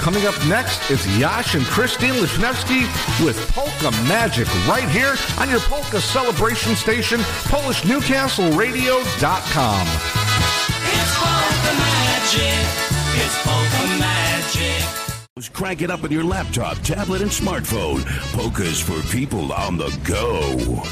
Coming up next is Yash and Christine Lesniewski with Polka Magic right here on your Polka Celebration Station, PolishNewcastleRadio.com. It's polka magic. It's polka magic. Crank it up with your laptop, tablet, and smartphone. Polkas for people on the go.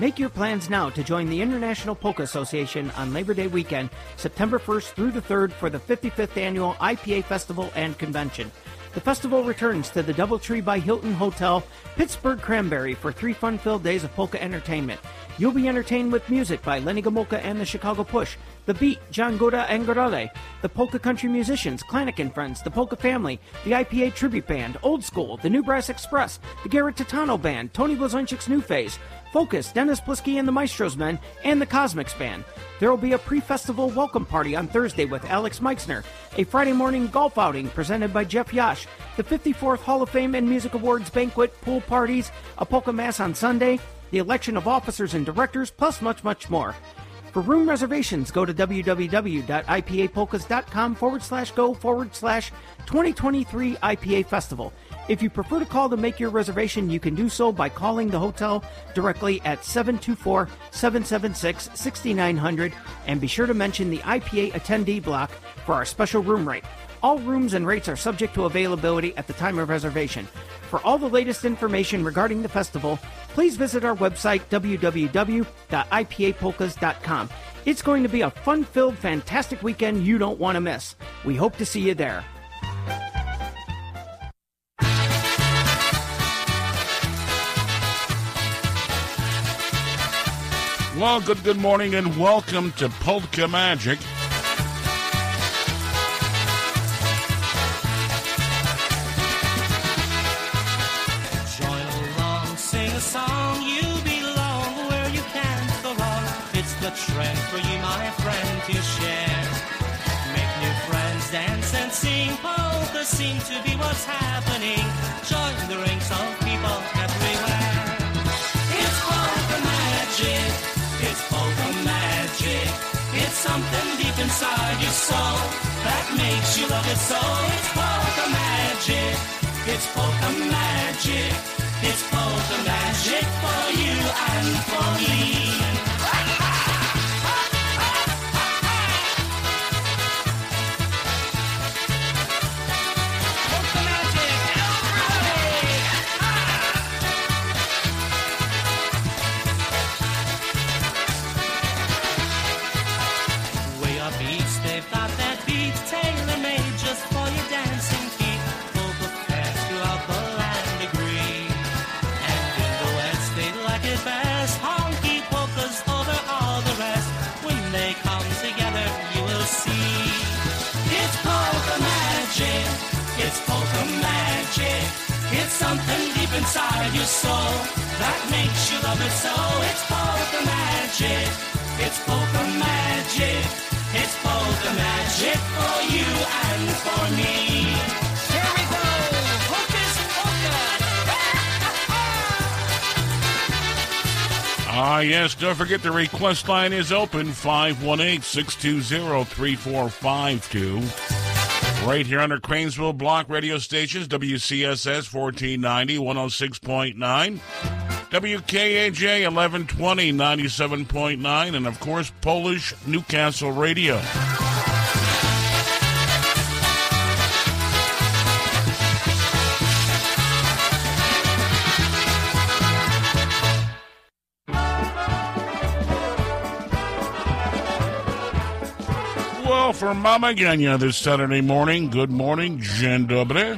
Make your plans now to join the International Polka Association on Labor Day weekend, September 1st through the 3rd for the 55th annual IPA Festival and Convention. The festival returns to the Doubletree by Hilton Hotel, Pittsburgh Cranberry for three fun-filled days of polka entertainment. You'll be entertained with music by Lenny Gomulka and the Chicago Push, The Beat, John Gora and Gorale, the Polka Country Musicians, Klanick and Friends, the Polka Family, the IPA Tribute Band, Old School, the New Brass Express, the Garrett Titano Band, Tony Blazonczyk's New Phase, Focus, Dennis Polisky and the Maestros Men, and the Cosmics Band. There will be a pre-festival welcome party on Thursday with Alex Meixner, a Friday morning golf outing presented by Jeff Yash, the 54th Hall of Fame and Music Awards banquet, pool parties, a polka mass on Sunday, the election of officers and directors, plus much, much more. For room reservations, go to www.ipapolkas.com forward slash go forward slash 2023 IPA Festival. If you prefer to call to make your reservation, you can do so by calling the hotel directly at 724 776 6900 and be sure to mention the IPA attendee block for our special room rate. All rooms and rates are subject to availability at the time of reservation. For all the latest information regarding the festival, please visit our website www.ipapolkas.com. It's going to be a fun filled, fantastic weekend you don't want to miss. We hope to see you there. Well, good good morning and welcome to Polka Magic. Join along, sing a song. You belong where you can't go wrong. It's the trend for you, my friend, to share. Make new friends, dance and sing. Polka seem to be what's happening. Soul that makes you love it so. It's polka magic. It's polka magic. It's polka magic for you and for me. Something deep inside your soul that makes you love it so. It's magic. It's magic. It's magic for you and for me. Ah, yes, don't forget the request line is open 518 620 3452. Right here under Cranesville Block radio stations, WCSS 1490, 106.9, WKAJ 1120, 97.9, and of course, Polish Newcastle Radio. For Mama Gania this Saturday morning, good morning, dzień dobry.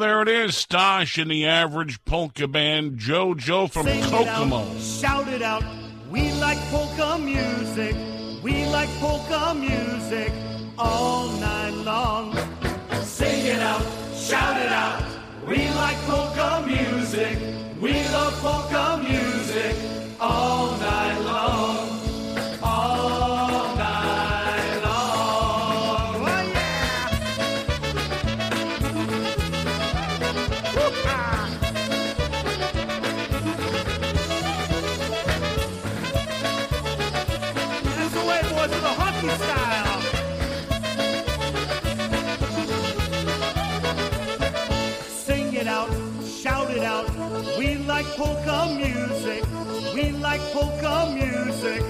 There it is. Stosh and the average polka band. JoJo from Sing it out, shout it out. We like polka music. We like polka music all night long. Sing it out, shout it out. We like polka music. We love polka music all polka music. We like polka music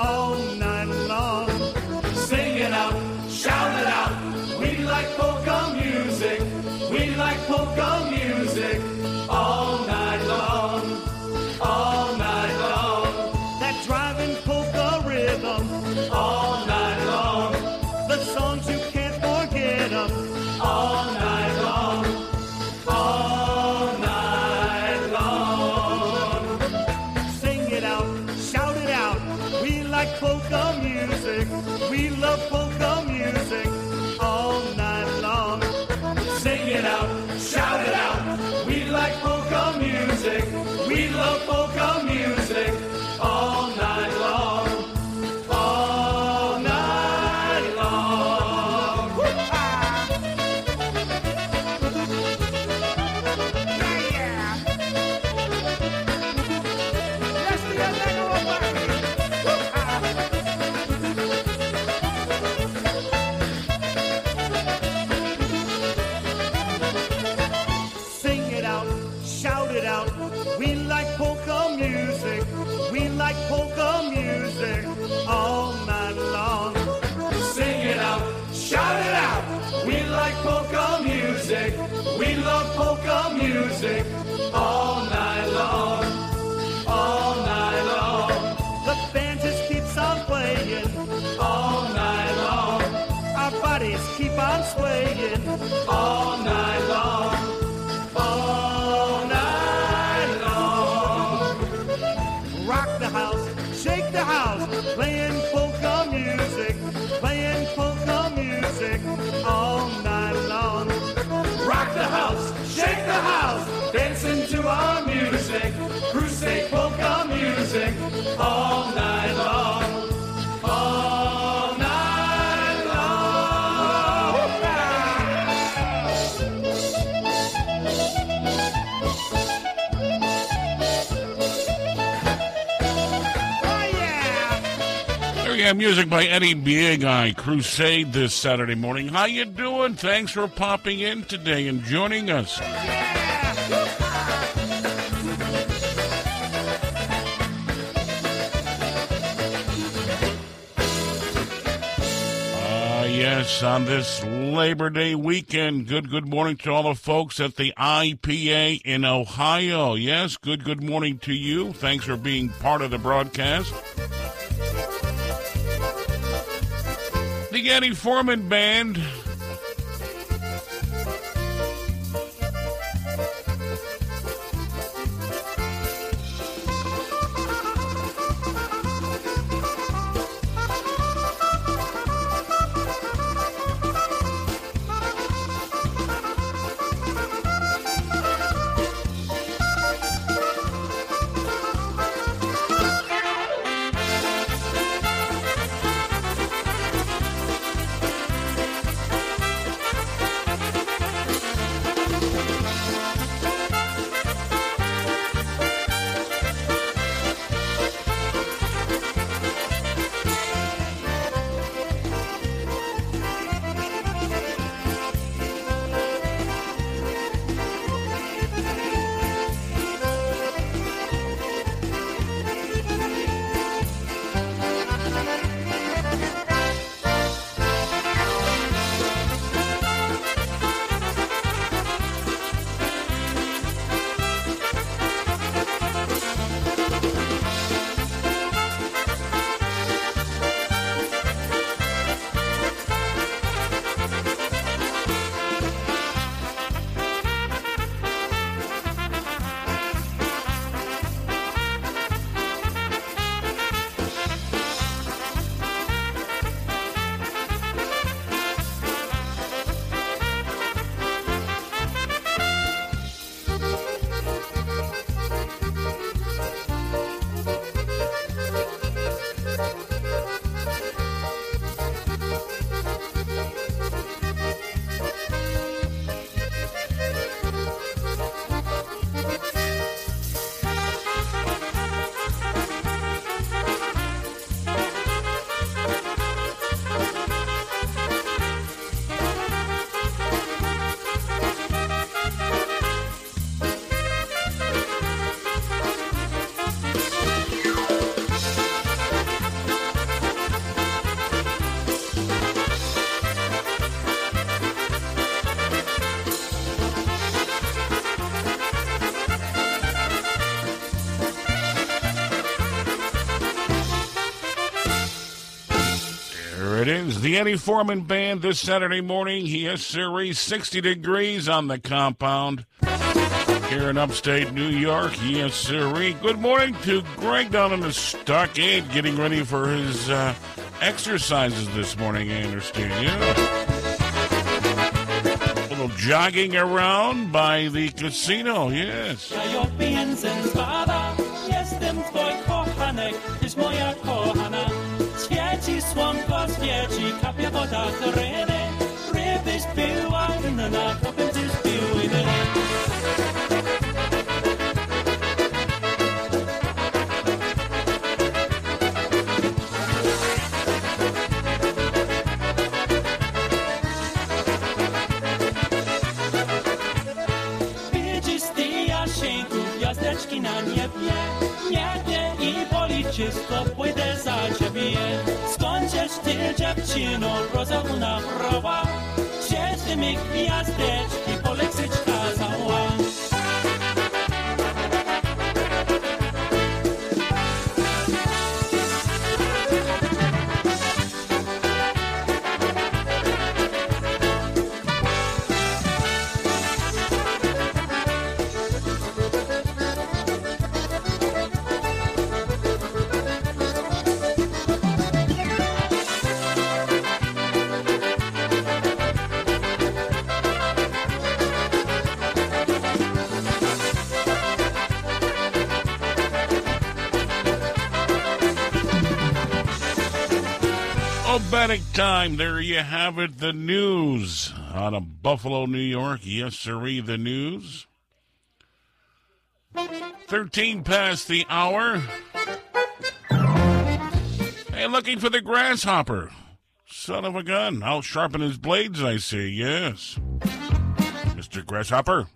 all night long. Sing it out, shout it out. We like polka music. We like polka music music all night long. All night long. The band just keeps on playing all night long. Our bodies keep on swaying all night long. All night long. Rock the house, shake the house, playing polka music, playing polka music all night long. The house, shake the house, dancing to our music, crusade polka music. All night long. Yeah! Music by Eddie Big Eye Crusade this Saturday morning. How you doing? Thanks for popping in today and joining us. Ah, yes, on this Labor Day weekend. Good, good morning to all the folks at the IPA in Ohio. Yes, good, good morning to you. Thanks for being part of the broadcast. The Eddie Forman Band. Is. The Eddie Forman Band this Saturday morning. Yes, sir. 60 degrees on the compound here in upstate New York. Yes, sir. Good morning to Greg down in the stockade getting ready for his uh, exercises this morning, I understand. Yeah. A little jogging around by the casino, yes. Gwiazdeczki na niebie Niebie i za ciebie Dziewczyno, rozumna prawa Cieszy mi gwiazdeczki, polecić kazała time. There you have it. The news out of Buffalo, New York. Yes, sirree, the news. 13 past the hour. Hey, looking for the grasshopper. Son of a gun. I'll sharpen his blades, I see. Yes. Mr. Grasshopper.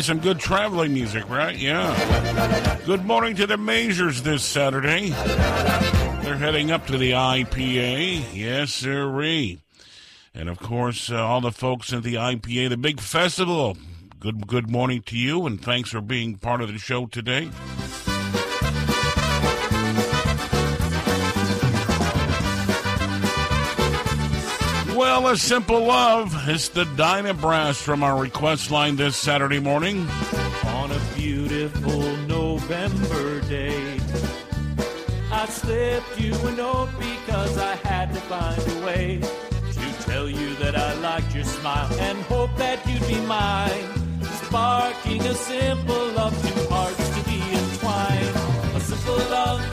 Be some good traveling music, right? Yeah. Good morning to the Majors this Saturday. They're heading up to the IPA. Yes, sirree. And of course, uh, all the folks at the IPA, the big festival good good morning to you, and thanks for being part of the show today. Well, a simple love. It's the Dinah Brass from our request line this Saturday morning. On a beautiful November day, I slipped you a note because I had to find a way to tell you that I liked your smile and hope that you'd be mine. Sparking a simple love, two hearts to be entwined. A simple love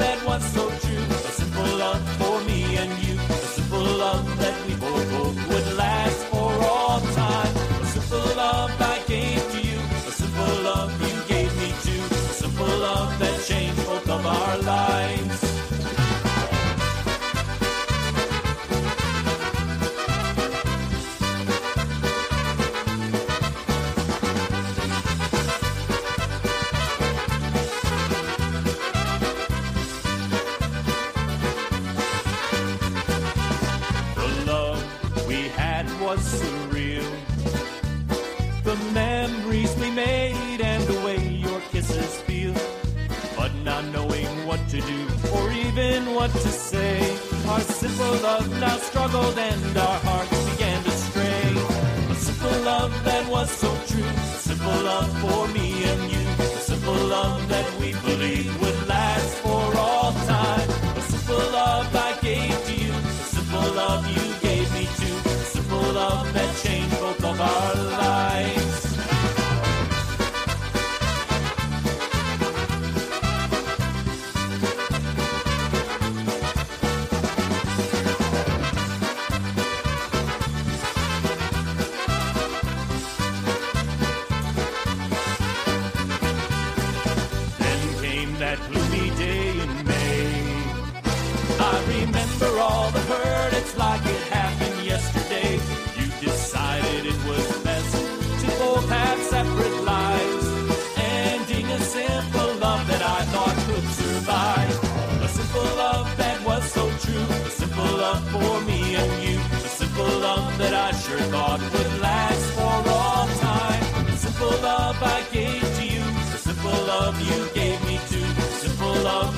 to do or even what to say. Our simple love now struggled and our hearts began to stray. A simple love that was so true. A simple love for me and you. A simple love that we believed would last for all time. A simple love I gave to you. A simple love you gave me too. A simple love that changed both of our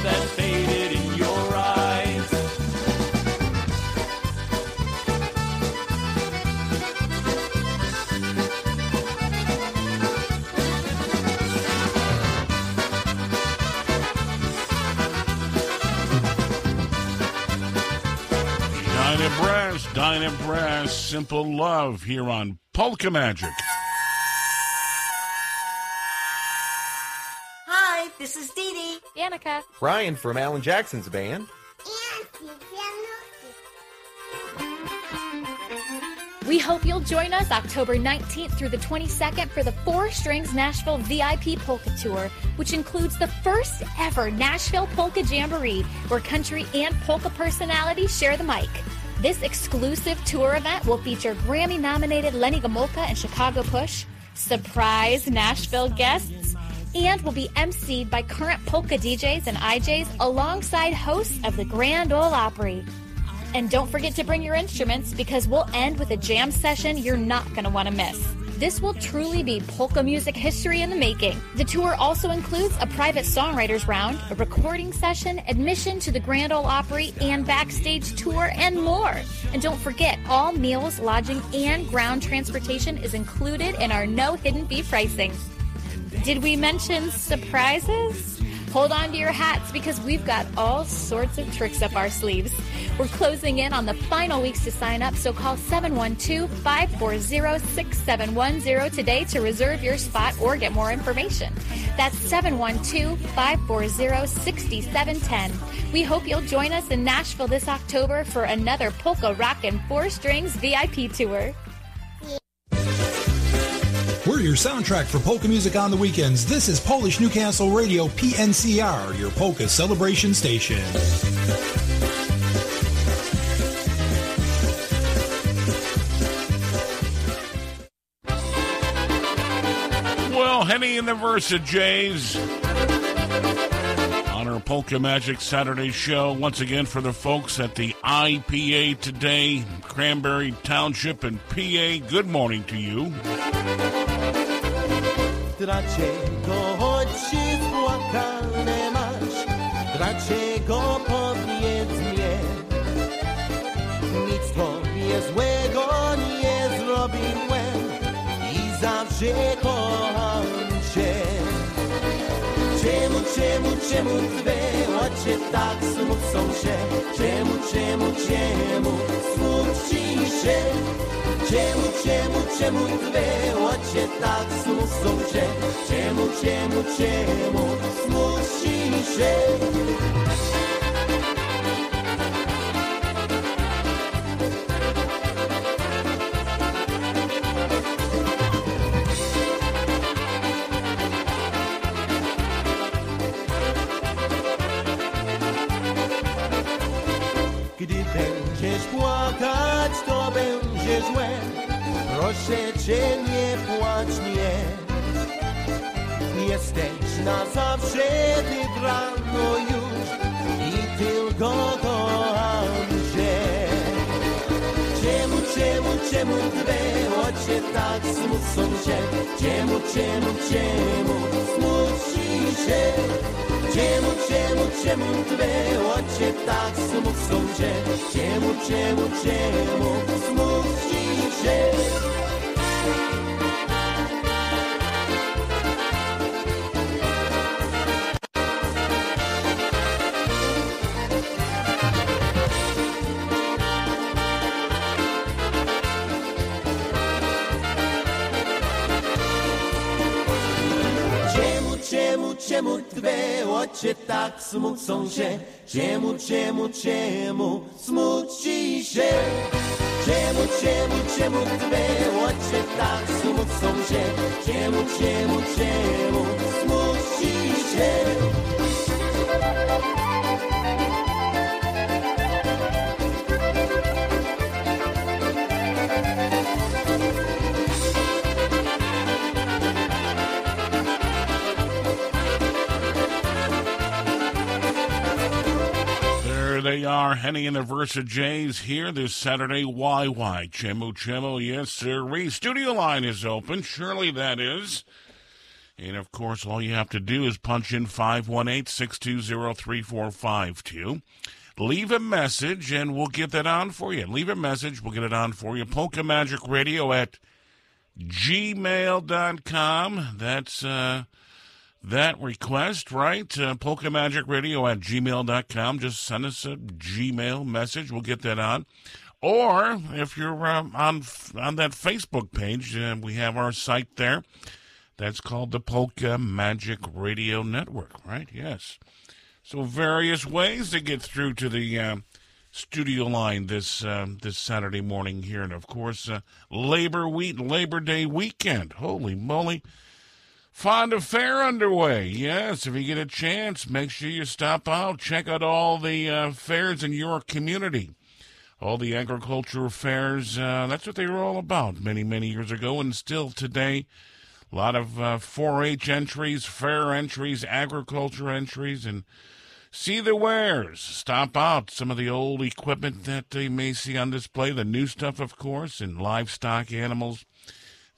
that faded in your eyes. Dinah Brass, Dinah Brass, Simple Love here on Polka Magic. Danica. Brian from Alan Jackson's band. We hope you'll join us October 19th through the 22nd for the Four Strings Nashville VIP Polka Tour, which includes the first ever Nashville Polka Jamboree, where country and polka personalities share the mic. This exclusive tour event will feature Grammy nominated Lenny Gomulka and Chicago Push, surprise Nashville guests, and will be emceed by current polka DJs and IJs alongside hosts of the Grand Ole Opry. And don't forget to bring your instruments because we'll end with a jam session you're not going to want to miss. This will truly be polka music history in the making. The tour also includes a private songwriters round, a recording session, admission to the Grand Ole Opry and backstage tour, and more. And don't forget, all meals, lodging, and ground transportation is included in our no hidden fee pricing. Did we mention surprises? Hold on to your hats because we've got all sorts of tricks up our sleeves. We're closing in on the final weeks to sign up, so call 712 540 6710 today to reserve your spot or get more information. That's 712 540 6710. We hope you'll join us in Nashville this October for another Polka Rock and Four Strings VIP tour. We're your soundtrack for polka music on the weekends. This is Polish Newcastle Radio PNCR, your polka celebration station. Well, Henny and the Versa Jays on our Polka Magic Saturday show. Once again, for the folks at the IPA today, Cranberry Township and PA, good morning to you. Dlaczego oczy spłakane masz? Dlaczego powiedz mnie? Nic tobie złego nie zrobiłem i zawsze kocham czemu, twe oczy tak smucą się? Czemu, czemu, czemu smuci się? Czemu, czemu, czemu twe oczy tak smucą się? Czemu, czemu, czemu smuci się? Cię, nie płacz mnie. Jesteś na zawsze wybrano już i tylko cię. Czemu, czemu, czemu twe oczy tak smucą się? Czemu, czemu, czemu smuci się? Czemu, czemu, czemu twe oczy tak smucą się? Czemu, czemu, czemu smuci się? Tak smucą się? Czemu, czemu, czemu smuci się? Czemu, czemu, czemu twe oczy tak smucą się? Czemu, czemu, and the Versa Jays here this Saturday. Why, why? Chemu Chemu, yes, sir. Studio line is open, surely that is. And of course, all you have to do is punch in 518 620 3452. Leave a message and we'll get that on for you. Leave a message, we'll get it on for you. Polka Magic Radio at gmail.com. That's, uh, that request, right? Uh, Polka Magic Radio at gmail.com. Just send us a Gmail message. We'll get that on. Or if you're um, on on that Facebook page, uh, we have our site there. That's called the Polka Magic Radio Network, right? Yes. So various ways to get through to the uh, studio line this um, this Saturday morning here, and of course uh, Labor Week, Labor Day weekend. Holy moly! Fonda Fair underway. Yes, if you get a chance, make sure you stop out. Check out all the uh, fairs in your community. All the agriculture fairs. Uh, that's what they were all about many, many years ago, and still today. A lot of uh, 4-H entries, fair entries, agriculture entries, and see the wares. Stop out. Some of the old equipment that you may see on display. The new stuff, of course, and livestock animals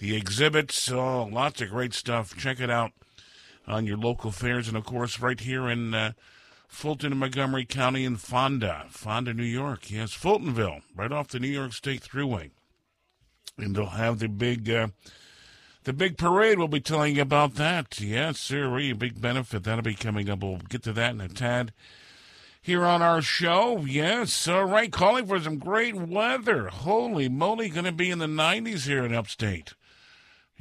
the exhibits, oh, lots of great stuff. Check it out on your local fairs, and of course, right here in uh, Fulton and Montgomery County in Fonda, Fonda, New York. Yes, Fultonville, right off the New York State Thruway, and they'll have the big, uh, the big parade. We'll be telling you about that. Yes, sir, a big benefit that'll be coming up. We'll get to that in a tad here on our show. Yes, all right. Calling for some great weather. Holy moly, going to be in the 90s here in upstate.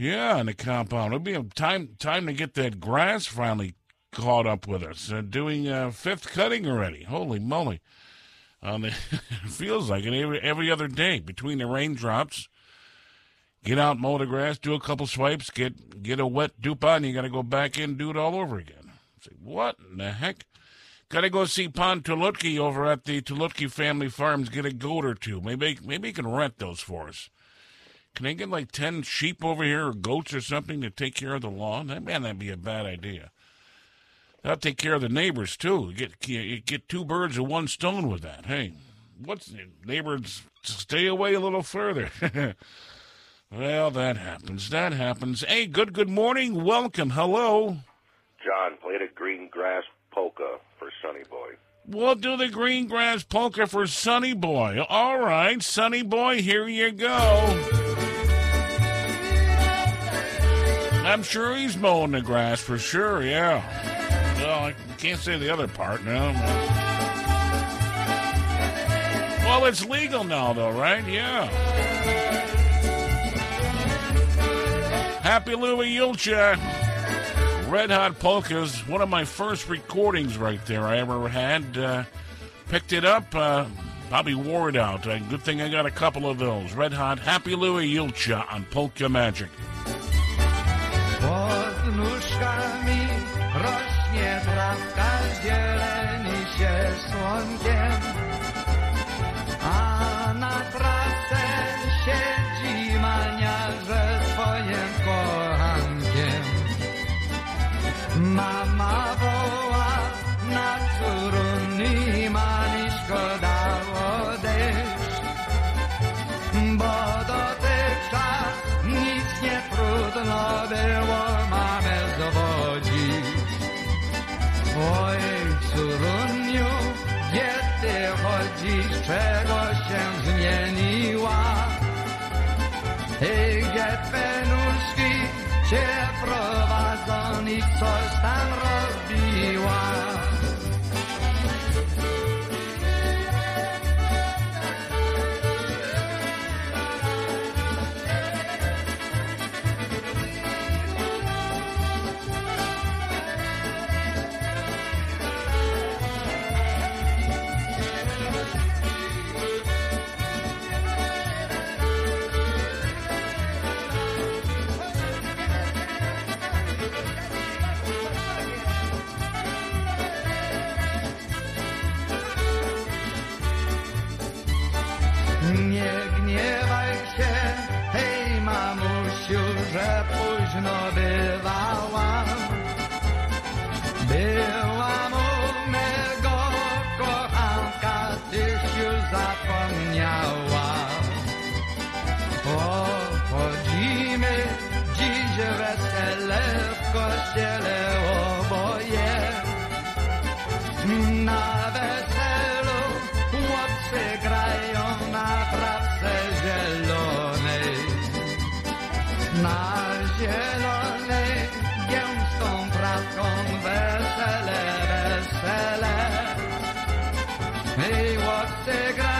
Yeah, in the compound. It'll be a time time to get that grass finally caught up with us. Uh, doing uh, fifth cutting already. Holy moly! Um, it feels like it every, every other day between the raindrops. Get out, mow the grass, do a couple swipes, get get a wet dupa, and you got to go back in do it all over again. Say, what in the heck? Got to go see Pon Tulutki over at the Tulutki Family Farms. Get a goat or two. Maybe maybe he can rent those for us. Can I get like 10 sheep over here or goats or something to take care of the lawn? That man, that'd be a bad idea. That'll take care of the neighbors too. You get you get two birds with one stone with that. Hey, what's neighbors? Stay away a little further. Well, that happens. That happens. Hey, good good morning. Welcome. Hello. John played a green grass polka. We'll do the green grass polka for Sonny Boy. All right, Sonny Boy, here you go. I'm sure he's mowing the grass for sure, yeah. Well, I can't say the other part now. Well, it's legal now, though, right? Yeah. Happy Louie Julcia. Red Hot Polkas, one of my first recordings right there I ever had. Uh, picked it up, uh, wore it out. Uh, good thing I got a couple of those. Red Hot Happy Louie Julcia on Polka Magic. Mama prowadzą i coś późno bywałam. Byłam u mego kochanka, tyś już zapomniała. Obchodzimy dziś wesele w kościele oboje. Na I chłopcy grają, dziwki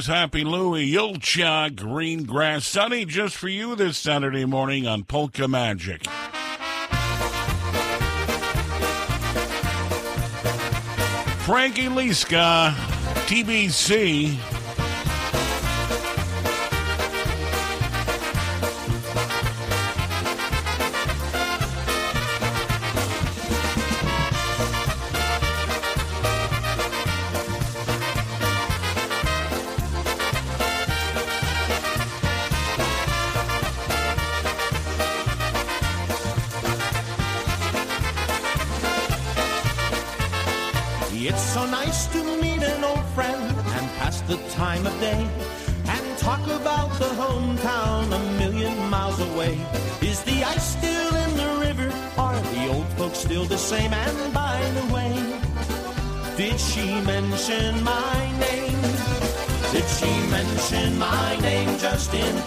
is. Happy Louie Julcia Green Grass Sunny just for you this Saturday morning on Polka Magic. Frankie Liska, TBC.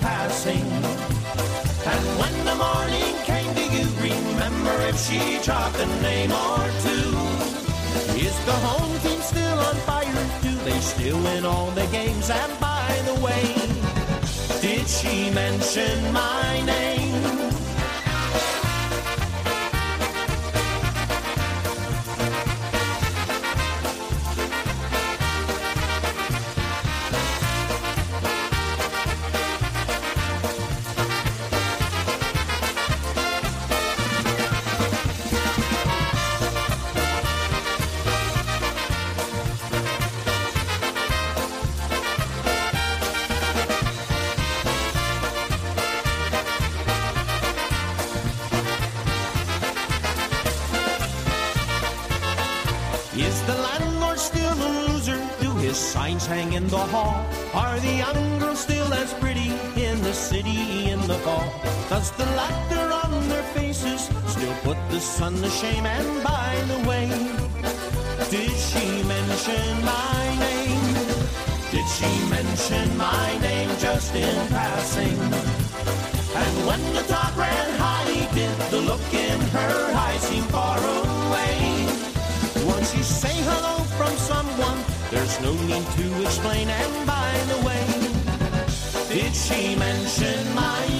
Passing? And when the morning came, do you remember if she dropped a name or two? Is the home team still on fire? Do they still win all the games? And by the way, did she mention my name? She mentioned my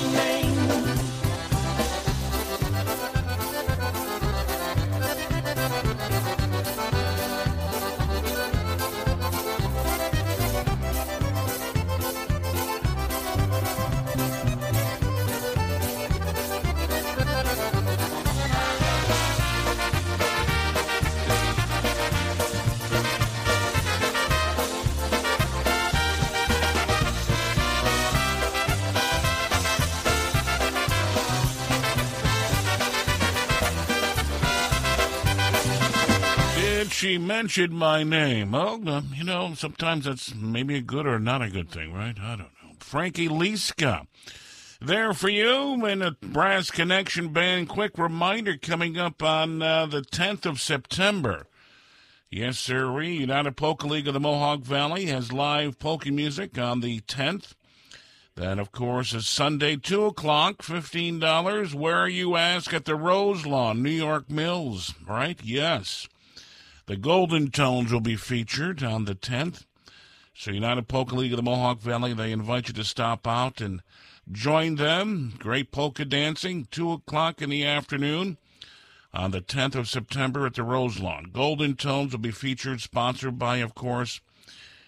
she mention my name? Well, um, you know, sometimes that's maybe a good or not a good thing, right? I don't know. Frankie Liska. There for you in a Brass Connection Band. Quick reminder coming up on uh, the 10th of September. Yes, sir. United Polka League of the Mohawk Valley has live polka music on the 10th. That, of course, is Sunday, 2 o'clock, $15. Where you ask? At the Rose Lawn, New York Mills, right? Yes. The Golden Tones will be featured on the 10th. So, United Polka League of the Mohawk Valley, they invite you to stop out and join them. Great polka dancing, 2 o'clock in the afternoon on the 10th of September at the Rose Lawn. Golden Tones will be featured, sponsored by, of course,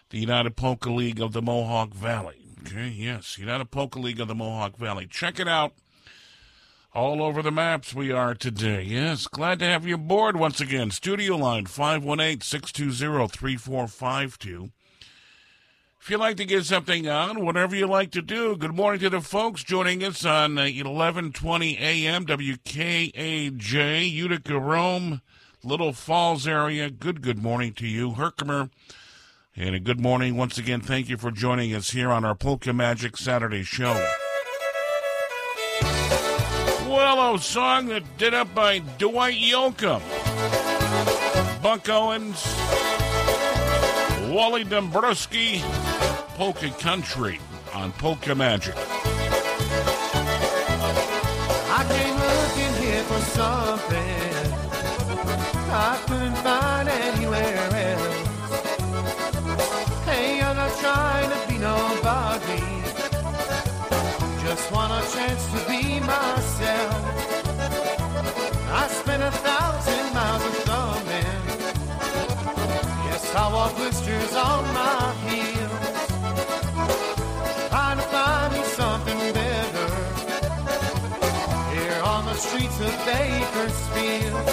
the United Polka League of the Mohawk Valley. Okay, yes, United Polka League of the Mohawk Valley. Check it out. All over the maps we are today. Yes, glad to have you aboard once again. Studio line 518 620 3452. If you'd like to get something on, whatever you like to do, good morning to the folks joining us on uh, 1120 a.m. WKAJ, Utica, Rome, Little Falls area. Good, good morning to you. Herkimer, and a good morning once again. Thank you for joining us here on our Polka Magic Saturday show. Willow song that did up by Dwight Yoakam, Buck Owens, Wally Dombrowski, Polka Country on Polka Magic. I came looking here for something I couldn't find anywhere else. Hey, I'm not trying to be nobody. Just want a chance to be myself. A thousand miles of thumbing. Yes, I walk blisters on my heels. Trying to find me something better here on the streets of Bakersfield.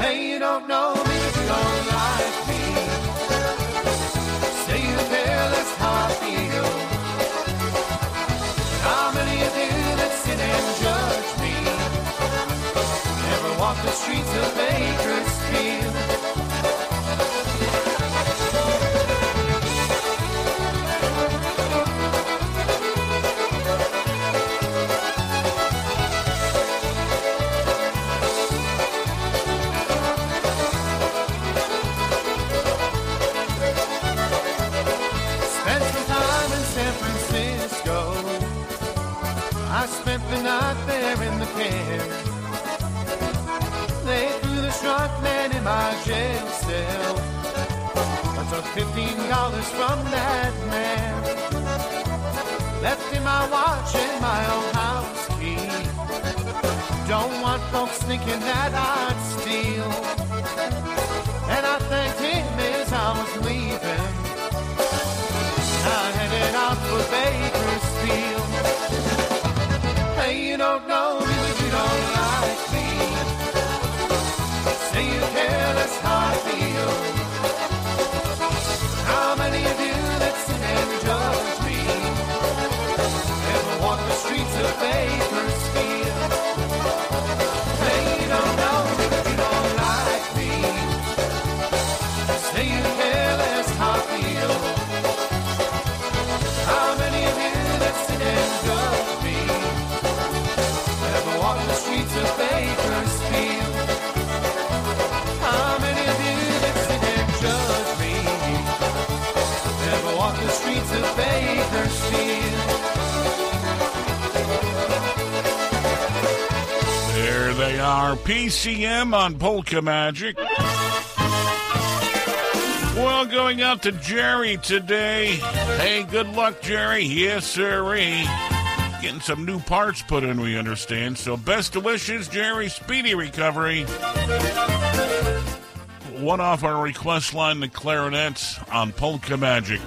Hey, you don't know me, you don't like streets? Spent some time in San Francisco. I spent the night there in the camp. Fifteen dollars from that man. Left in my watch and my old house key. Don't want folks thinking that I'd steal. And I thanked him as I was leaving. I headed out for Bakersfield. Hey, you don't know me, but you don't like me. Say you care, that's how I feel. The streets our PCM on Polka Magic. Well, going out to Jerry today. Hey, good luck, Jerry. Yes, sirree. Getting some new parts put in, we understand. So, best wishes, Jerry. Speedy recovery. One off our request line, the clarinets on Polka Magic.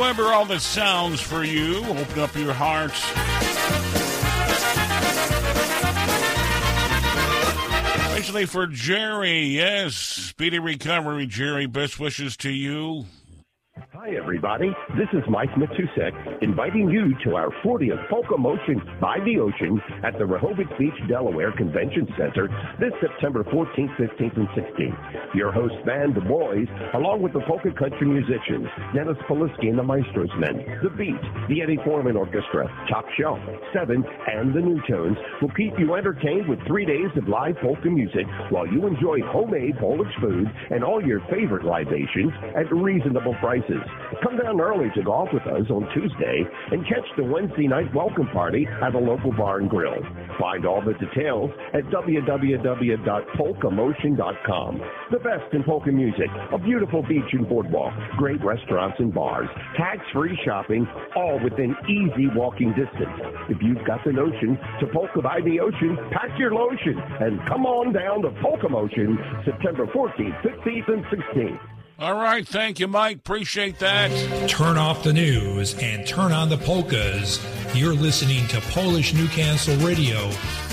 Weber, all the sounds for you. Open up your hearts. Especially for Jerry, yes. Speedy recovery, Jerry. Best wishes to you. Hi, everybody. This is Mike Matusek inviting you to our 40th Polka Motion by the Ocean at the Rehoboth Beach, Delaware Convention Center this September 14th, 15th, and 16th. Your host band, The Boys, along with the polka country musicians, Dennis Polisky and the Maestros Men, The Beat, the Eddie Forman Orchestra, Top Shelf, Seven, and the New Tones will keep you entertained with three days of live polka music while you enjoy homemade Polish food and all your favorite libations at reasonable prices. Come down early to golf with us on Tuesday and catch the Wednesday night welcome party at a local bar and grill. Find all the details at www.polkamotion.com. The best in polka music, a beautiful beach and boardwalk, great restaurants and bars, tax-free shopping, all within easy walking distance. If you've got the notion to polka by the ocean, pack your lotion and come on down to Polka Motion September 14th, 15th, and 16th. All right. Thank you, Mike. Appreciate that. Turn off the news and turn on the polkas. You're listening to Polish Newcastle Radio.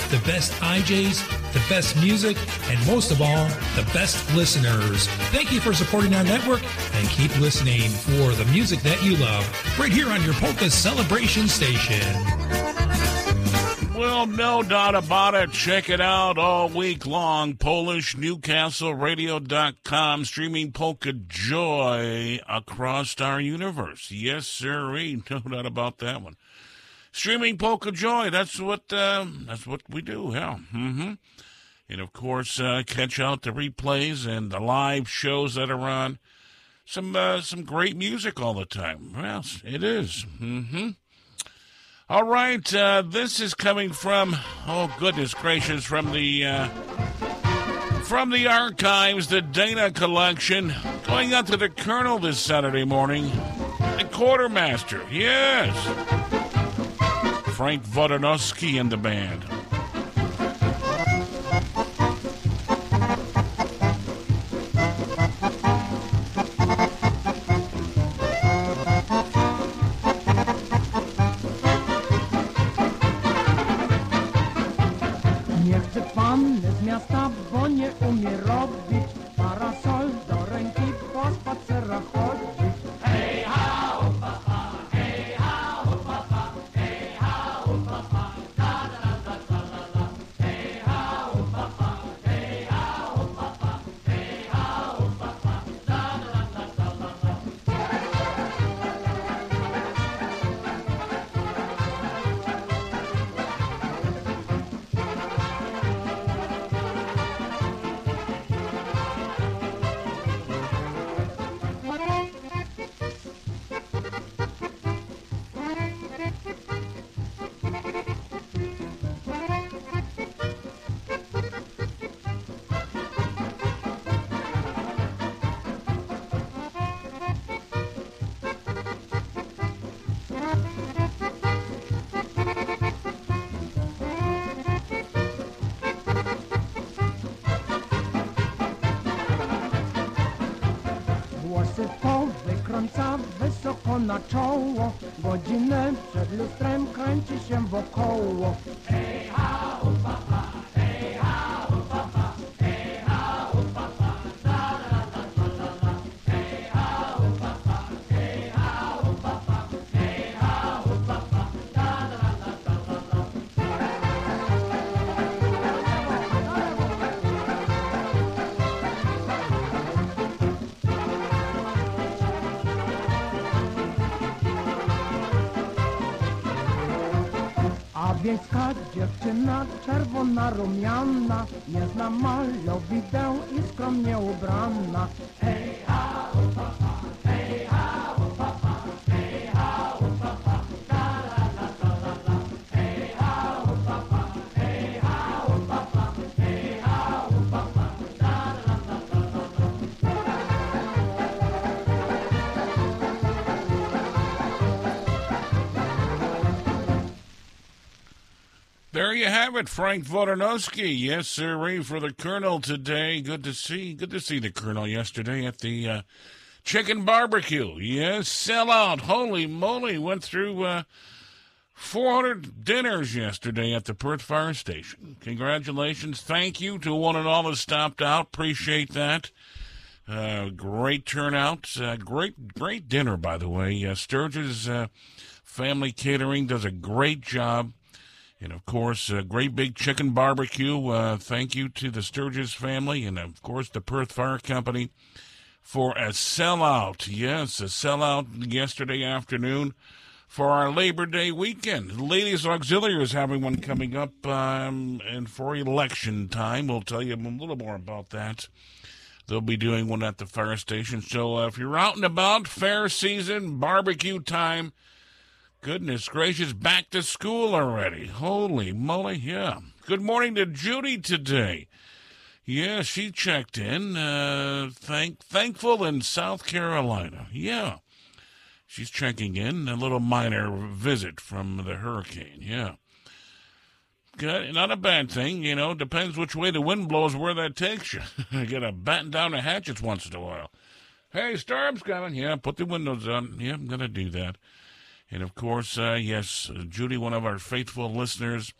The best IJs, the best music, and most of all, the best listeners. Thank you for supporting our network and keep listening for the music that you love right here on your Polka Celebration Station. Well, no doubt about it. Check it out all week long. PolishNewcastleRadio.com, streaming polka joy across our universe. Yes, sirree. No doubt about that one. Streaming polka joy. That's what uh, that's what we do. Yeah. Mm-hmm. And of course, uh, catch out the replays and the live shows that are on. Some uh, some great music all the time. Well, it is. Mm-hmm. All right, uh, this is coming from oh goodness gracious from the uh, from the archives, the Dana collection, going out to the Colonel this Saturday morning, the quartermaster, yes, Frank Wojnarowski and the band. Godzinę przed lustrem kręci się wokoło dziewczyna, czerwona, rumiana Nie zna malowideł i skromnie ubrana There you have it, Frank Wojnarowski. Yes, sir, for the Colonel today. Good to see. Good to see the Colonel yesterday at the uh, chicken barbecue. Yes, sell out. Holy moly! Went through uh, 400 dinners yesterday at the Perth Fire Station. Congratulations! Thank you to one and all that stopped out. Appreciate that. Uh, great turnout. Uh, great, great dinner, by the way. Uh, Sturgis uh, Family Catering does a great job. And of course, a great big chicken barbecue. Uh, thank you to the Sturgis family and, of course, the Perth Fire Company for a sellout. Yes, a sellout yesterday afternoon for our Labor Day weekend. Ladies Auxiliary is having one coming up um, and for election time. We'll tell you a little more about that. They'll be doing one at the fire station. So uh, if you're out and about, fair season, barbecue time, Goodness gracious, back to school already. Holy moly, yeah. Good morning to Judy today. Yeah, she checked in. Uh, thank, thankful in South Carolina. Yeah. She's checking in. A little minor visit from the hurricane. Yeah. Good. Not a bad thing, you know. Depends which way the wind blows, where that takes you. you gotta batten down the hatches once in a while. Hey, storm's coming. Yeah, put the windows on. Yeah, I'm to do that. And of course, uh, yes, Judy, one of our faithful listeners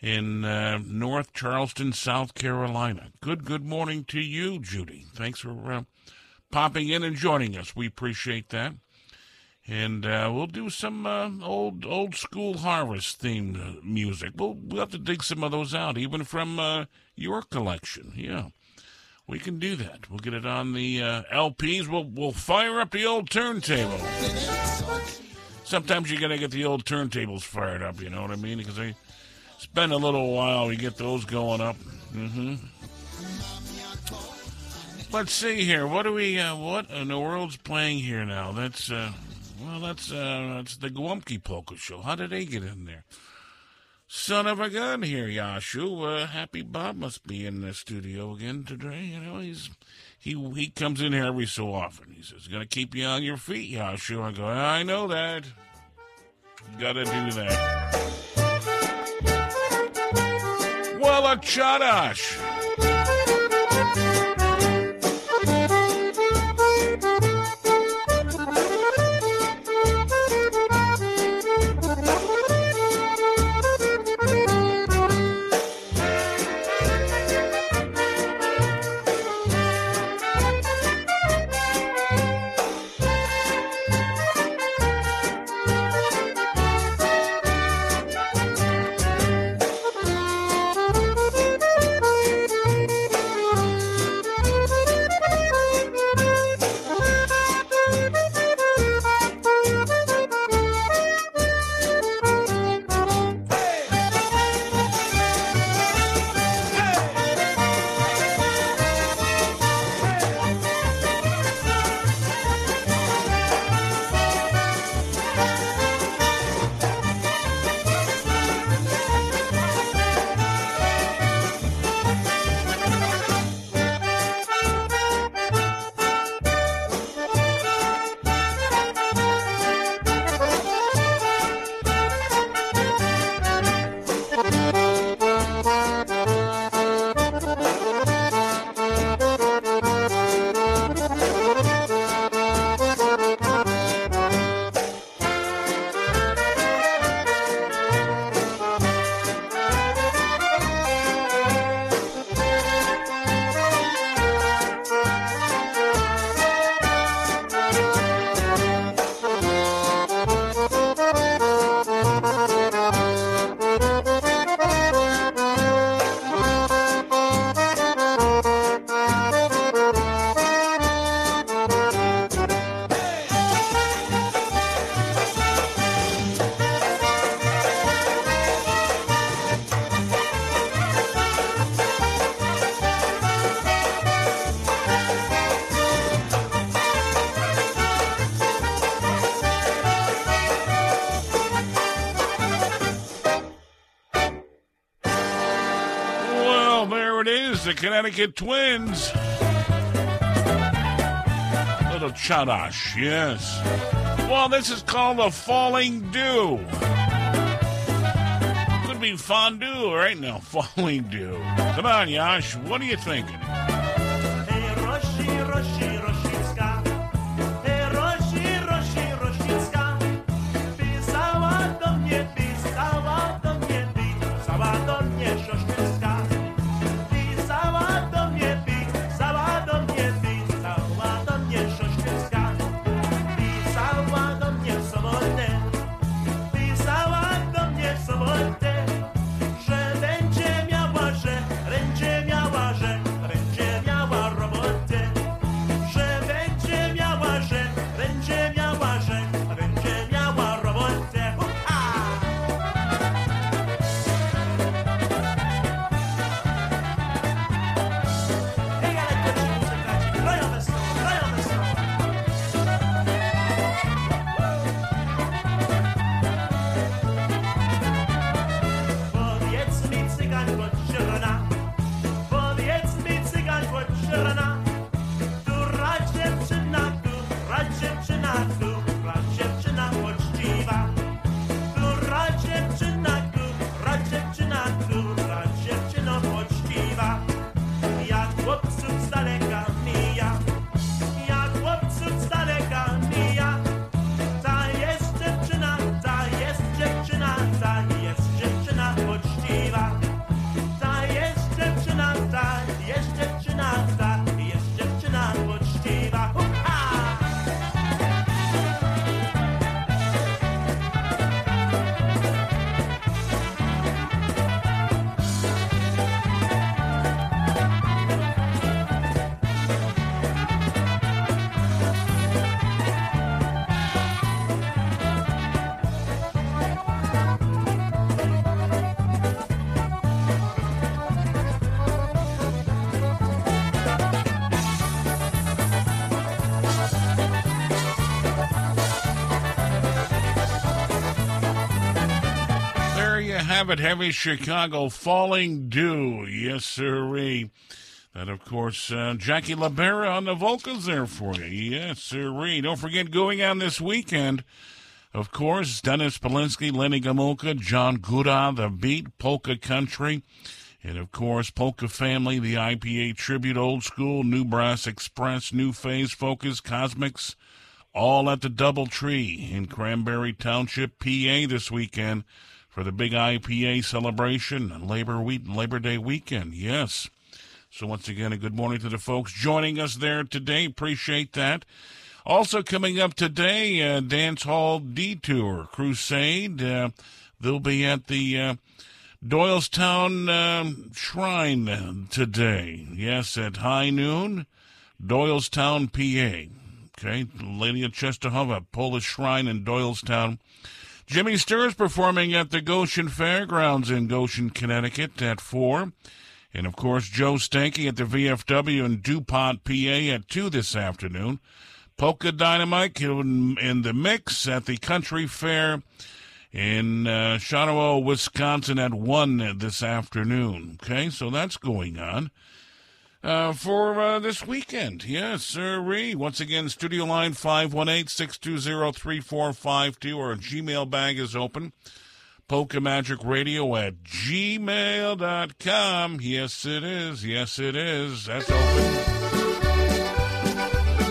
in uh, North Charleston, South Carolina. Good, good morning to you, Judy. Thanks for uh, popping in and joining us. We appreciate that. And uh, we'll do some uh, old old school harvest themed uh, music. We'll, we'll have to dig some of those out, even from uh, your collection. Yeah. We can do that. We'll get it on the LPs. We'll we'll fire up the old turntable. Sometimes you gotta get the old turntables fired up. You know what I mean? Because they spend a little while. We get those going up. Mm-hmm. Let's see here. What do we? Uh, what in the world's playing here now? That's uh, well, that's uh, that's the Gwumpke Polka Show. How did they get in there? Son of a gun here, Yashu. Uh, Happy Bob must be in the studio again today. You know, he's he he comes in here every so often. He says, "Gonna keep you on your feet, Yashu." I go, "I know that. Gotta do that." Well, a chadash. Connecticut Twins. Little chadash, yes. Well, this is called a falling dew. Could be fondue right now, falling dew. Come on, Yash, what are you thinking? It heavy Chicago falling dew. Yes, sirree. And of course, uh, Jackie Libera on the vocals there for you. Yes, sirree. Don't forget going on this weekend. Of course, Dennis Polisky, Lenny Gomulka, John Gora, The Beat, Polka Country, and of course, Polka Family, the IPA Tribute, Old School, New Brass Express, New Phase Focus, Cosmics, all at the Double Tree in Cranberry Township, PA this weekend for the big IPA celebration, Labor Week, Labor Day weekend. Yes. So once again, a good morning to the folks joining us there today. Appreciate that. Also coming up today, uh, Dance Hall Detour Crusade. Uh, they'll be at the uh, Doylestown um, Shrine today. Yes, at high noon, Doylestown, PA. Okay, Lady of Czestochowa, Polish Shrine in Doylestown. Jimmy Sturr is performing at the Goshen Fairgrounds in Goshen, Connecticut at 4. And of course, Joe Stanky at the VFW in DuPont, PA at 2 this afternoon. Polka Dynamite in, in the mix at the Country Fair in uh, Shawano, Wisconsin at 1 this afternoon. Okay, so that's going on. Uh, for uh, this weekend. Yes, sirree. Once again, studio line 518-620-3452. Our Gmail bag is open. Polka Magic Radio at gmail.com. Yes, it is. Yes, it is. That's open.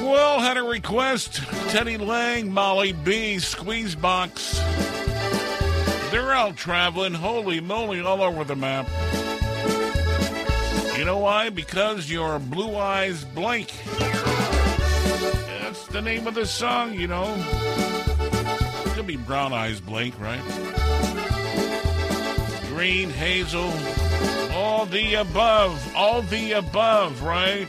Well, had a request. Teddy Lang, Molly B, Squeezebox. They're out traveling, holy moly, all over the map. You know why? Because your blue eyes blink. That's the name of the song, you know. Could be brown eyes blink, right? Green, hazel, all the above, all the above, right?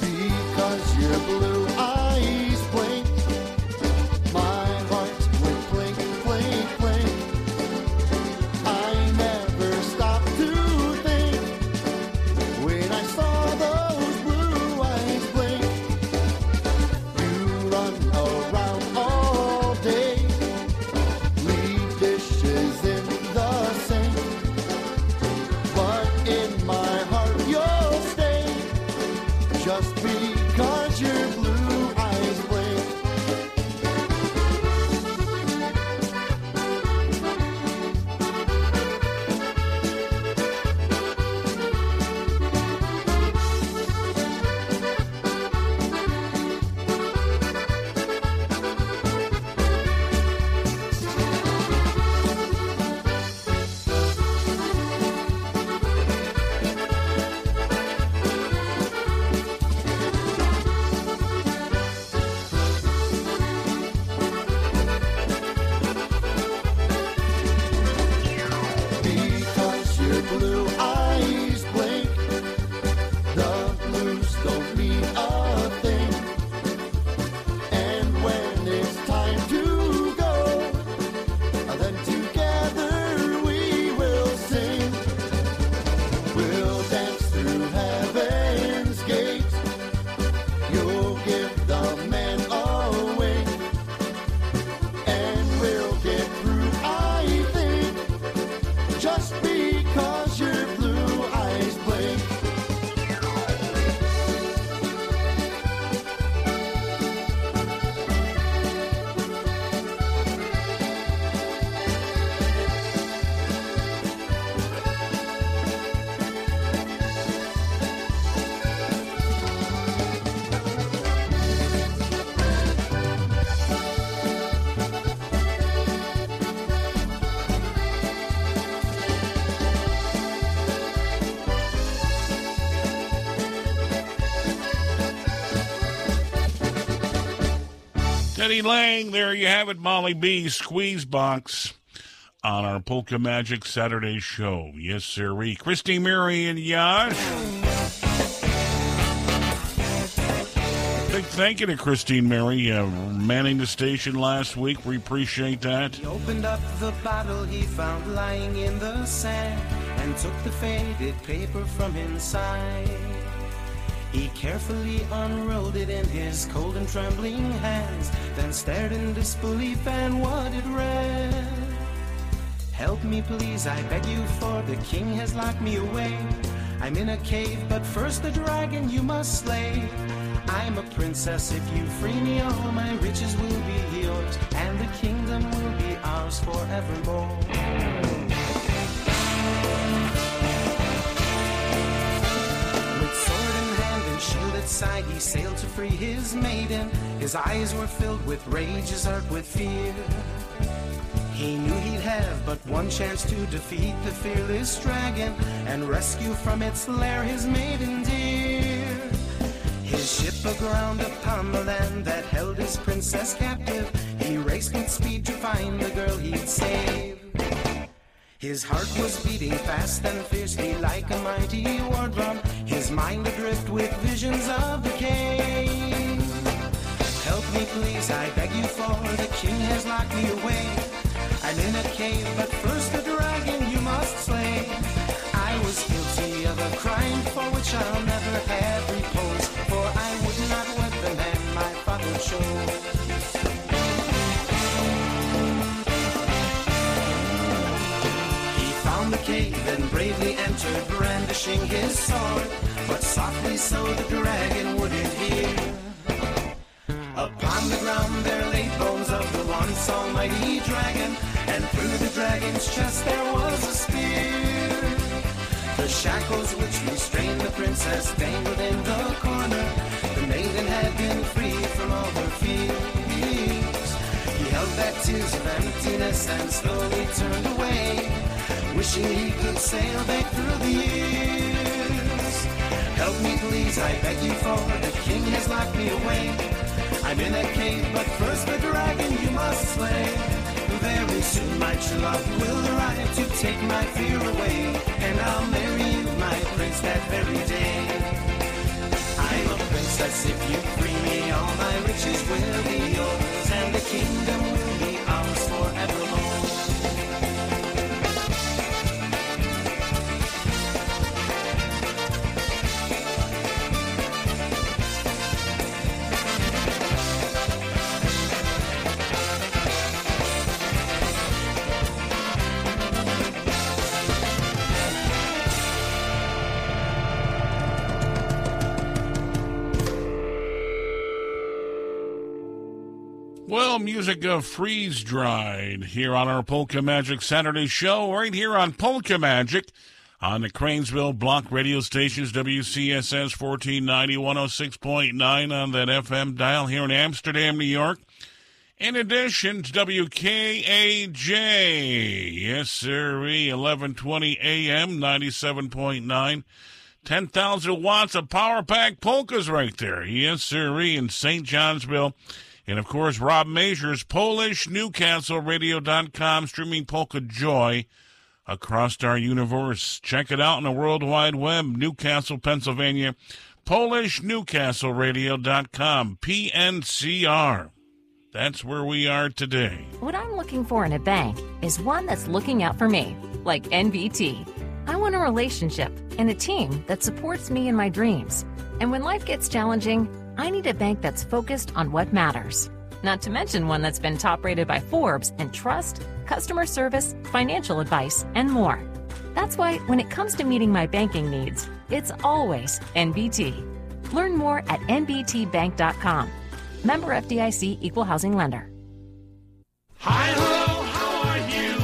Because your blue Just because Lang, there you have it, Molly B. Squeeze Box on our Polka Magic Saturday show. Yes, sirree. Christy, Mary, and Yash. Big thank you to Christine Mary uh, manning the station last week. We appreciate that. He opened up the bottle he found lying in the sand and took the faded paper from inside. He carefully unrolled it in his cold and trembling hands, then stared in disbelief and what it read. Help me, please, I beg you, for the king has locked me away. I'm in a cave, but first the dragon you must slay. I'm a princess, if you free me, all my riches will be yours, and the kingdom will be ours forevermore. He sailed to free his maiden. His eyes were filled with rage, his heart with fear. He knew he'd have but one chance to defeat the fearless dragon and rescue from its lair his maiden dear. His ship aground upon the land that held his princess captive, he raced with speed to find the girl he'd save. His heart was beating fast and fiercely like a mighty war drum, his mind adrift with visions of the cave. Help me, please, I beg you, for the king has locked me away. I'm in a cave, but first the dragon you must slay. I was guilty of a crime for which I'll never have repose, for I would not wed the man my father chose. He found the cave bravely entered, brandishing his sword, but softly so the dragon wouldn't hear. Upon the ground there lay bones of the once almighty dragon, and through the dragon's chest there was a spear. The shackles which restrained the princess dangled in the corner. The maiden had been freed from all her fears. He held back tears of emptiness and slowly turned away, wishing he could sail back through the years. Help me, please, I beg you, for the king has locked me away. I'm in a cave, but first the dragon you must slay. Very soon my true love will arrive to take my fear away, and I'll marry you, my prince, that very day. I'm a princess, if you free me, all my riches will be yours, and the kingdom will music of freeze dried here on our Polka Magic Saturday show, right here on Polka Magic on the Cranesville Block radio stations, WCSS 1490, 106.9 on that FM dial here in Amsterdam, New York. In addition to WKAJ, yes, sir, 1120 AM, 97.9. 10,000 watts of power pack polkas right there. Yes, sir, in St. Johnsville. And of course, Rob Mazur's Polish Newcastle Radio.com streaming polka joy across our universe. Check it out on the World Wide Web, Newcastle, Pennsylvania. Polish Newcastle Radio.com, PNCR. That's where we are today. What I'm looking for in a bank is one that's looking out for me, like NBT. I want a relationship and a team that supports me in my dreams. And when life gets challenging, I need a bank that's focused on what matters. Not to mention one that's been top rated by Forbes in trust, customer service, financial advice, and more. That's why when it comes to meeting my banking needs, it's always NBT. Learn more at NBTBank.com. Member FDIC Equal Housing Lender. Hi ho, how are you?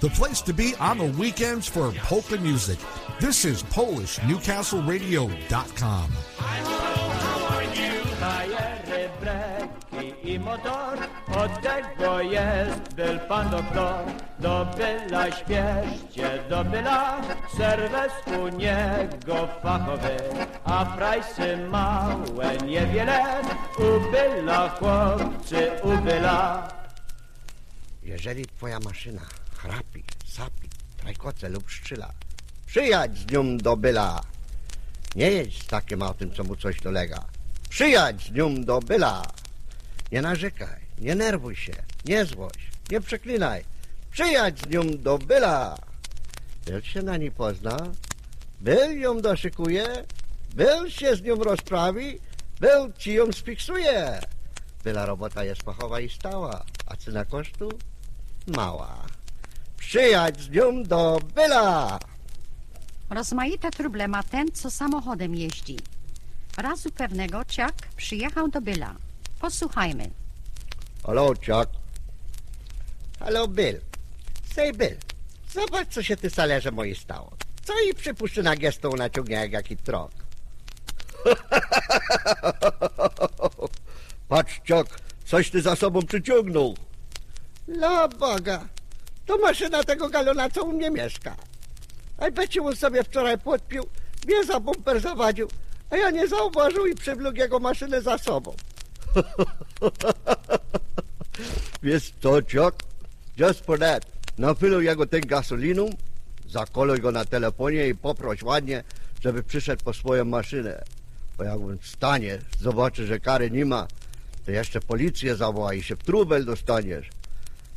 The place to be on the weekends for polka music. This is PolishNewcastleRadio.com. Bajery, breki i motor, od tego jest był pan doktor. Do byla śpieszcie, do byla, serwis u niego fachowy, a prajsy małe niewiele, u byla chłopcy, u byla. Jeżeli twoja maszyna chrapi, sapi, trajkoce lub szczyla, przyjadź z nią do byla. Nie jedź z takim autem, co mu coś dolega. Przyjadź nią do byla. Nie narzekaj, nie nerwuj się, nie złość, nie przeklinaj. Przyjadź nią do byla. Byl się na niej pozna, byl ją doszykuje, Bill się z nią rozprawi, Bill ci ją sfiksuje. Byla robota jest fachowa i stała, a cena kosztu mała. Przyjadź z nią do Billa! Rozmaite truble ma ten, co samochodem jeździ. Razu pewnego Chuck przyjechał do Billa. Posłuchajmy. Hello, Chuck. Hello, Bill. Say, Bill, zobacz, co się ty salerze moi stało. Co i przypuszczy na gestą naciągnie jak jaki trok. Patrz, Chuck, coś ty za sobą przyciągnął. La Boga, to maszyna tego galona, co u mnie mieszka. On sobie wczoraj podpił, mnie za bumper zawadził, a ja nie zauważył i przywlógł jego maszynę za sobą. Wiesz co, Chuck? Just for that. Nafiluj jego tę gasoliną, zakoluj go na telefonie i poproś ładnie, żeby przyszedł po swoją maszynę. Bo jak on wstanie, zobaczy, że kary nie ma, to jeszcze policję zawoła i się w trubel dostaniesz.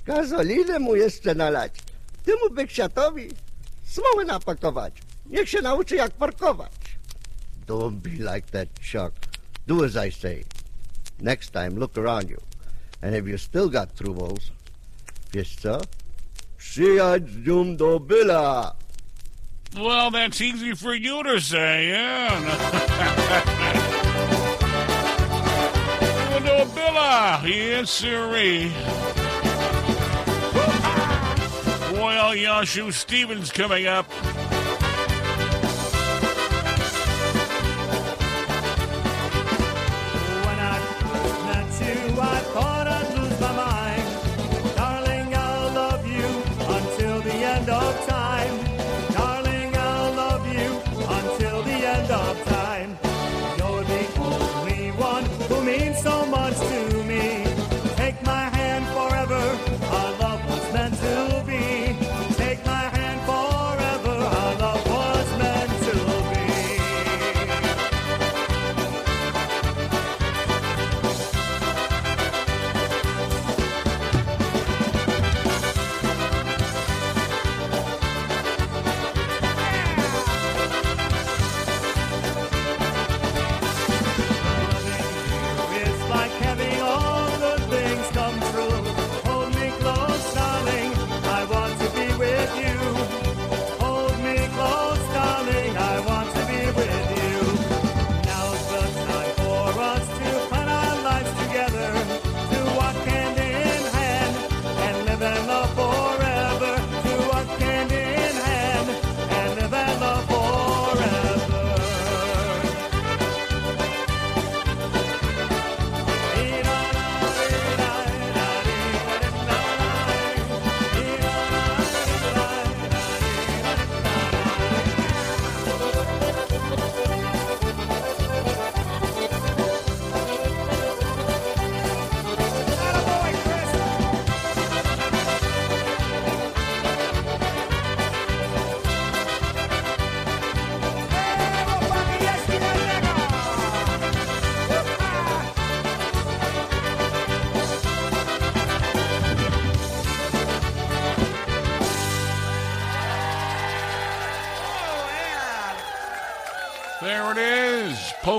Gazolinę mu jeszcze nalać. Temu beksiatowi smoły napakować. Niech się nauczy jak parkować. Don't be like that, Chuck. Do as I say. Next time, look around you. And if you still got troubles, wiesz co? Przyjadź nią do Billa. Well, that's easy for you to say, yeah. Window Billa, yes, sirree. Royal Yashu Stevens coming up. I thought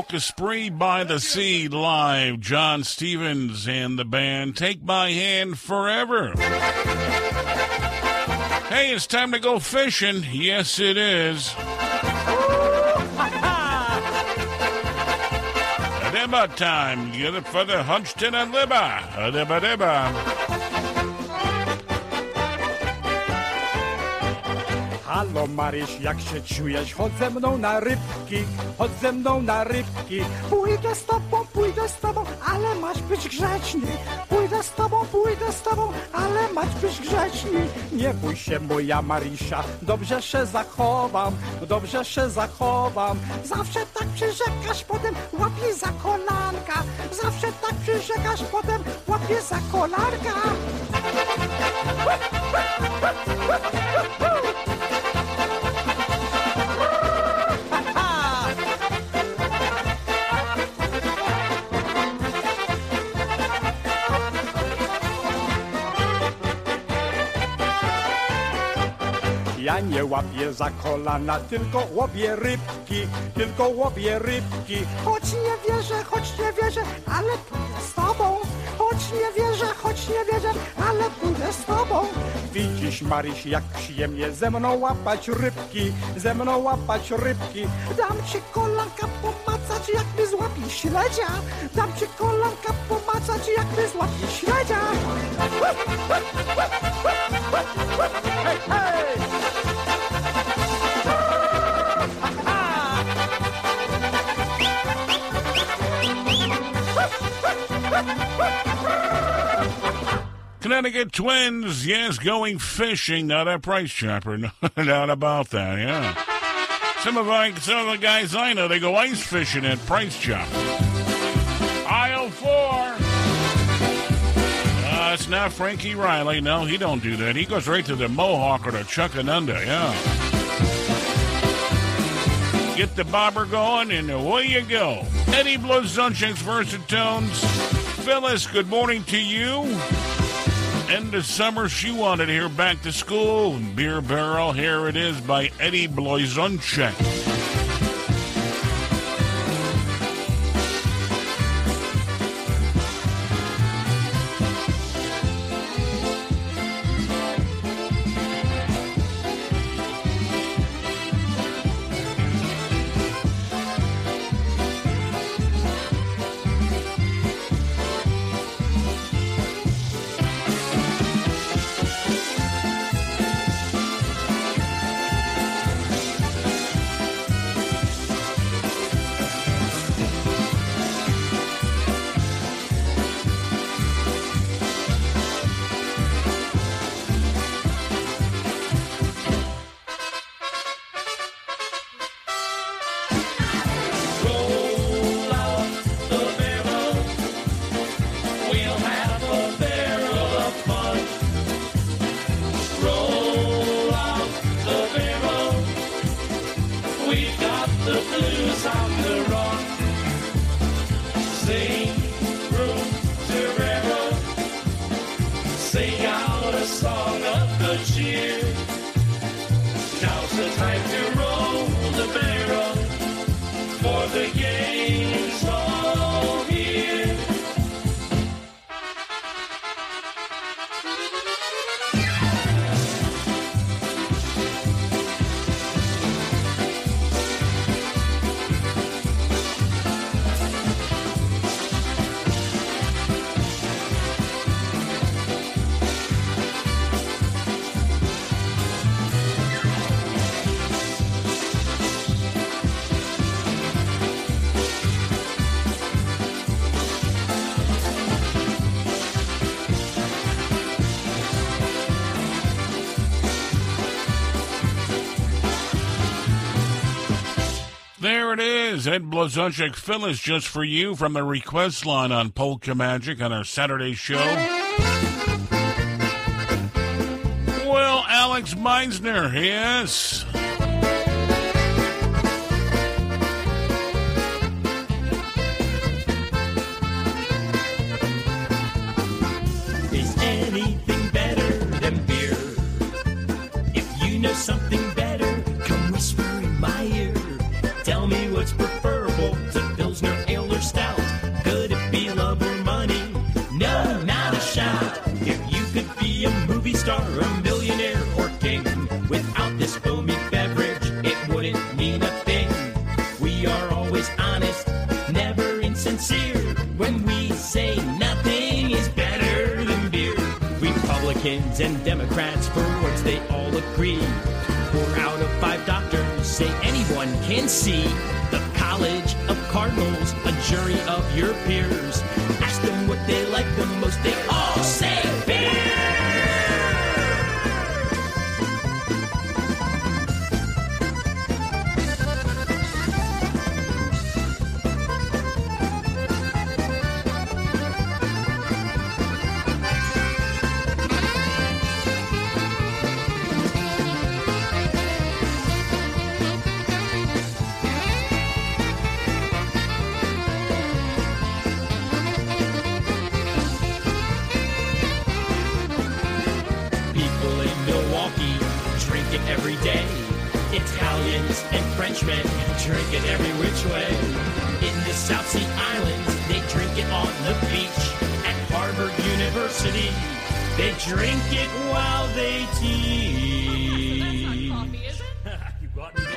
is. Polka Spree by the Sea live. John Stevens and the band Take My Hand Forever. Hey, it's time to go fishing. Yes, it is. Deba time. Get it for the Hunched and Liba. Deba deba. Halo Maryś, jak się czujesz? Chodź ze mną na rybki, chodź ze mną na rybki. Pójdę z tobą, pójdę z tobą, ale masz być grzeczny. Pójdę z tobą, pójdę z tobą, ale masz być grzeczny. Nie bój się moja Marysia, dobrze się zachowam, dobrze się zachowam. Zawsze tak przyrzekasz, potem łapię za kolanka. Zawsze tak przyrzekasz, potem łapię za kolanka. Nie łapię za kolana, tylko łowię rybki, tylko łowię rybki. Choć nie wierzę, choć nie wierzę, ale pójdę z tobą. Choć nie wierzę, choć nie wierzę, ale pójdę z tobą. Widzisz, Maryś, jak przyjemnie ze mną łapać rybki, ze mną łapać rybki. Dam ci kolanka pomacać, jak mi złapie śledzia. Dam ci kolanka pomacać, jak mi złapie śledzia. Hej, Connecticut Twins, yes, going fishing, not a price chopper, no doubt about that, yeah. Some of, my, some of the guys I know, they go ice fishing at Price Chopper. Aisle four. Uh, it's not Frankie Riley. No, he don't do that. He goes right to the Mohawk or the Chuctanunda, yeah. Get the bobber going, and away you go. Eddie Blazonczyk's Versatones. Phyllis, good morning to you. End of summer, she wanted hear back to school. Beer Barrel, here it is by Eddie Blazonczyk. Is. Ed Blazonczyk Phyllis just for you from the request line on Polka Magic on our Saturday show. Well, Alex Meixner, yes. Your peers. Drink it while they teach. Is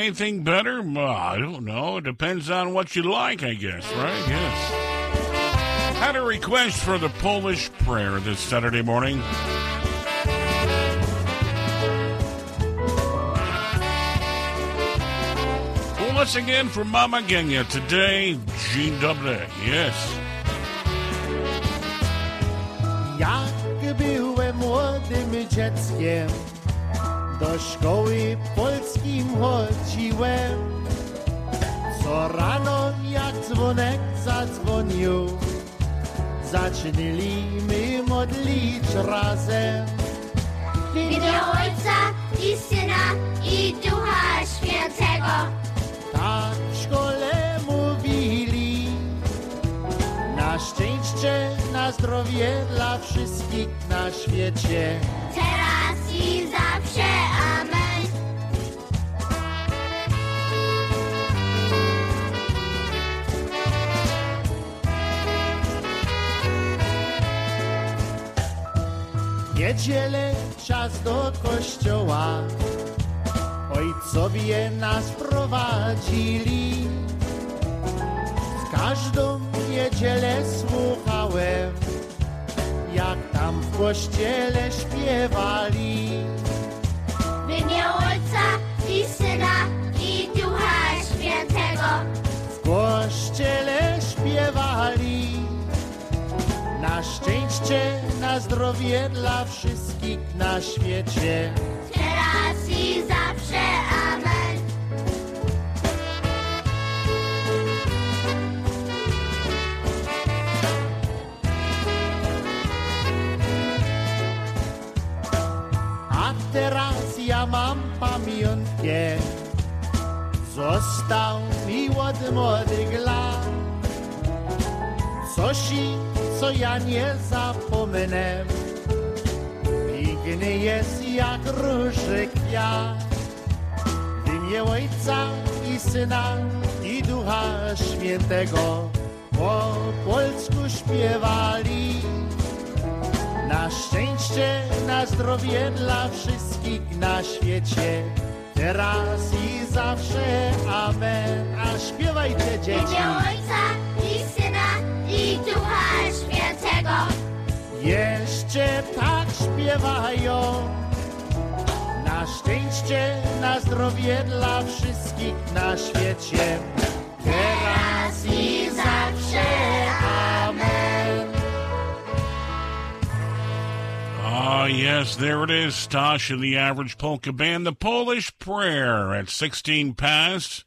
anything better? Well, I don't know. It depends on what you like, I guess, right? Yes. Had a request for the Polish prayer this Saturday morning. Once again for Mama Genia today, Doble. Yes. Jak byłem młodym dzieckiem, do szkoły polskim chodziłem. Co rano jak dzwonek zadzwonił, zaczyniliśmy modlić razem. W imię Ojca i Syna i Ducha Świętego. Tak w szkole mówili. Na szczęście, na zdrowie dla wszystkich na świecie. Teraz i zawsze. Niedzielę czas do kościoła. Ojcowie nas prowadzili. W każdą niedzielę słuchałem, jak tam w kościele śpiewali. W imię Ojca i Syna i Ducha Świętego. W kościele śpiewali. Na szczęście, na zdrowie dla wszystkich na świecie. Teraz i zawsze. Amen. A teraz ja mam pamiątkę, został mi od młodych lat. Coś, co ja nie zapomnę, piękny jest jak róży kwiat. W imię Ojca i Syna i Ducha Świętego po polsku śpiewali. Na szczęście, na zdrowie dla wszystkich na świecie. Teraz i zawsze. Amen. A śpiewajcie W dzieci. imię Ojca i Syna Ducha Świętego. Jeszcze tak śpiewają. Na szczęście, na zdrowie dla wszystkich na świecie. Teraz i zawsze. Amen. Ah, yes, there it is. Stosh and the Average Polka Band, the Polish Prayer at 16 past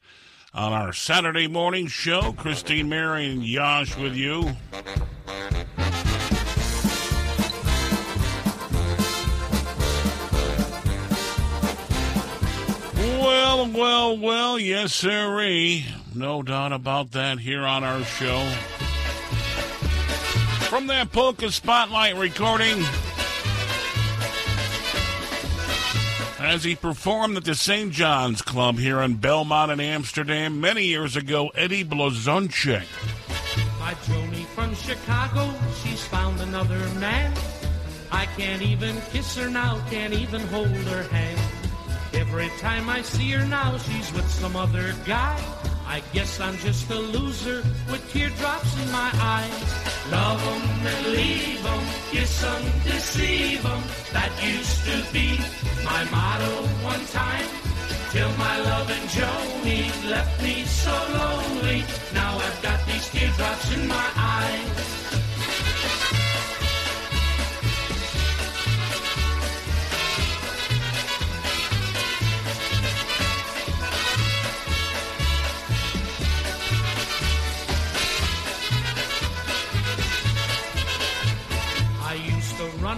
on our Saturday morning show. Christine, Mary, and Yash with you. Well, well, well, yes, sirree. No doubt about that here on our show. From that Polka Spotlight recording, as he performed at the St. John's Club here in Belmont in Amsterdam many years ago, Eddie Blazonczyk. My Joni from Chicago, she's found another man. I can't even kiss her now, can't even hold her hand. Every time I see her now, she's with some other guy. I guess I'm just a loser with teardrops in my eyes. Love 'em and leave 'em, kiss 'em, deceive 'em. That used to be my motto one time. Till my love and Joni left me so lonely. Now I've got these teardrops in my eyes.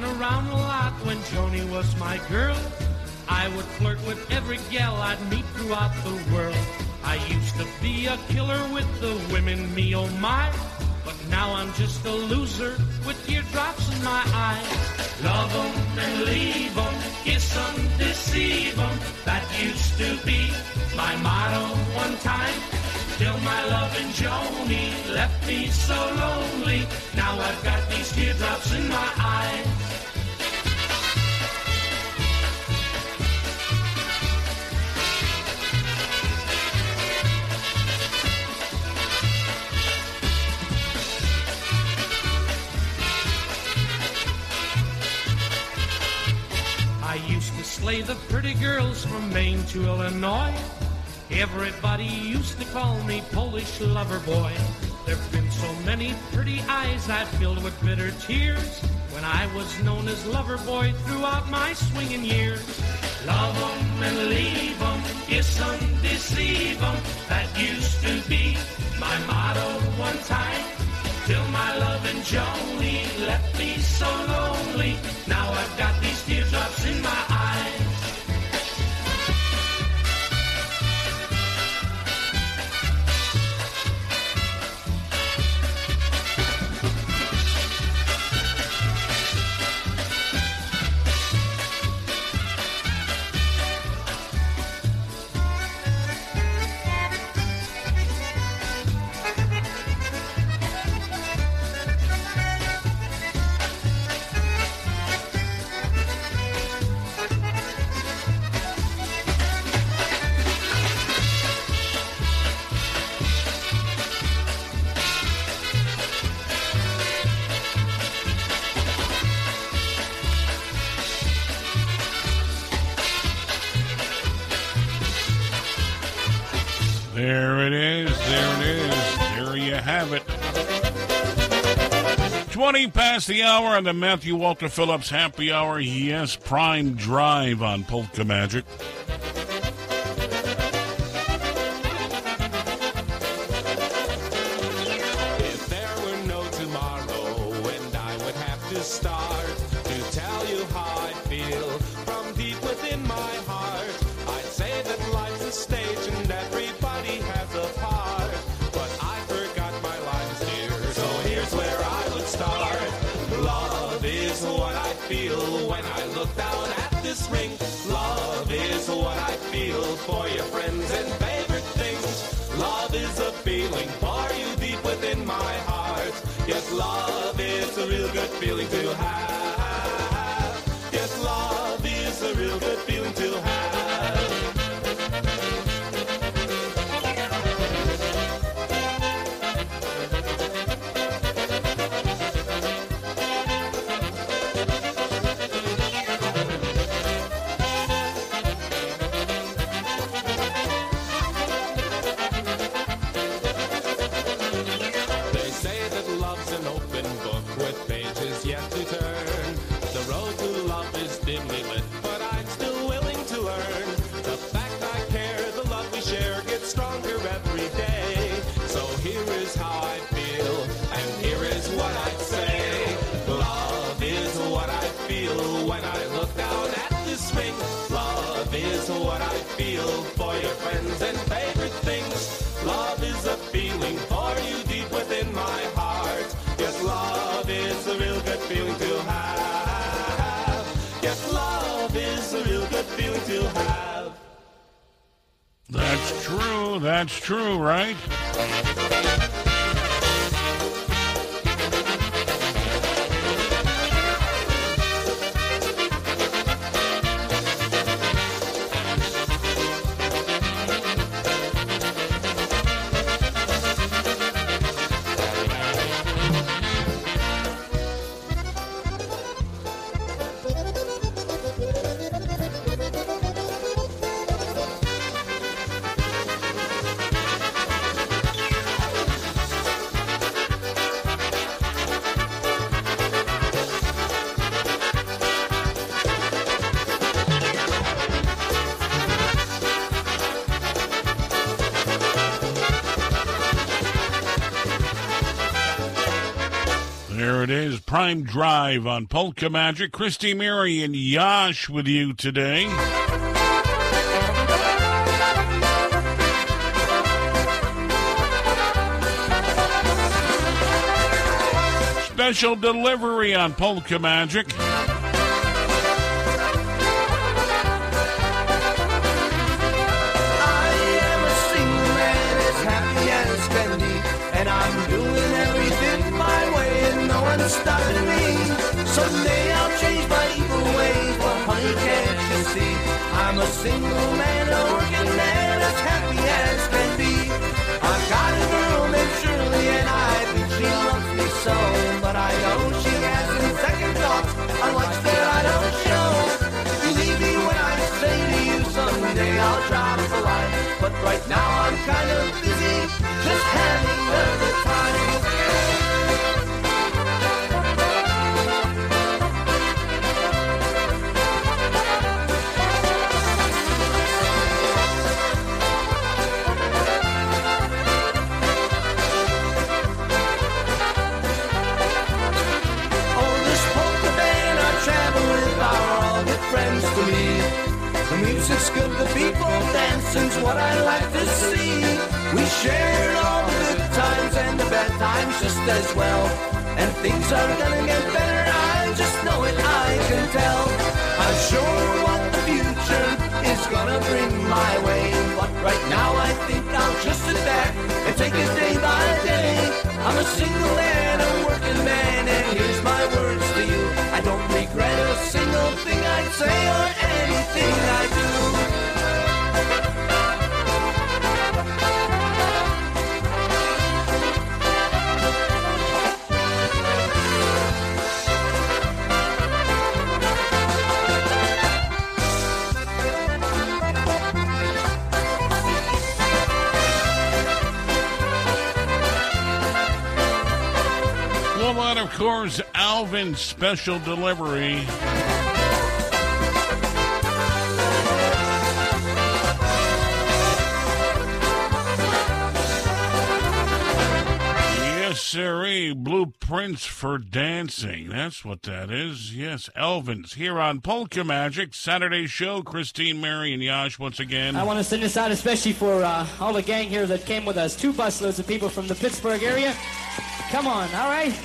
Run around a lot when Joni was my girl. I would flirt with every gal I'd meet throughout the world. I used to be a killer with the women, me oh my. But now I'm just a loser with teardrops in my eyes. Love 'em and leave 'em, kiss 'em, deceive 'em. That used to be my motto one time. Till my loving Joni left me so lonely. Now I've got these teardrops in my eyes. I used to slay the pretty girls from Maine to Illinois. Everybody used to call me Polish lover boy. There've been so many pretty eyes I filled with bitter tears when I was known as lover boy throughout my swinging years. Love 'em and leave 'em, kiss 'em, deceive 'em. That used to be my motto one time. Till my loving Joni left me so lonely. Now I've got these teardrops in my eyes. Past the hour on the Matthew Walter Phillips Happy Hour. Yes, Prime Drive on Polka Magic. Right? Prime Drive on Polka Magic. Christy, Mary, and Yash with you today. Special delivery on Polka Magic. Single man, a working man, as happy as can be. I've got a girl named Shirley, and I think she loves me so, but I know she has some second thoughts on what's that I don't show. Believe me when I say to you someday I'll drop the line. But right now I'm kind of busy, just having a good time. Music's good, the people dancing's what I like to see. We shared all the good times and the bad times just as well. And things are gonna get better, I just know it, I can tell. I'm sure what the future is gonna bring my way. But right now I think I'll just sit back and take it day by day. I'm a single and a working man, and here's my words to you. I don't regret a single thing I say or anything I of course, Alvin's special delivery. Sirree. Blueprints for dancing. That's what that is. Yes, Elvin's here on Polka Magic Saturday show. Christine, Mary, and Yash once again. I want to send this out especially for uh, all the gang here that came with us. Two busloads of people from the Pittsburgh area. Come on, all right?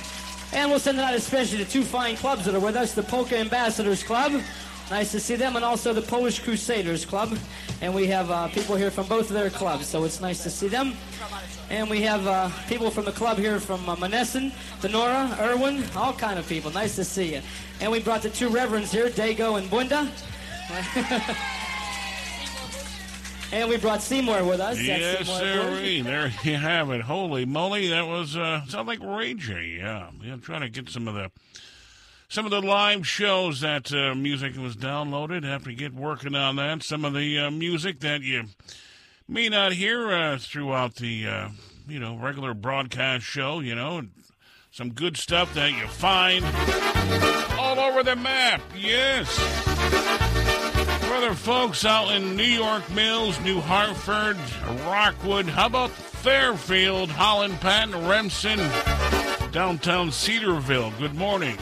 And we'll send it out especially to two fine clubs that are with us the Polka Ambassadors Club. Nice to see them, and also the Polish Crusaders Club. And we have uh, people here from both of their clubs, so it's nice to see them. And we have uh, people from the club here from uh, Monessen, Donora, Irwin, all kind of people. Nice to see you. And we brought the two reverends here, Dago and Bunda. and we brought Seymour with us. Yes, sirree. There you have it. Holy moly, that was uh, sound like Ray J. Yeah, yeah. I'm trying to get some of the some of the live shows that uh, music was downloaded. Have to get working on that. Some of the uh, music that you may not hear uh, throughout the uh, you know regular broadcast show. You know, some good stuff that you find all over the map. Yes. Brother folks out in New York Mills, New Hartford, Rockwood, how about Fairfield, Holland, Patent, Remsen, downtown Cedarville? Good morning.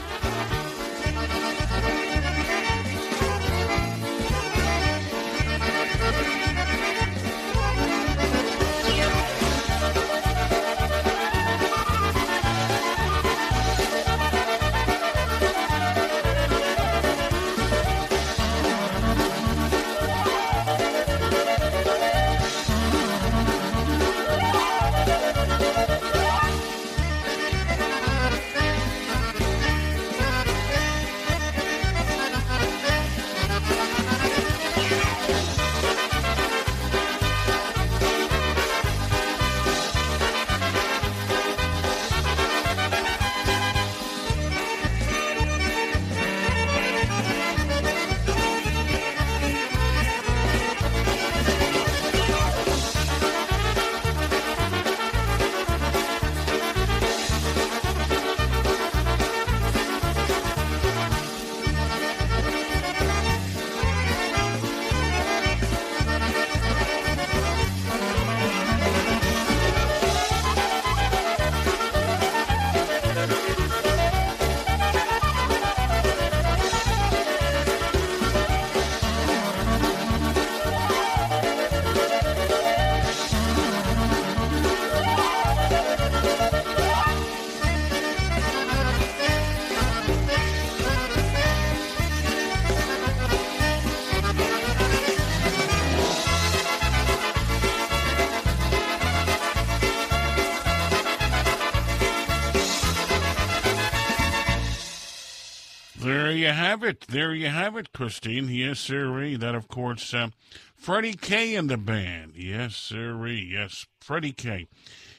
Have it. There you have it, Christine. Yes, sirree. That, of course, uh, Freddie K in the band. Yes, sirree. Yes, Freddie K.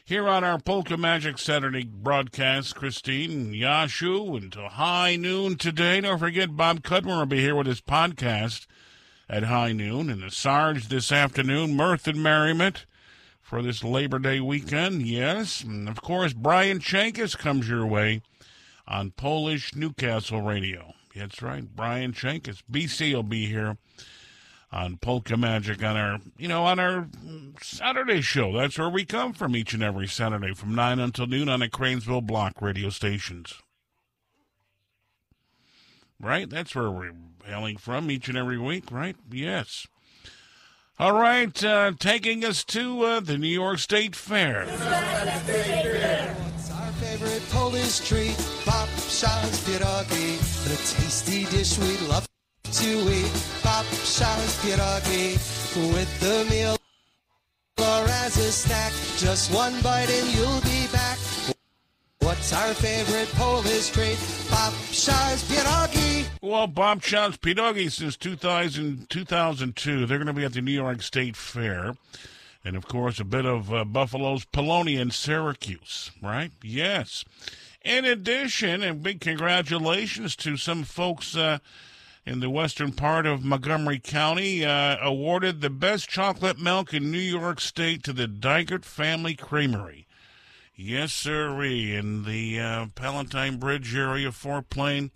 Here on our Polka Magic Saturday broadcast, Christine Yashu until high noon today. Don't forget, Bob Cudmore will be here with his podcast at high noon. And the Sarge this afternoon, mirth and merriment for this Labor Day weekend. Yes. And of course, Brian Chankis comes your way on Polish Newcastle Radio. That's right, Brian Chankis. BC will be here on Polka Magic on our, you know, on our Saturday show. That's where we come from each and every Saturday from 9 until noon on the Cranesville Block radio stations. Right? That's where we're hailing from each and every week, right? Yes. All right, uh, taking us to uh, the New York State Fair. Our favorite Polish treat? Babcia's pierogi, the tasty dish we love to eat. Pop Babcia's pierogi with the meal or as a snack. Just one bite and you'll be back. What's our favorite Polish treat? Babcia's pierogi. Well, Babcia's Pierogi since 2000, 2002. They're going to be at the New York State Fair. And, of course, a bit of uh, Buffalo's Polony and Syracuse, right? Yes. In addition, and big congratulations to some folks uh, in the western part of Montgomery County, uh, awarded the best chocolate milk in New York State to the Dygert Family Creamery. Yes, sirree. In the uh, Palatine Bridge area, Fort Plain,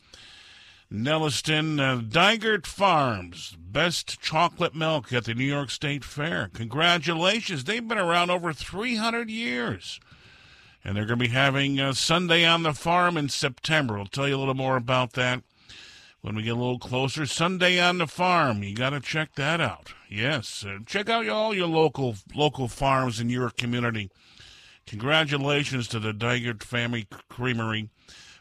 Nelliston, uh, Dygert Farms, best chocolate milk at the New York State Fair. Congratulations. They've been around over 300 years. And they're going to be having uh, Sunday on the Farm in September. I'll tell you a little more about that when we get a little closer. Sunday on the Farm. You got to check that out. Yes. Uh, check out all your local local farms in your community. Congratulations to the Dygert Family Creamery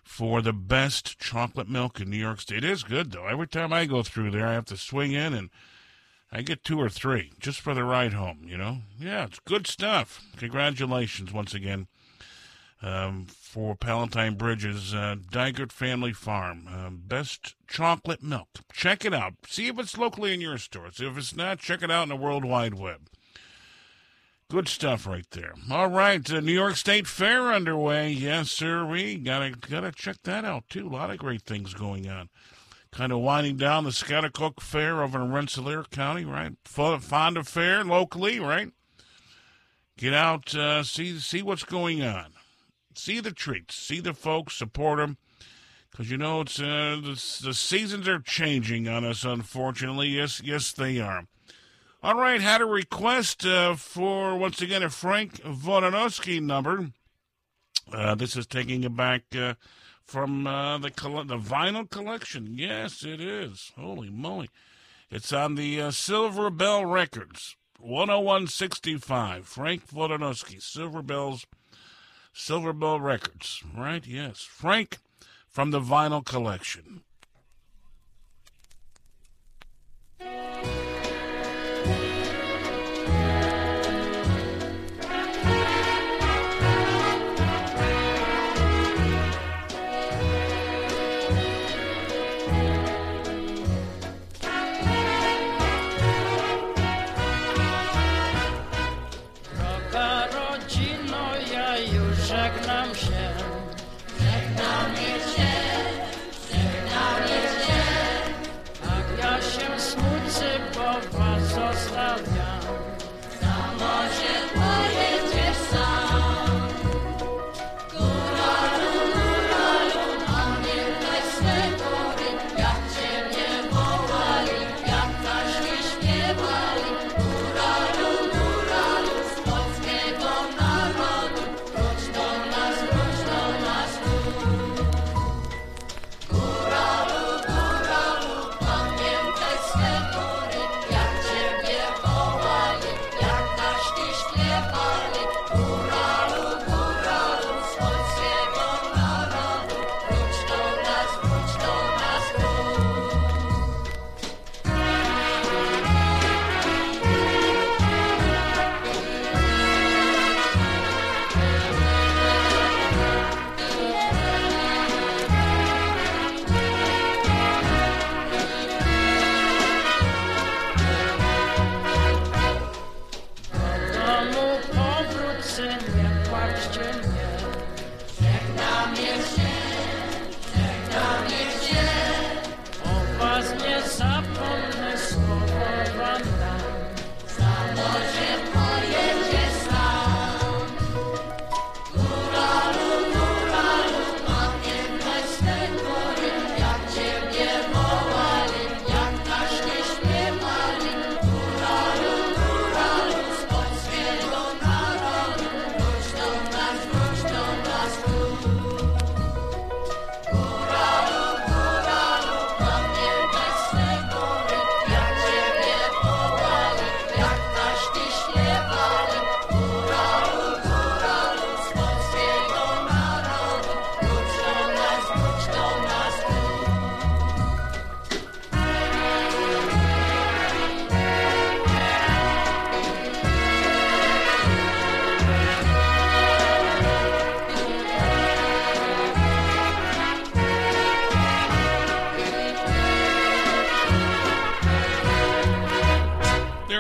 for the best chocolate milk in New York State. It is good, though. Every time I go through there, I have to swing in and I get two or three just for the ride home, you know? Yeah, it's good stuff. Congratulations once again um, for Palatine Bridges, uh, Dygert Family Farm. Uh, best chocolate milk. Check it out. See if it's locally in your stores. If it's not, check it out on the World Wide Web. Good stuff right there. All right, uh, New York State Fair underway. Yes, sir. We gotta gotta check that out too. A lot of great things going on. Kind of winding down the Schaghticoke Fair over in Rensselaer County, right? Fonda Fair locally, right? Get out, uh, see see what's going on. See the treats, see the folks, support them. Because you know it's uh, the, the seasons are changing on us, unfortunately. Yes, yes, they are. All right, had a request uh, for, once again, a Frank Wojnarowski number. Uh, this is taking it back uh, from uh, the the vinyl collection. Yes, it is. Holy moly. It's on the uh, Silver Bell Records, 10165. Frank Wojnarowski, Silver Bells, Silver Bell Records, right? Yes. Frank from the vinyl collection.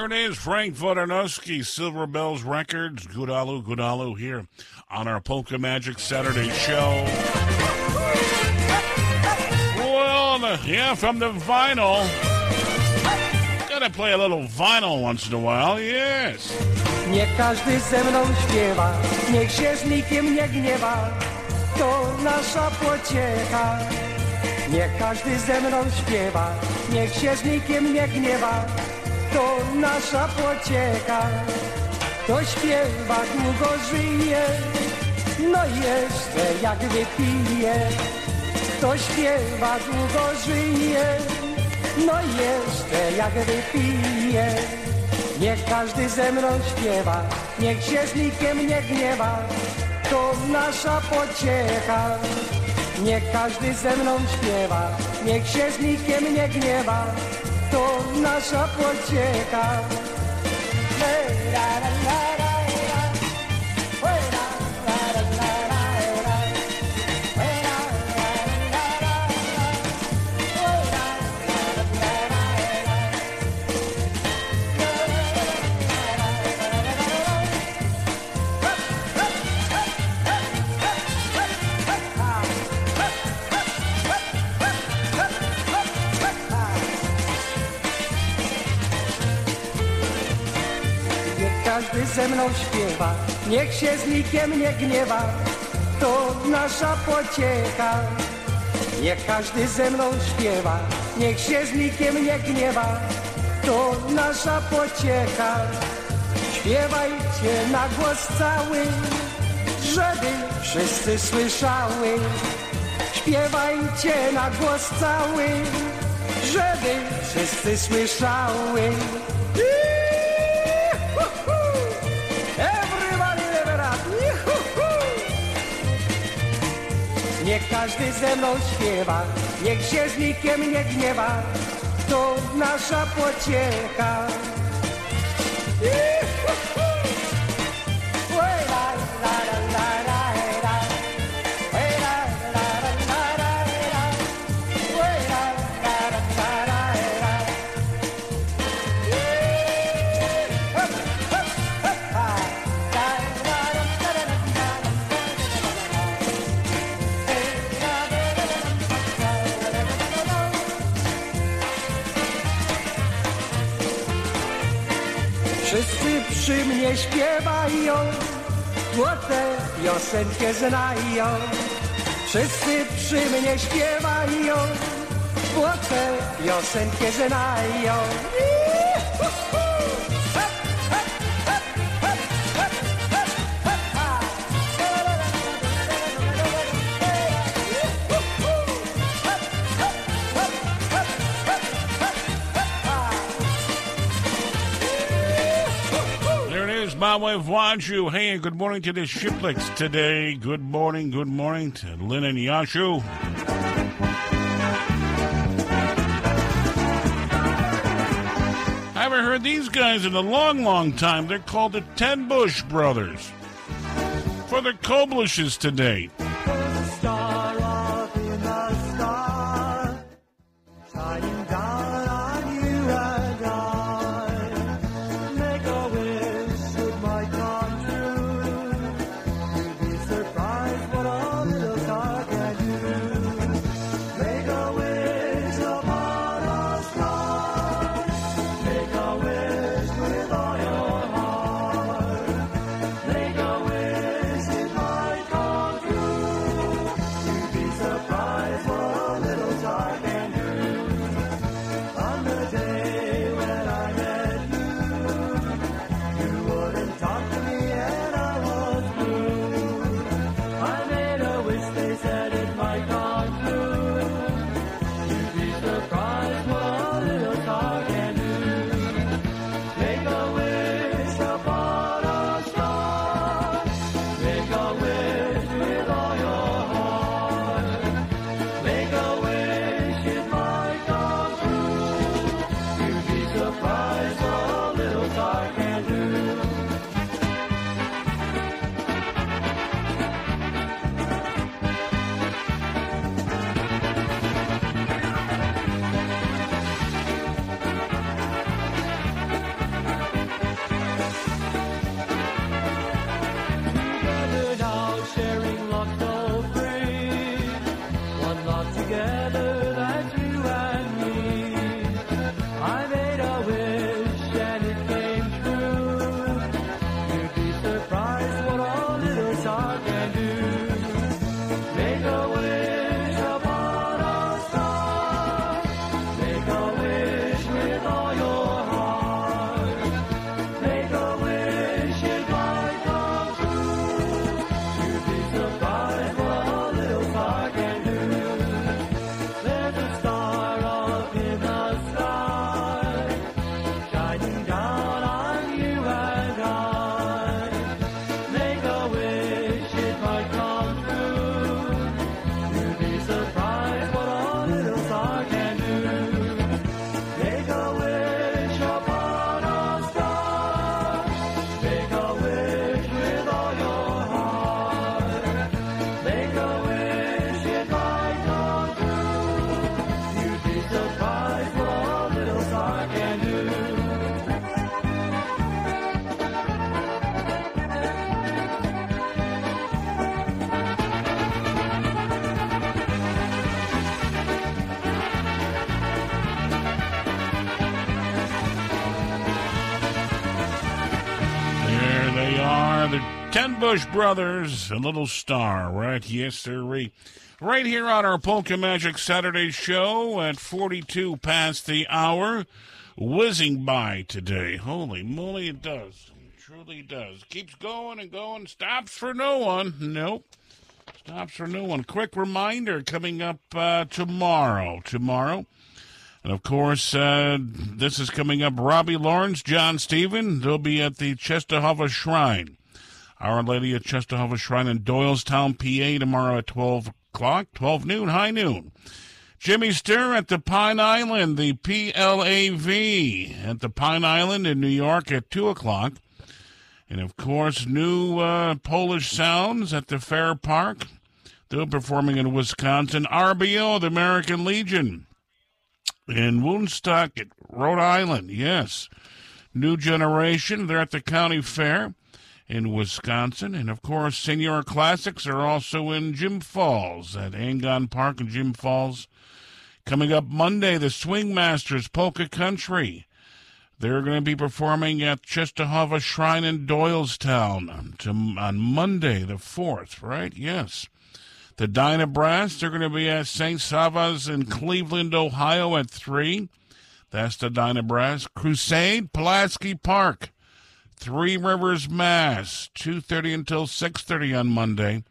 Frank Wojnarowski, Silver Bells Records, Gudalu Gudalu here on our Polka Magic Saturday show. Well, yeah, from the vinyl. Gotta play a little vinyl once in a while, yes. Niech każdy ze mną śpiewa, niech się z nikim nie gniewa, to nasza pociecha. Niech każdy ze mną śpiewa, niech się z nikim nie gniewa, to nasza pociecha. To śpiewa długo żyje, no jeszcze jak wypije. To śpiewa długo żyje, no jeszcze jak wypije. Niech każdy ze mną śpiewa, niech się z nikiem nie gniewa, to nasza pociecha. Niech każdy ze mną śpiewa, niech się z nikiem nie gniewa, to nasza pociecha. Hej, ra, ra, ra, ra, ze mną śpiewa, niech się z nikiem nie gniewa, to nasza pociecha. Niech każdy ze mną śpiewa, niech się z nikiem nie gniewa, to nasza pociecha. Śpiewajcie na głos cały, żeby wszyscy słyszały. Śpiewajcie na głos cały, żeby wszyscy słyszały. Niech każdy ze mną śpiewa, niech się z nikiem nie gniewa, to nasza pociecha. Śpiewają, złote piosenkę znają. Wszyscy przy mnie śpiewają, złote piosenkę znają. Wife Wanju. Hey, and good morning to the Shiplix today. Good morning, good morning to Lynn and Yashu. I haven't heard these guys in a long, long time. They're called the Ten Bush Brothers. For the Koblishes today. Ten Bush Brothers, a little star, right? Yes, sir. Right here on our Polka Magic Saturday show at 42 past the hour. Whizzing by today. Holy moly, it does. It truly does. Keeps going and going. Stops for no one. Nope. Stops for no one. Quick reminder coming up uh, tomorrow. Tomorrow. And of course, uh, this is coming up. Robbie Lawrence, John Stephen, they'll be at the Czestochowa Shrine. Our Lady of Czestochowa Shrine in Doylestown, PA, tomorrow at 12 o'clock, 12 noon, high noon. Jimmy Sturr at the Pine Island, the PLAV at the Pine Island in New York at 2 o'clock. And of course, new uh, Polish Sounds at the Fair Park. They're performing in Wisconsin. RBO, the American Legion in Woonsocket, Rhode Island. Yes. New Generation, they're at the County Fair in Wisconsin. And of course, Senior Classics are also in Jim Falls at Angon Park in Jim Falls. Coming up Monday, the Swing Masters Polka Country. They're going to be performing at Czestochowa Shrine in Doylestown to, on Monday, the 4th, right? Yes. The Dyna Brass, they're going to be at St. Sava's in Cleveland, Ohio at 3. That's the Dyna Brass. Crusade, Pulaski Park. Three Rivers, Mass. 2.30 until 6.30 on Monday.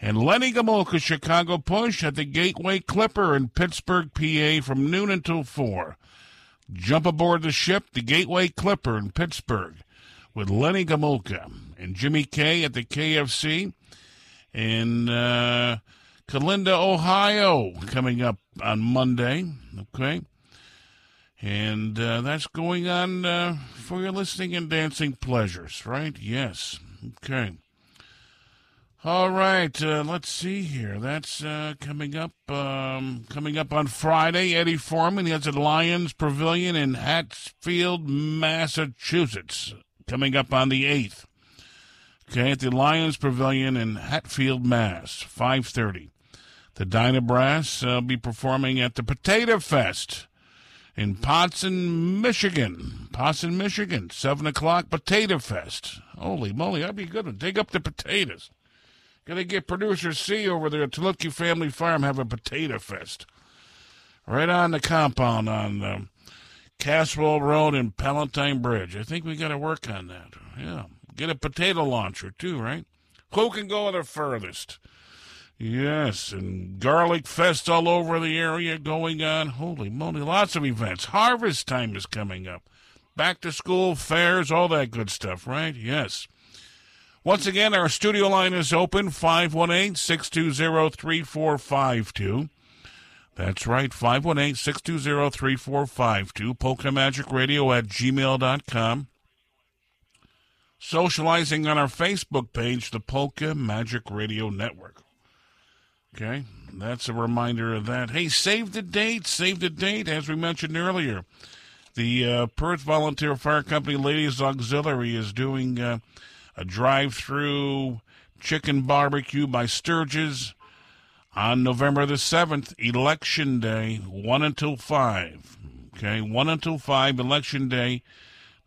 And Lenny Gomulka, Chicago Push at the Gateway Clipper in Pittsburgh, PA from noon until 4. Jump aboard the ship, the Gateway Clipper in Pittsburgh with Lenny Gomulka and Jimmy K at the KFC in uh, Kalinda, Ohio, coming up on Monday. Okay. And uh, that's going on uh, for your listening and dancing pleasures, right? Yes. Okay. All right, uh, let's see here. That's uh, coming up. Um, coming up on Friday. Eddie Forman. He has at Lions Pavilion in Hatfield, Massachusetts. Coming up on the eighth. Okay, at the Lions Pavilion in Hatfield, Mass. Five thirty. The Dyna Brass will be performing at the Potato Fest in Posen, Michigan. Posen, Michigan. Seven o'clock. Potato Fest. Holy moly, that'd be good to dig up the potatoes. Gonna get producer C over there at Tulutki Family Farm have a potato fest. Right on the compound on um, Caswell Road and Palatine Bridge. I think we gotta work on that. Yeah. Get a potato launcher too, right? Who can go the furthest? Yes, and garlic fest all over the area going on. Holy moly, lots of events. Harvest time is coming up. Back to school, fairs, all that good stuff, right? Yes. Once again, our studio line is open 518 620 3452. That's right, 518 620 3452. Polka Magic Radio at gmail.com. Socializing on our Facebook page, the Polka Magic Radio Network. Okay, that's a reminder of that. Hey, save the date, save the date, as we mentioned earlier. The uh, Perth Volunteer Fire Company Ladies Auxiliary is doing. Uh, a drive through chicken barbecue by Sturgis on November the 7th, Election Day, 1 until 5. Okay, 1 until 5, Election Day,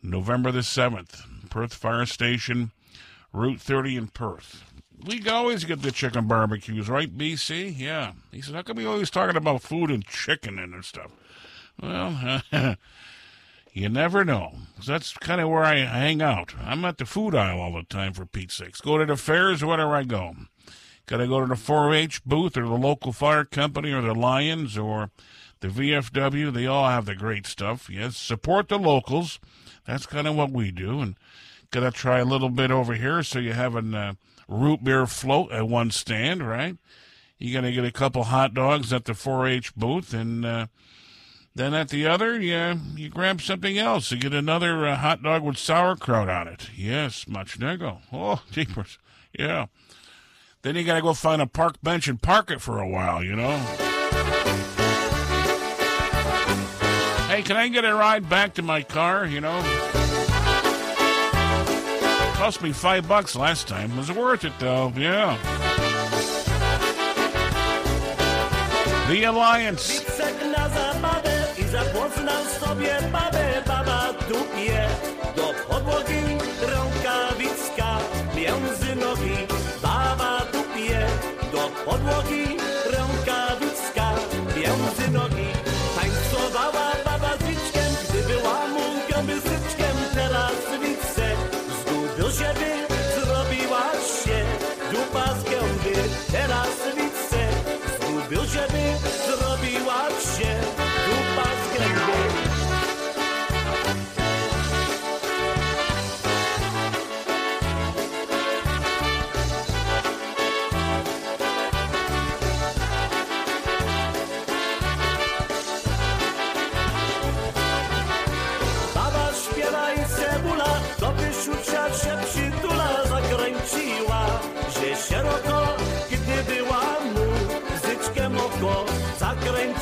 November the 7th. Perth Fire Station, Route 30 in Perth. We always get the chicken barbecues, right, BC? Yeah. He said, how come we always talking about food and chicken and stuff? Well, You never know. That's kind of where I hang out. I'm at the food aisle all the time, for Pete's sakes. Go to the fairs, wherever I go. Got to go to the 4-H booth or the local fire company or the Lions or the VFW. They all have the great stuff. Yes, support the locals. That's kind of what we do. And got to try a little bit over here. So you have a uh, root beer float at one stand, right? You got to get a couple hot dogs at the 4-H booth and... Uh, then at the other, you, you grab something else. You get another uh, hot dog with sauerkraut on it. Yes, much nego. Oh, jeepers. Yeah. Then you got to go find a park bench and park it for a while, you know? Hey, can I get a ride back to my car, you know? Cost me five bucks last time. It was worth it, though. Yeah. The Alliance.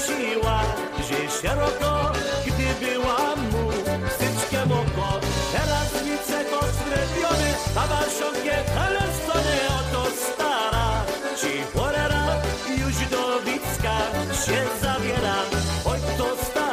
Zakręciła, że szeroko, gdy była mu zyczkiem oko. Teraz widzę go sklepiony, baba siągnie telestony, oto stara, ci porera, już do Wicka się zawiera, oj to stara,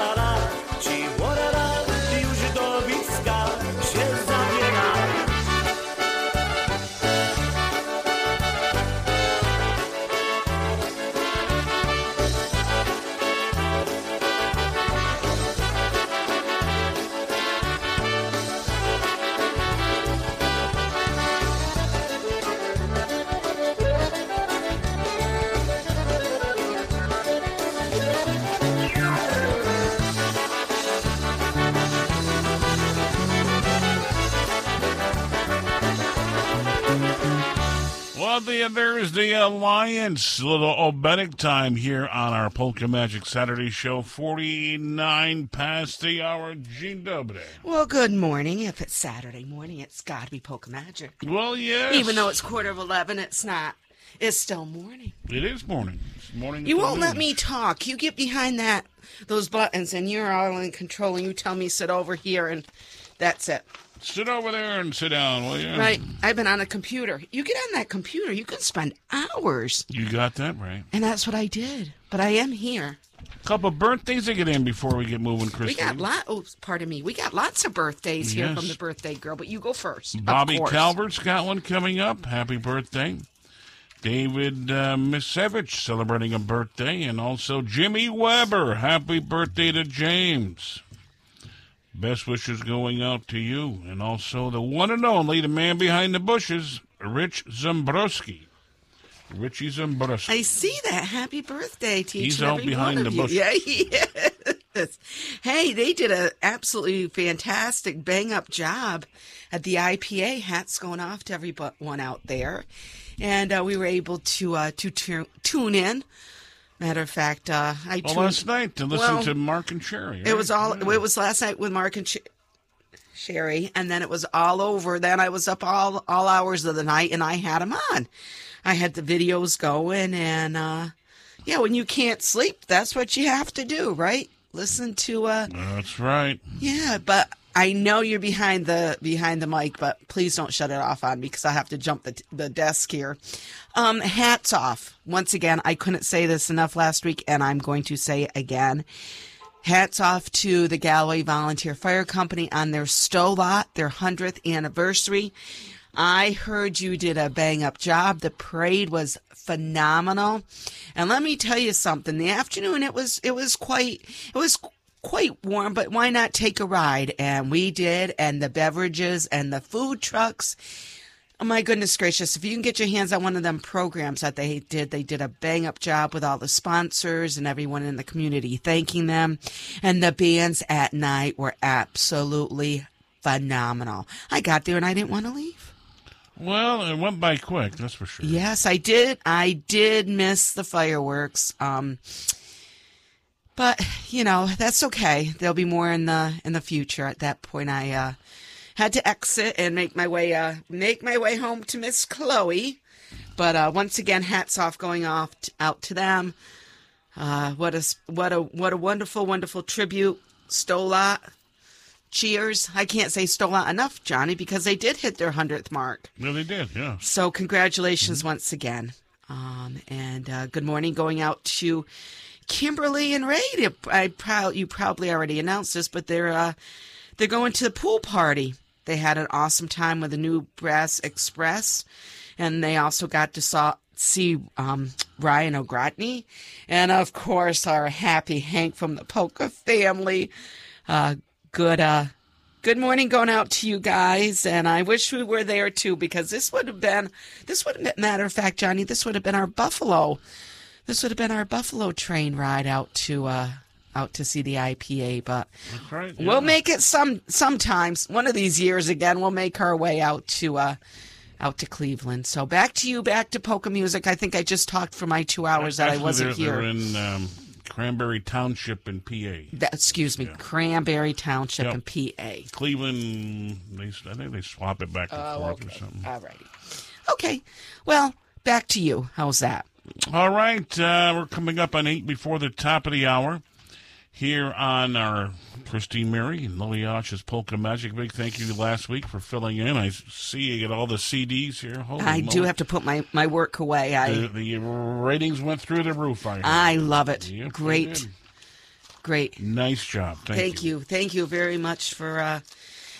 The, there's the Alliance. Little Obenic time here on our Polka Magic Saturday show. 49 past the hour. Dobry. Well, good morning. If it's Saturday morning, it's got to be Polka Magic. Well, yes. Even though it's quarter of 11, it's not. It's still morning. It is morning. It's morning. You won't let me talk. You get behind that those buttons and you're all in control and you tell me sit over here and that's it. Sit over there and sit down, will you? Right? I've been on a computer. You get on that computer, you can spend hours. You got that right. And that's what I did. But I am here. A Couple birthdays to get in before we get moving, We Christine. got lot. Oh, pardon me. We got lots of birthdays here from the birthday girl. But you go first. Bobby. Calvert's got one coming up. Happy birthday. David uh, Misevich celebrating a birthday. And also Jimmy Weber. Happy birthday to James. Best wishes going out to you. And also the one and only, the man behind the bushes, Rich Zombrowski. Richie Zombrowski. I see that. Happy birthday to He's out behind the you. Yeah, he is. Hey, they did a absolutely fantastic bang up job at the IPA. Hats going off to everyone out there, and uh, we were able to uh, to tu- tune in. Matter of fact, uh, I Well, tuned last night to listen Well, to Mark and Sherry. It was right? all. It was last night with Mark and Sh- Sherry, and then it was all over. Then I was up all all hours of the night, and I had them on. I had the videos going, and uh, yeah, when you can't sleep, that's what you have to do, right? Listen to uh, That's right. yeah, but I know you're behind the behind the mic, but please don't shut it off on me because I have to jump the the desk here. Um, hats off once again. I couldn't say this enough last week, and I'm going to say it again. Hats off to the Galway Volunteer Fire Company on their Sto Lat, their hundredth anniversary. I heard you did a bang up job. The parade was phenomenal. And let me tell you something. The afternoon it was it was quite it was quite warm, but why not take a ride? And we did, and the beverages and the food trucks. Oh my goodness gracious. If you can get your hands on one of them programs that they did, they did a bang up job with all the sponsors and everyone in the community thanking them. And the bands at night were absolutely phenomenal. I got there and I didn't want to leave. Well, it went by quick, that's for sure. Yes, I did. I did miss the fireworks. Um, but you know that's okay. There'll be more in the in the future. At that point, I uh, had to exit and make my way uh, make my way home to Miss Chloe. But uh, once again, hats off going off t- out to them. Uh, what a what a what a wonderful wonderful tribute. Sto Lat. Cheers. I can't say Sto Lat enough, Johnny, because they did hit their hundredth mark. No, they did, yeah. So congratulations once again. Um, and uh, good morning going out to Kimberly and Ray. I proud you probably already announced this, but they're uh, they're going to the pool party. They had an awesome time with the new Brass Express, and they also got to saw see um, Ryan O'Grotney, and of course our happy Hank from the Polka family. Uh, good, uh, good morning going out to you guys, and I wish we were there too because this would have been, this would have been, matter of fact, Johnny, this would have been our Buffalo, this would have been our Buffalo train ride out to, uh, out to see the IPA, but right. we'll make it some sometimes. One of these years again, we'll make our way out to uh out to Cleveland. So back to you, back to polka music. I think I just talked for my two hours that I wasn't they're, here. They're in um, Cranberry Township in PA. That- excuse me, Cranberry Township Yep. in PA. Cleveland, they, I think they swap it back and Oh, forth or something. All righty. Okay. Well, back to you. How's that? All right, uh, we're coming up on eight before the top of the hour here on our Christine Mary and Lily Osh's Polka Magic. Big thank you last week for filling in. I see you get all the CDs here. Holy I do have to put my, my work away. I The, the ratings went through the roof. I, heard. I love it. Yep, Great. Great. Nice job. Thank, Thank, you. Thank you very much for uh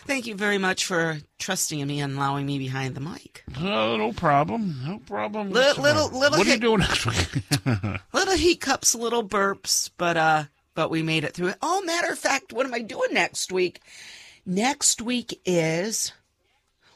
thank you very much for trusting in me and allowing me behind the mic. Oh, no problem. No problem. Li- little- little What are you doing next week? Little hiccups, little burps, but uh but we made it through it. Oh, matter of fact, what am I doing next week? Next week is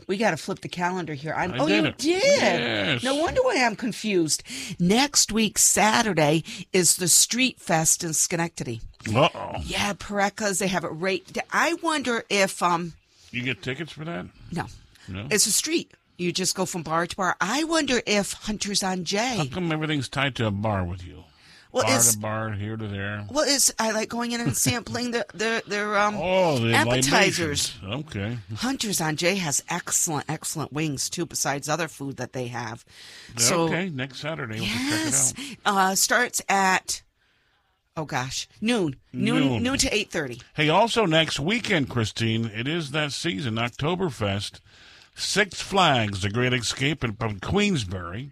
we got to flip the calendar here. I'm, I oh, did you it. did. Yes. No wonder why I'm confused. Next week, Saturday, is the Street Fest in Schenectady. Uh-oh. Yeah, Parecas, they have it right. I wonder if um You get tickets for that? no, No. it's a street. You just go from bar to bar. I wonder if Hunters on Jay. How come everything's tied to a bar with you? Well, bar it's- to bar, here to there. Well, it's I like going in and sampling the their their um Oh, the appetizers. libations. Okay. Hunters on Jay has excellent excellent wings too. Besides other food that they have. So okay, next Saturday we'll yes, check it uh, starts at oh gosh noon noon Noon. noon, to eight thirty. Hey, also next weekend, Christine, it is that season, Oktoberfest. Six Flags, The Great Escape in, from Queensbury.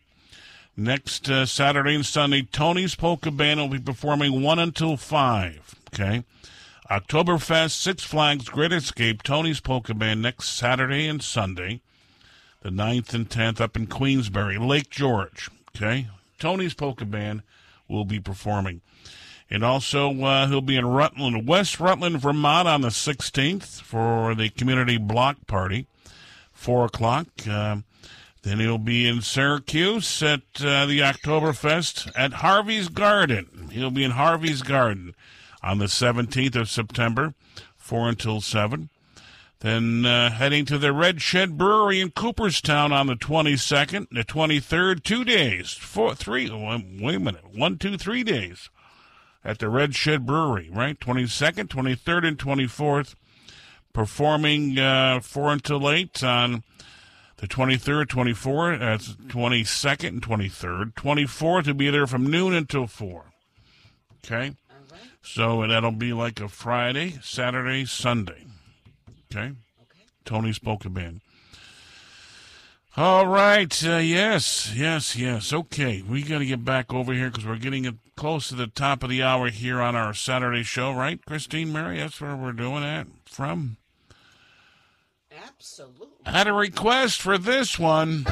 Next uh, Saturday and Sunday, Tony's Polka Band will be performing 1 until 5. Okay? Oktoberfest, Six Flags, Great Escape, Tony's Polka Band next Saturday and Sunday. The 9th and 10th up in Queensbury, Lake George. Okay? Tony's Polka Band will be performing. And also, uh, he'll be in Rutland, West Rutland, Vermont on the 16th for the community block party, 4 o'clock. Um then he'll be in Syracuse at uh, the Oktoberfest at Harvey's Garden. He'll be in Harvey's Garden on the 17th of September, 4 until 7. Then uh, heading to the Red Shed Brewery in Cooperstown on the 22nd, the 23rd, two days, four, three, wait a minute, one, two, three days at the Red Shed Brewery, right? 22nd, 23rd, and 24th, performing uh, 4 until 8 on the 23rd, 24th, that's 22nd, and 23rd. 24th will be there from noon until 4. Okay? So that'll be like a Friday, Saturday, Sunday. Okay? Tony's Polka Band. All right. Uh, yes, yes, yes. Okay. We got to get back over here because we're getting it close to the top of the hour here on our Saturday show, right, Christine Mary? That's where we're doing that from. Absolutely. Had a request for this one.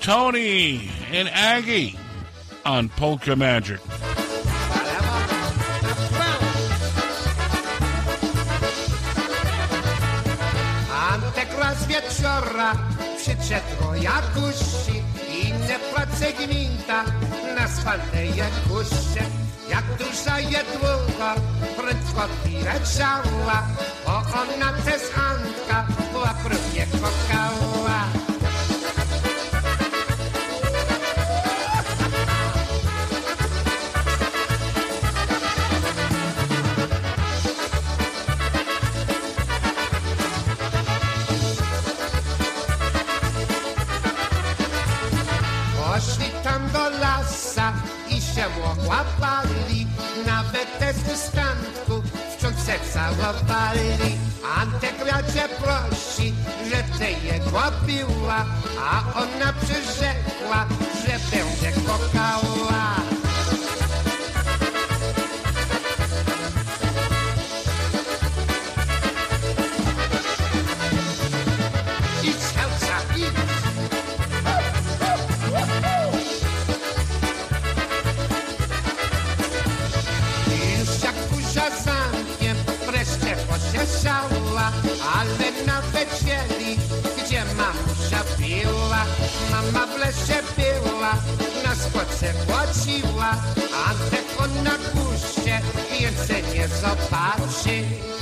Tony and Aggie on Polka Magic. z wieczora przyszedł jakusi i nie płacę gminta na swalnej kusze. Jak dusza jedługa prędko wyleciała, bo ona też Antka była próbnie kokała. Nawet też w stanku wciąż se całowali. Antek radzie prosi, że ty jego piła, a ona przyrzekła, że będzie kokała. Na spocie płaciła, Antek on na kuście, więcej nie zobaczy.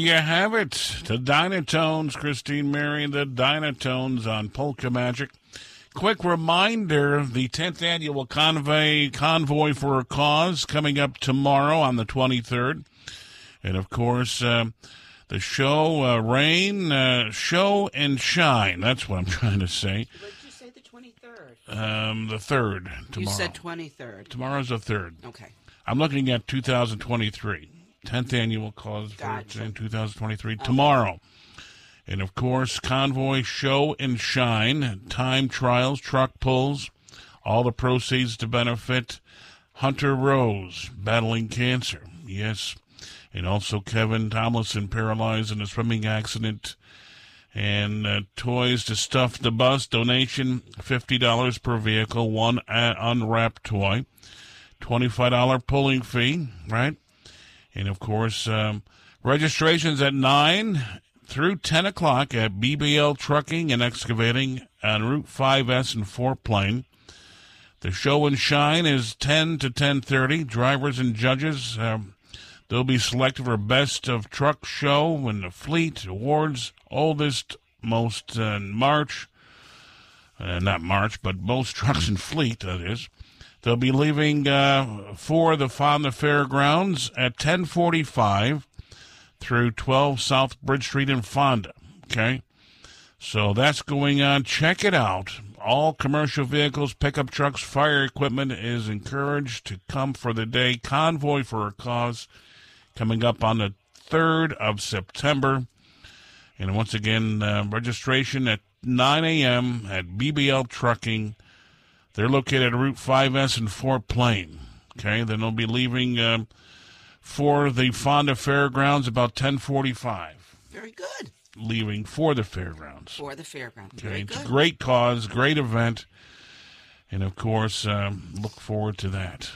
You have it. The Dynatones, Christine Mary the Dynatones on Polka Magic. Quick reminder the 10th annual convoy, convoy for a Cause coming up tomorrow on the 23rd. And of course, uh, the show, uh, Rain, uh, Show and Shine. That's what I'm trying to say. What did you say, the 23rd? Um, the 3rd tomorrow. You said 23rd. Tomorrow's the 3rd. Okay. I'm looking at 2023, 10th annual cause for Gotcha. in 2023 tomorrow. And of course, convoy show and shine, time trials, truck pulls, all the proceeds to benefit Hunter Rose battling cancer. Yes. And also Kevin Tomlinson paralyzed in a swimming accident. And uh, toys to stuff the bus donation $50 per vehicle, one unwrapped toy. $25 pulling fee, right? And of course, um, registrations at 9 through 10 o'clock at BBL Trucking and Excavating on Route 5S and Fort Plain. The show and shine is 10 to 10:30. Drivers and judges um, they'll be selected for best of truck show and the fleet awards, oldest, most uh, March, uh, not March, but most trucks and fleet that is. They'll be leaving uh, for the Fonda Fairgrounds at 10:45 through 12 South Bridge Street in Fonda. Okay, so that's going on. Check it out. All commercial vehicles, pickup trucks, fire equipment is encouraged to come for the day. Convoy for a cause coming up on the 3rd of September. And once again, uh, registration at 9 a.m. at BBL Trucking. They're located at Route 5S in Fort Plain. Okay, then they'll be leaving um, for the Fonda Fairgrounds about 10:45. Very good. Leaving for the fairgrounds. For the fairgrounds. Okay, Very it's good. great cause, great event, and of course, um, look forward to that.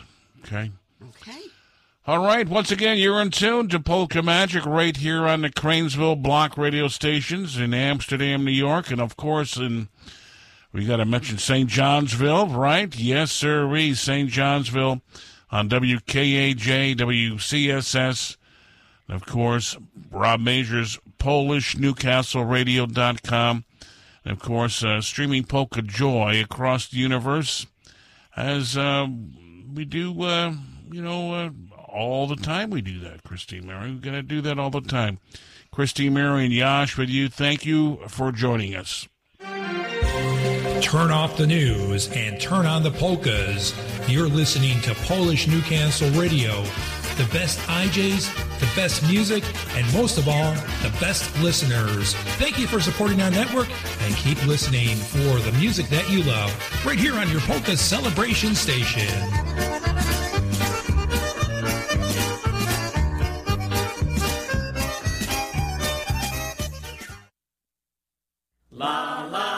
Okay. Okay. All right. Once again, you're in tune to Polka Magic right here on the Cranesville Block radio stations in Amsterdam, New York, and of course in we got to mention St. Johnsville, right? Yes, sir. We St. Johnsville on WKAJ, WCSS, and of course Rob Majors Polish Newcastle Radio.com, and of course uh, streaming Polka Joy across the universe as uh, we do. Uh, you know, uh, all the time we do that, Christine Mary. We're going to do that all the time. Christine Mary and Yash with you. Thank you for joining us. Turn off the news and turn on the polkas. You're listening to Polish Newcastle Radio. The best IJs, the best music, and most of all, the best listeners. Thank you for supporting our network and keep listening for the music that you love right here on your Polka Celebration Station. La la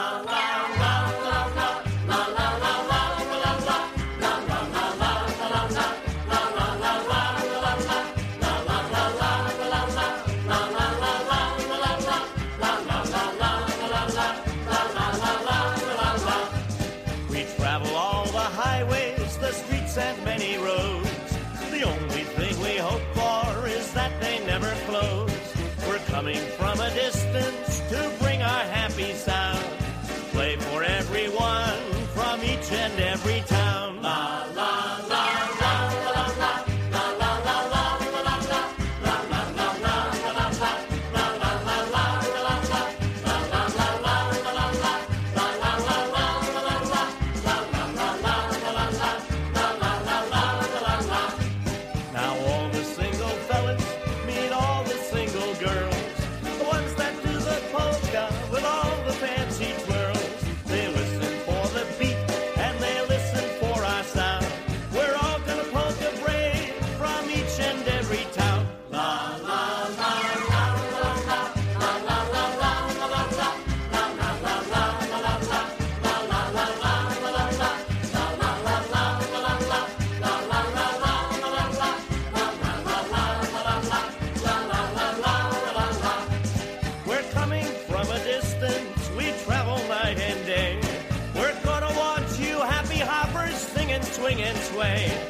away.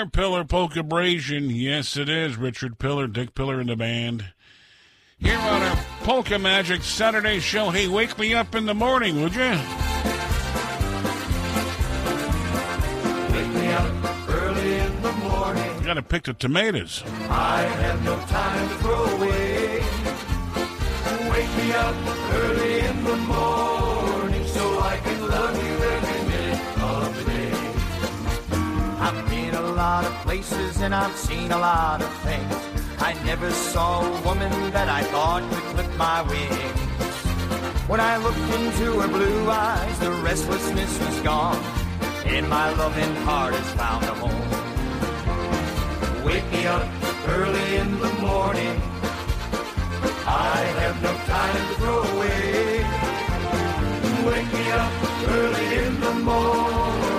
Dick Pillar, Polka Abrasion. Yes, it is. Richard Pillar, Dick Pillar in the band. Here on our Polka Magic Saturday show. Hey, wake me up in the morning, would you? Wake me up early in the morning. You gotta pick the tomatoes. I have no time to throw away. Wake me up early in the morning lot of places and I've seen a lot of things. I never saw a woman that I thought could clip my wings. When I looked into her blue eyes, the restlessness was gone, and my loving heart has found a home. Wake me up early in the morning. I have no time to throw away. Wake me up early in the morning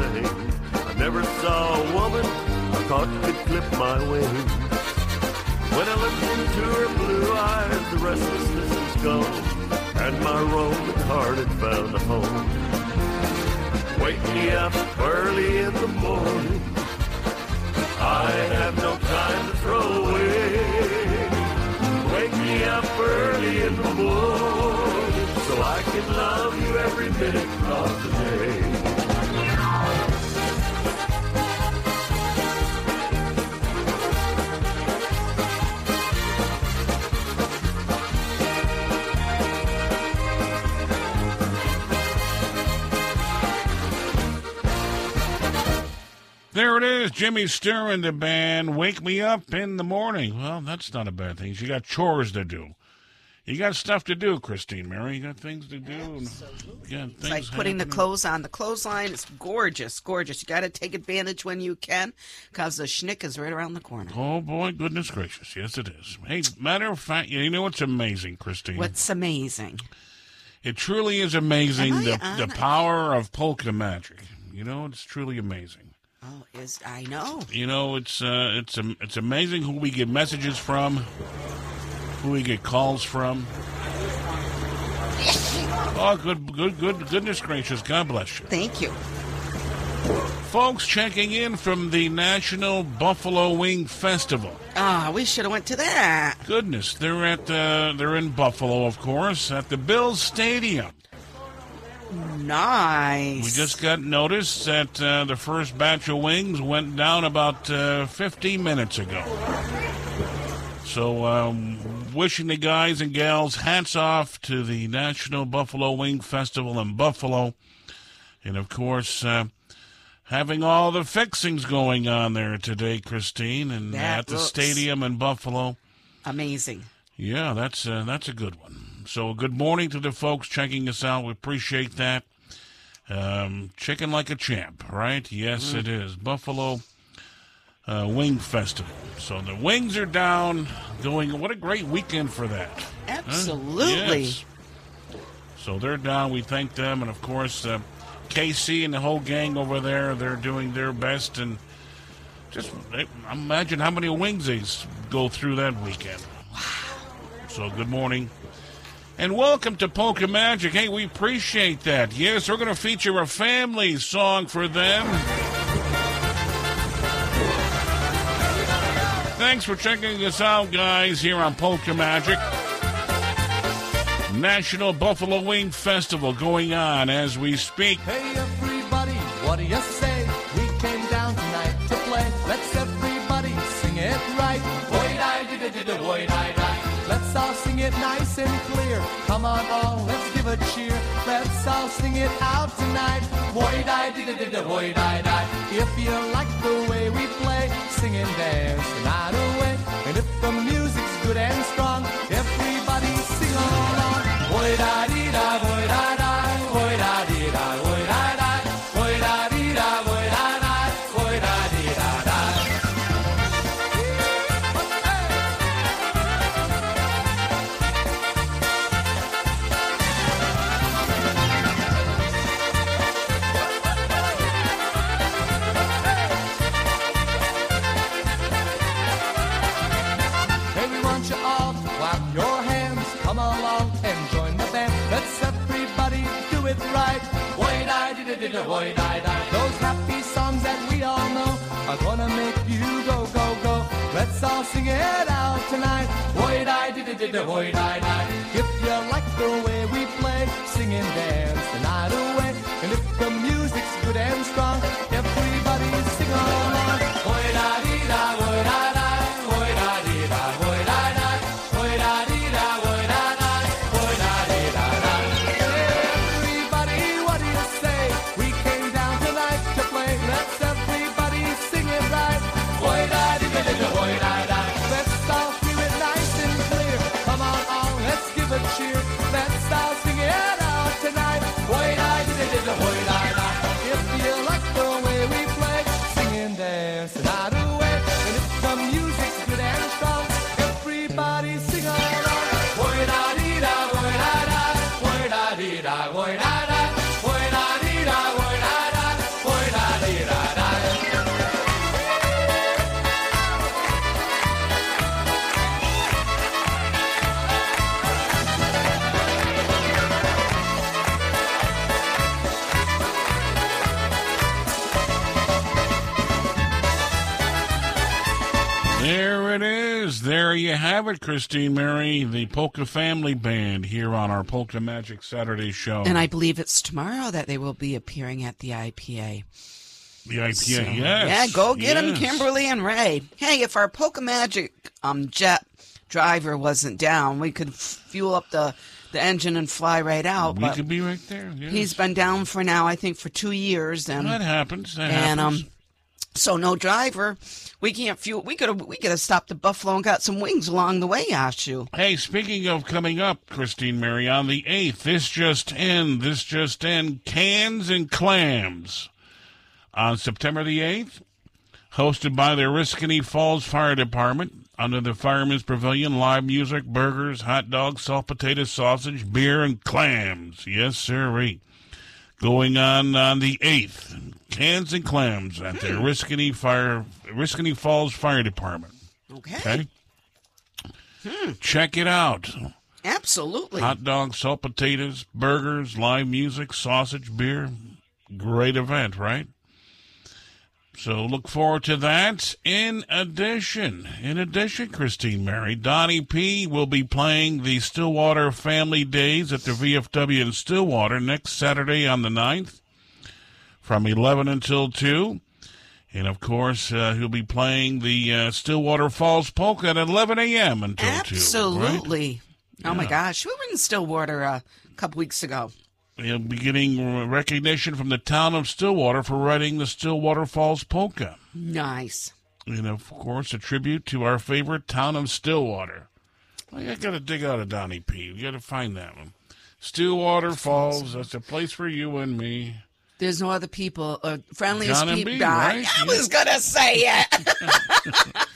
I never saw a woman I thought could clip my wings. When I looked into her blue eyes, the restlessness is gone, and my roaming heart had found a home. Wake me up early in the morning. I have no time to throw away. Wake me up early in the morning so I can love you every minute of the day. There it is, Jimmy Sturr and the band. Wake me up in the morning. Well, that's not a bad thing. You got chores to do. You got stuff to do, Christine Mary. You got things to do. Yeah, It's like putting the clothes on. The clothesline It's gorgeous, gorgeous. You got to take advantage when you can because the schnick is right around the corner. Oh boy, goodness gracious! Yes, it is. Hey, matter of fact, you know what's amazing, Christine? What's amazing? It truly is amazing the the power of polka magic. You know, it's truly amazing. Oh, is I know. You know, it's uh, it's am- it's amazing who we get messages from, who we get calls from. Oh, good, good, good, goodness gracious! God bless you. Thank you. Folks checking in from the National Buffalo Wing Festival. Ah, we should have went to that. Goodness, they're at uh, they're in Buffalo, of course, at the Bills Stadium. Nice. We just got notice that uh, the first batch of wings went down about uh, 15 minutes ago. So, um, wishing the guys and gals hats off to the National Buffalo Wing Festival in Buffalo. And of course, uh, having all the fixings going on there today, Christine, and That at the stadium in Buffalo. Amazing. Yeah, that's uh, that's a good one. So good morning to the folks checking us out. We appreciate that. Um, chicken like a champ, right? Yes, Mm. it is. Buffalo uh, Wing Festival. So the wings are down. Going. What a great weekend for that. Huh? Absolutely. Yes. So they're down. We thank them, and of course, uh, KC and the whole gang over there. They're doing their best, and Just imagine how many wings they go through that weekend. Wow. So good morning. And welcome to Polka Magic. Hey, we appreciate that. Yes, we're going to feature a family song for them. Thanks for checking us out, guys, here on Polka Magic. National Buffalo Wing Festival going on as we speak. Hey everybody, what do you say? We came down tonight to play. Let's everybody sing it right. Boy, die, did it, did boy, die, die. Let's all sing it nice and clear. Come on, all, let's give a cheer. Let's all sing it out tonight. Boy, die, did it, did boy, die, die. If you like the way we play, sing and dance the night away. And if the music's good and strong, everybody sing along. Boy, da, dee, da, boy, da, die, di, boy, die, die. Those happy songs that we all know are gonna make you go, go, go. Let's all sing it out tonight. Boy, die, di, di, di, boy, die, die. If you like the way we play, sing and dance the night away. And if the music's good and strong, everybody sing along. Boy, da, di, da, boy, da, have it, Christine Mary, the Polka Family Band here on our Polka Magic Saturday show. And I believe it's tomorrow that they will be appearing at the IPA. the IPA, So, yes. Yeah, go get them, yes. Kimberly and Ray. Hey, if our Polka Magic um, jet driver wasn't down, we could f- fuel up the, the engine and fly right out. We but could be right there. Yes. He's been down for now, I think, for two years. And That happens. That and happens. um, so no driver. We can't fuel. We could have. We could have stopped at Buffalo and got some wings along the way, Yashu. Hey, speaking of coming up, Christine Mary, on the 8th, this just in, this just in, Cans and Clams on September the 8th, hosted by the Oriskany Falls Fire Department under the Fireman's Pavilion, live music, burgers, hot dogs, salt potato sausage, beer, and clams. Yes, sirree. Going on on the 8th, Cans and Clams at the hmm. Oriskany Fire, Oriskany Falls Fire Department. Okay. Okay? Hmm. Check it out. Absolutely. Hot dogs, salt potatoes, burgers, live music, sausage, beer. Great event, right? So look forward to that. In addition, in addition, Christine Mary, Donnie P will be playing the Stillwater Family Days at the VFW in Stillwater next Saturday on the 9th from 11 until 2. And of course, uh, he'll be playing the uh, Stillwater Falls Polka at 11 a.m. until 2. right? Absolutely. Oh my gosh, we were in Stillwater uh, a couple weeks ago. He'll be getting recognition from the town of Stillwater for writing the Stillwater Falls Polka. Nice. And of course, a tribute to our favorite town of Stillwater. I got to dig out a Donnie P. We got to find that one. Stillwater Falls. That's a place for you and me. There's no other people, uh, friendliest John people. B, right? I was gonna say it.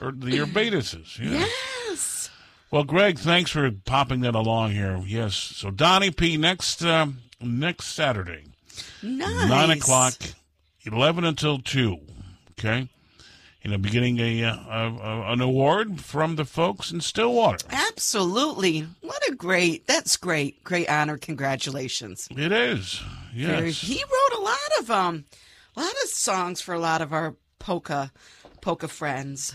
Or the Urbatuses. Yeah. yes. Well, Greg, thanks for popping that along here. Yes. So Donnie P. next um, next Saturday. Nice. Nine o'clock, eleven until two. Okay. you know, be getting a, uh, a, a an award from the folks in Stillwater. Absolutely. What a great, that's great. Great honor. Congratulations. It is. Very- He wrote a lot of, um, a lot of songs for a lot of our polka, polka friends.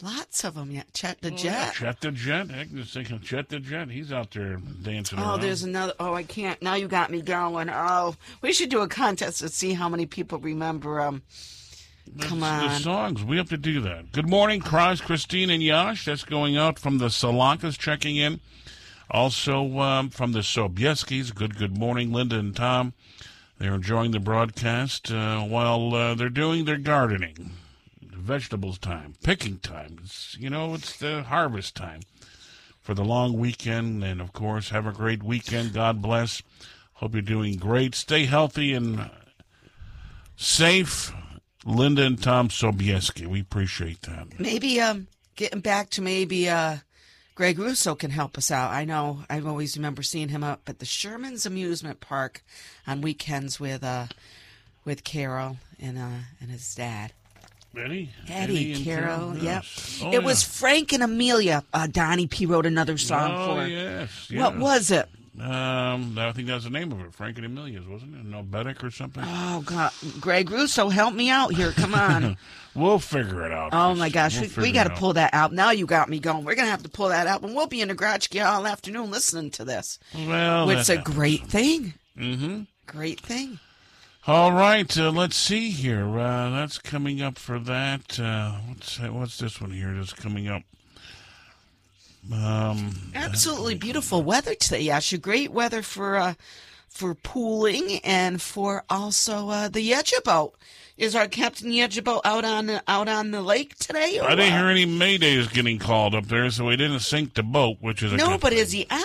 Lots of them. Yeah. Chet the Jet. Chet the Jet. I can just think of Chet the Jet. He's out there dancing Oh, around. there's another. Oh, I can't. Now you got me going. Oh, we should do a contest to see how many people remember. Um, come on. the on. songs. We have to do that. Good morning, Kraz, Christine, and Yash. That's going out from the Salankas checking in. Also um, from the Sobieskis. Good, good morning, Linda and Tom. They're enjoying the broadcast uh, while uh, they're doing their gardening. Vegetables time, picking time. It's, you know, it's the harvest time for the long weekend. And of course, have a great weekend. God bless. Hope you're doing great. Stay healthy and safe. Linda and Tom Sobieski, we appreciate that. Maybe um, getting back to maybe uh, Greg Russo can help us out. I know I always remember seeing him up at the Sherman's Amusement Park on weekends with uh, with Carol and uh, and his dad. Eddie? Eddie, and Carol, yep. yes. Oh, it was Frank and Amelia. Uh, Donnie P wrote another song Oh, for. yes, What was it? Um, I think that's the name of it. Frank and Amelia's, wasn't it? No Bedek or something? Oh God, Greg Russo, help me out here! Come on. we'll figure it out. Oh my gosh, We'll we, we got to pull that out. Now you got me going. We're gonna have to pull that out, and we'll be in the garage all afternoon listening to this. Well, it's a great thing. Mm-hmm. Great thing. All right, uh, let's see here. Uh, that's coming up for that. Uh, what's what's this one here that's coming up? Um, Absolutely beautiful weather today, Yasha. Great weather for uh, for pooling and for also uh, the Yetcha boat. Is our Captain Yetcha boat out on out on the lake today? Or I didn't what? hear any maydays getting called up there, so we didn't sink the boat, which is a No, good but thing. is he out?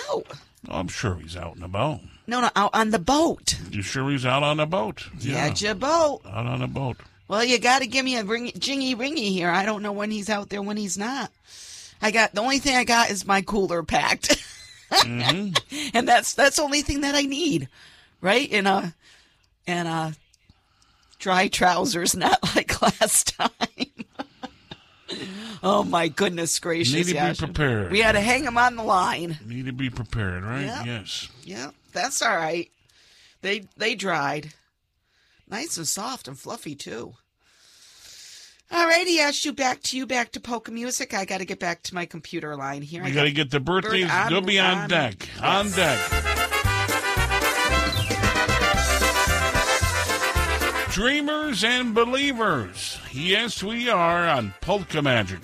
Oh, I'm sure he's out and about. No, no, out on the boat. You sure he's out on the boat? Yetcha boat. Out on the boat. Well, you got to give me a ring, jingy ringy here. I don't know when he's out there, when he's not. I got the only thing I got is my cooler packed, Mm-hmm. and that's that's the only thing that I need, right? And uh, and uh, dry trousers, not like last time. oh my goodness gracious! Need to be prepared. We had to hang them on the line. Need to be prepared, right? Yeah. Yes. Yeah, that's all right. They they dried, nice and soft and fluffy too. Alrighty, Ash, you back to you, back to polka music. I got to get back to my computer line here. We I got to get the birthdays. Bird on- They'll be on, on- deck. On deck. Dreamers and believers. Yes, we are on Polka Magic.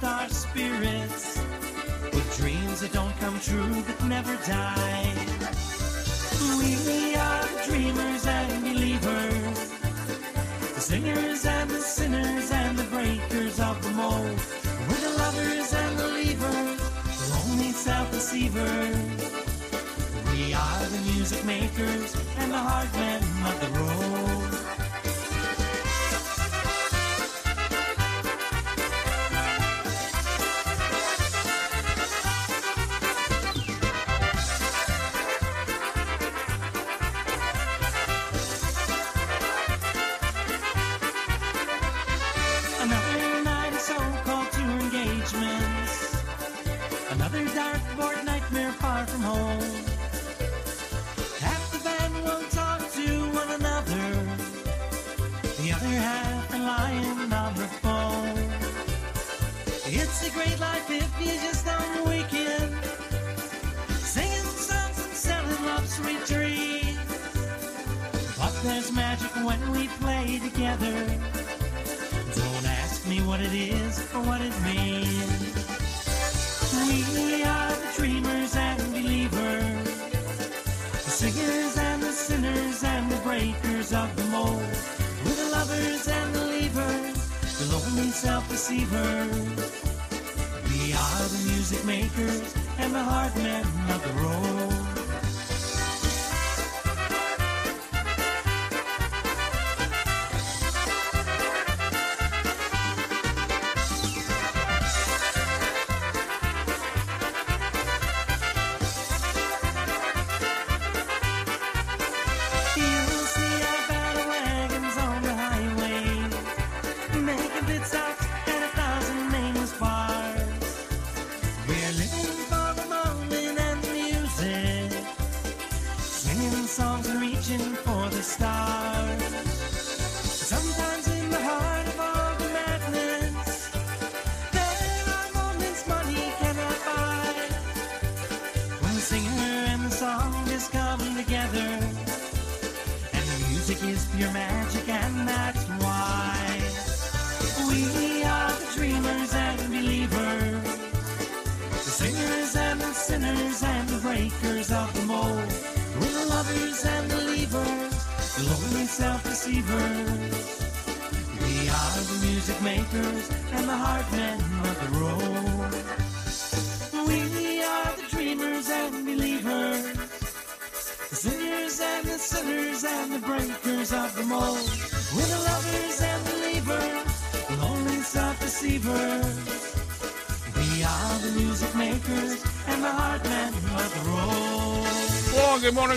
Lift our spirits. With dreams that don't come true but never die. We are the dreamers and believers. The singers and the sinners and the breakers of the mold. We're the lovers and the leavers, the lonely self-deceivers. We are the music makers and the hard men of the road.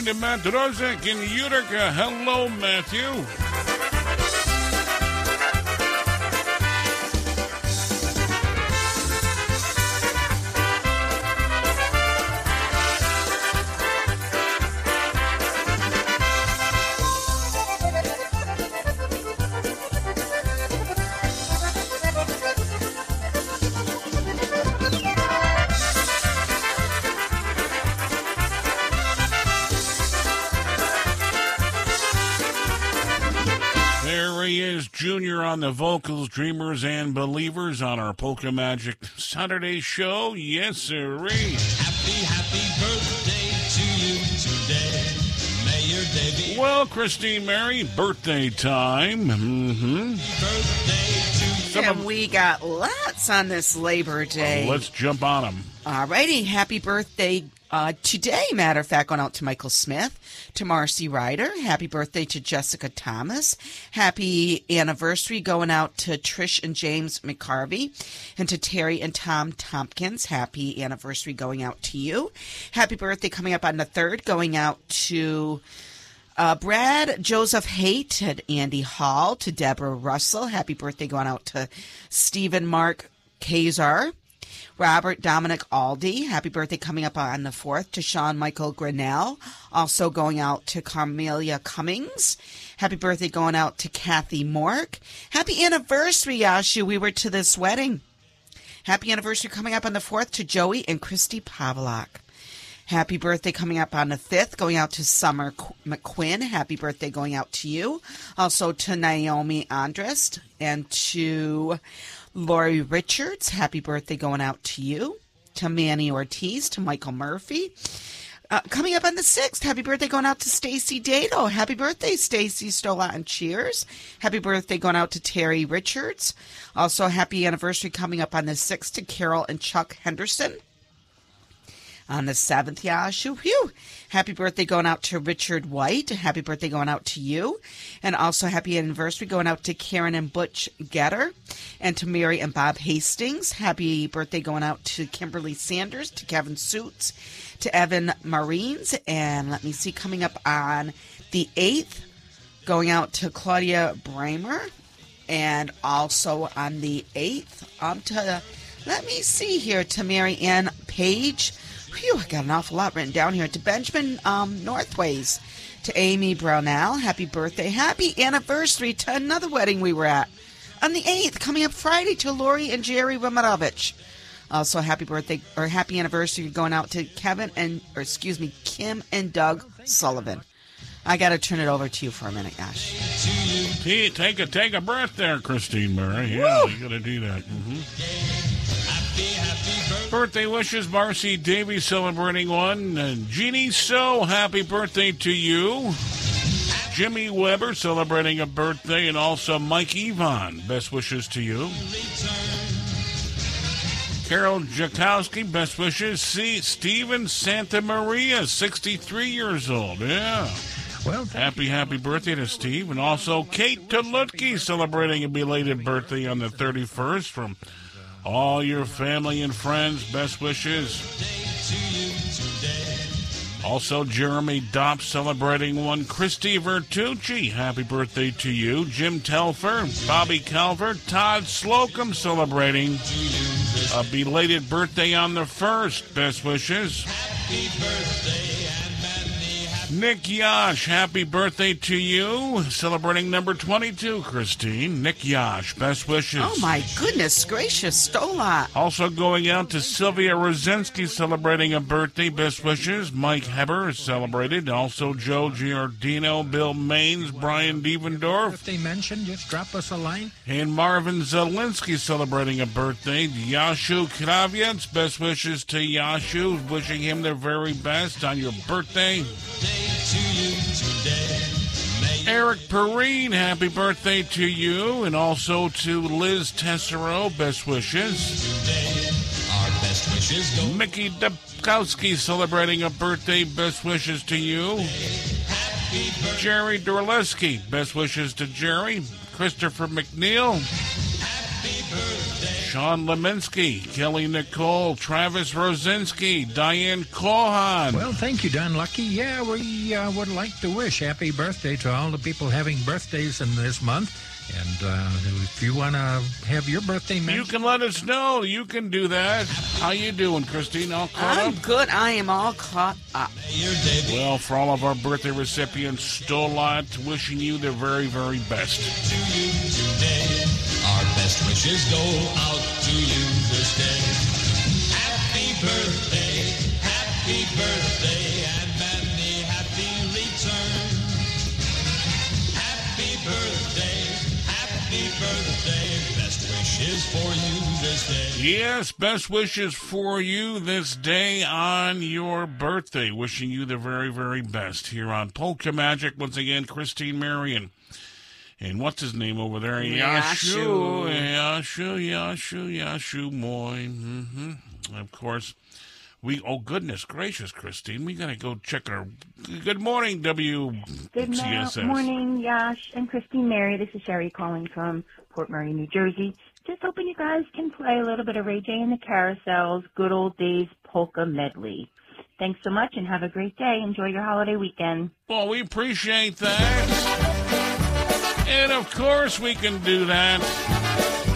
Morning to Matt Drozek in Utica. Hello, Matthew. Dreamers and Believers on our Polka Magic Saturday show. Yes, sirree. Happy, happy birthday to you today. May your day be Well, Christine Mary, birthday time. Mm-hmm. Some and of- we got lots on this Labor Day. Let's jump on them. Alrighty, happy birthday uh, today. Matter of fact, going out to Michael Smith, to Marcy Ryder. Happy birthday to Jessica Thomas. Happy anniversary going out to Trish and James McCarvey, and to Terry and Tom Tompkins. Happy anniversary going out to you. Happy birthday coming up on the third, going out to. Uh, Brad Joseph Haight and Andy Hall to Deborah Russell. Happy birthday going out to Stephen Mark Kazar. Robert Dominic Aldi. Happy birthday coming up on the 4th to Sean Michael Grinnell. Also going out to Carmelia Cummings. Happy birthday going out to Kathy Mork. Happy anniversary, Yashu. We were to this wedding. Happy anniversary coming up on the 4th to Joey and Christy Pavlak. Happy birthday coming up on the 5th, going out to Summer McQuinn. Happy birthday going out to you. Also to Naomi Andrest and to Lori Richards. Happy birthday going out to you. To Manny Ortiz, to Michael Murphy. Uh, coming up on the 6th, happy birthday going out to Stacy Dado. Happy birthday, Stacy Sto Lat and cheers. Happy birthday going out to Terry Richards. Also, happy anniversary coming up on the 6th to Carol and Chuck Henderson on the 7th, Yashu. Phew. Happy birthday going out to Richard White. Happy birthday going out to you. And also happy anniversary going out to Karen and Butch Getter and to Mary and Bob Hastings. Happy birthday going out to Kimberly Sanders, to Kevin Suits, to Evan Marines. And let me see, coming up on the 8th, going out to Claudia Bramer. And also on the 8th, um, to, let me see here, to Mary Ann Page. Phew, I got an awful lot written down here. To Benjamin um, Northways, to Amy Brownell, happy birthday, happy anniversary to another wedding we were at on the 8th, coming up Friday to Lori and Jerry Romanovich. Also, happy birthday or happy anniversary going out to Kevin and, or excuse me, Kim and Doug Sullivan. I got to turn it over to you for a minute, Ash. T- Take a take a breath there, Christine Murray. Yeah, you got to do that. hmm Birthday wishes, Marcy Davies celebrating one. And Jeannie So, happy birthday to you. Jimmy Weber celebrating a birthday, and also Mike Yvonne. Best wishes to you. Carol Jakowski, best wishes. See Steven Santa Maria, 63 years old. Yeah. Well, happy, happy birthday to Steve. And also Kate Tulutki celebrating a belated birthday on the 31st from all your family and friends. Best wishes. Also, Jeremy Dopp celebrating one. Christy Vertucci, happy birthday to you. Jim Telfer, Bobby Calvert, Todd Slocum celebrating a belated birthday on the first. Best wishes. Nick Yash, happy birthday to you. Celebrating number 22, Christine. Nick Yash, best wishes. Oh my goodness gracious, Sto Lat. Also going out to Sylvia Rosinski celebrating a birthday. Best wishes. Mike Heber is celebrated. Also Joe Giordino, Bill Maines, Brian Devendorf, If they mention, just drop us a line. and Marvin Zelinsky celebrating a birthday. Yashu Kravietz, best wishes to Yashu. Wishing him the very best on your birthday. Eric Perrine, happy birthday to you, and also to Liz Tessero, best wishes. Mickey Dubkowski celebrating a birthday. Best wishes to you. Jerry Dorleski. Best wishes to Jerry. Christopher McNeil. Sean Leminski. Kelly Nicole. Travis Rosinski. Diane Cohan. Well, thank you, Don Lucky. Yeah, we uh, would like to wish happy birthday to all the people having birthdays in this month. And uh, if you want to have your birthday You can let us know. You can do that. How you doing, Christine? All caught I'm up? good. I am all caught up. Well, for all of our birthday recipients, Sto Lat, wishing you the very, very best. Our best wishes go out to you this day. Happy birthday, happy birthday, Yes, best wishes for you this day on your birthday. Wishing you the very, very best here on Polka Magic. Once again, Christine Marion. And what's his name over there? Yashu. Yashu, Yashu, Yashu Moy. hmm Of course, we, oh goodness gracious, Christine, we gotta go check our, good morning, W. Good mo- CSS. morning, Yash and Christine Mary. This is Sherry calling from Port Murray, New Jersey. Just hoping you guys can play a little bit of Ray J and the Carousels, Good Old Days Polka Medley. Thanks so much and have a great day. Enjoy your holiday weekend. Well, we appreciate that. And of course, we can do that.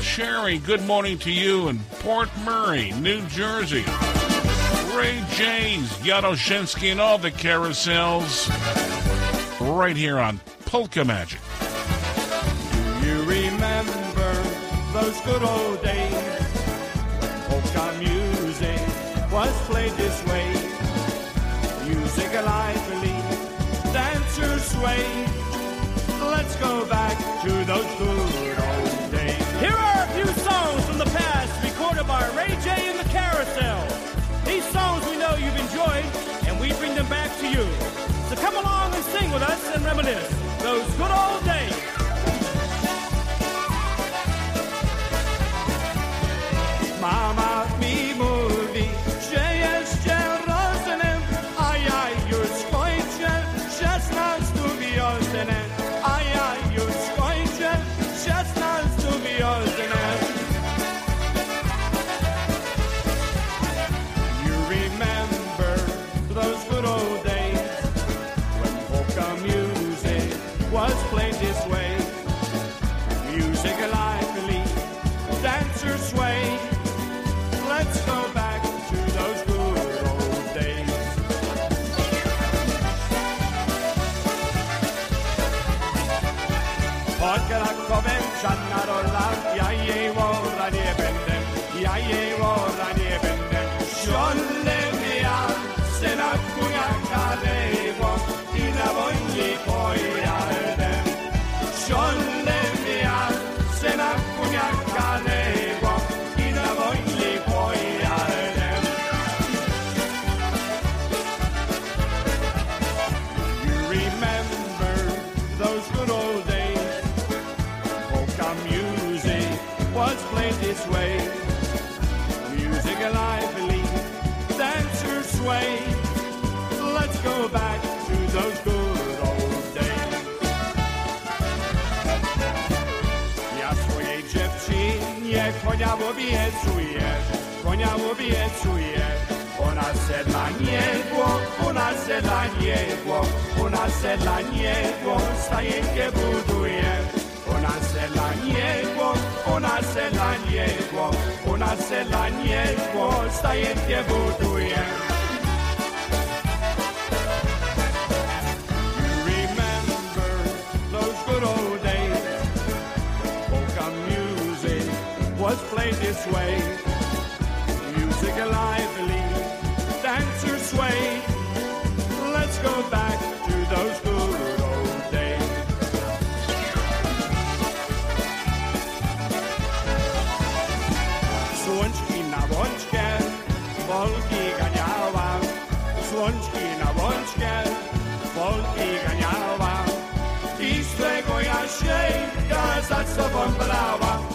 Sherry, good morning to you in Port Murray, New Jersey. Ray James, Yadoshinsky, and all the carousels right here on Polka Magic. Those good old days polka music was played this way. Music lively, dancers sway. Let's go back to those good old days. Here are a few songs from the past recorded by Ray J and the Carousel. These songs we know you've enjoyed, and we bring them back to you. So come along and sing with us and reminisce those good old days. Mama karewo those good old days. Ja swojej dziewczynie konia obiecuję, konia obiecuję. Ona se dla niego, ona se dla niego, ona se dla niego stajenkę buduje. Ona se dla niego, ona se dla niego, ona se dla niego stajenkę buduje. Played this way. Music lively, dancers sway. Let's go back to those good old days. Słonczki na łączkę, Polki ganiała. Słonczki na łączkę, Polki ganiała. I z tego ja się ja za sobą brała.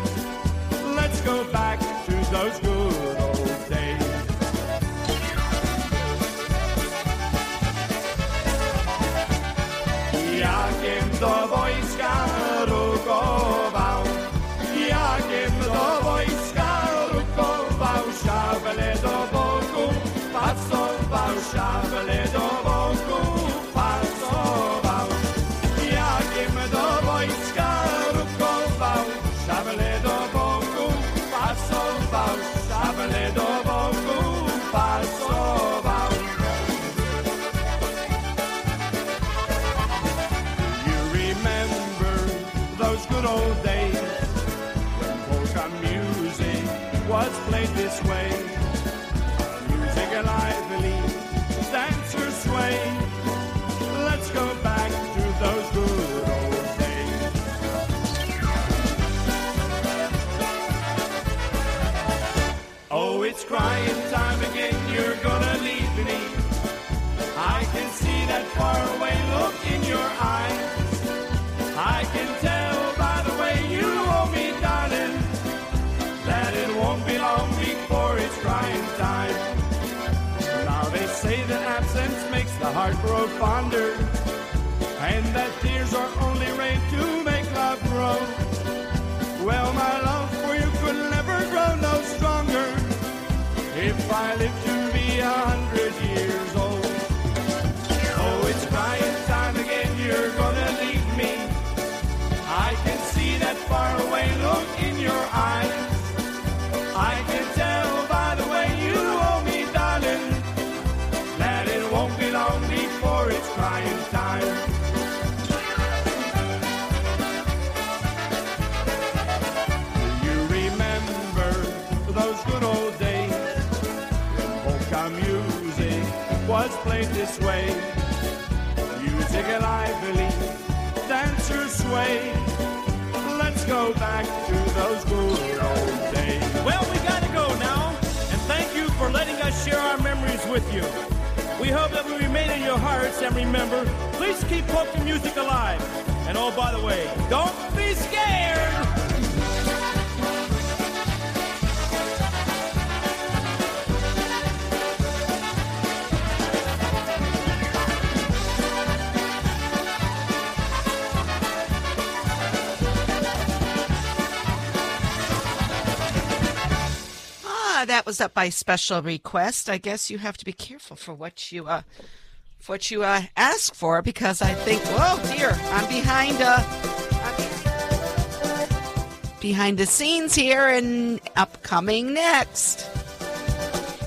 Go back to those good old days. Jakiem do wojska rukował, jakiem do wojska rukował, szable do boku, pasował, szable do crying time again, you're gonna leave me. I can see that faraway look in your eyes. I can tell by the way you hold me, darling, that it won't be long before it's crying time. Now they say that absence makes the heart grow fonder, and that tears are only rain to make love grow. Well, my love if I live to be a hundred years old. Oh, it's time again, you're gonna leave me. I can see that faraway look in your eyes. I can this way? Music lively, dancers sway. Let's go back to those good old days. Well, we gotta go now, and thank you for letting us share our memories with you. We hope that we remain in your hearts, and remember, please keep polka music alive. And oh, by the way, don't be scared. That was up by special request. I guess you have to be careful for what you uh for what you uh ask for because I think, whoa, dear, I'm behind uh behind the scenes here and upcoming next.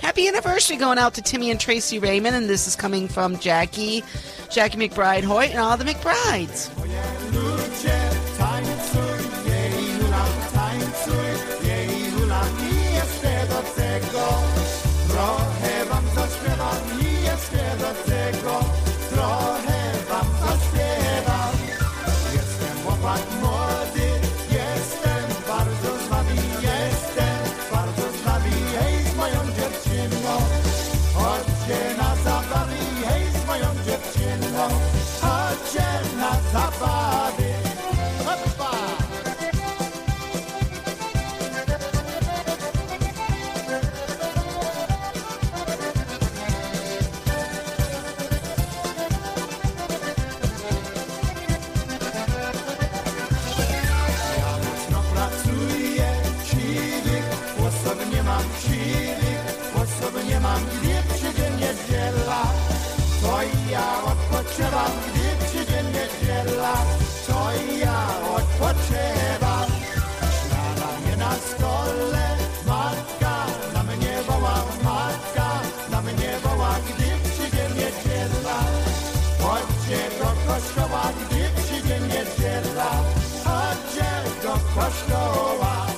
Happy anniversary going out to Timmy and Tracy Raymond, and this is coming from Jackie, Jackie McBride Hoyt, and all the McBrides. košta ova.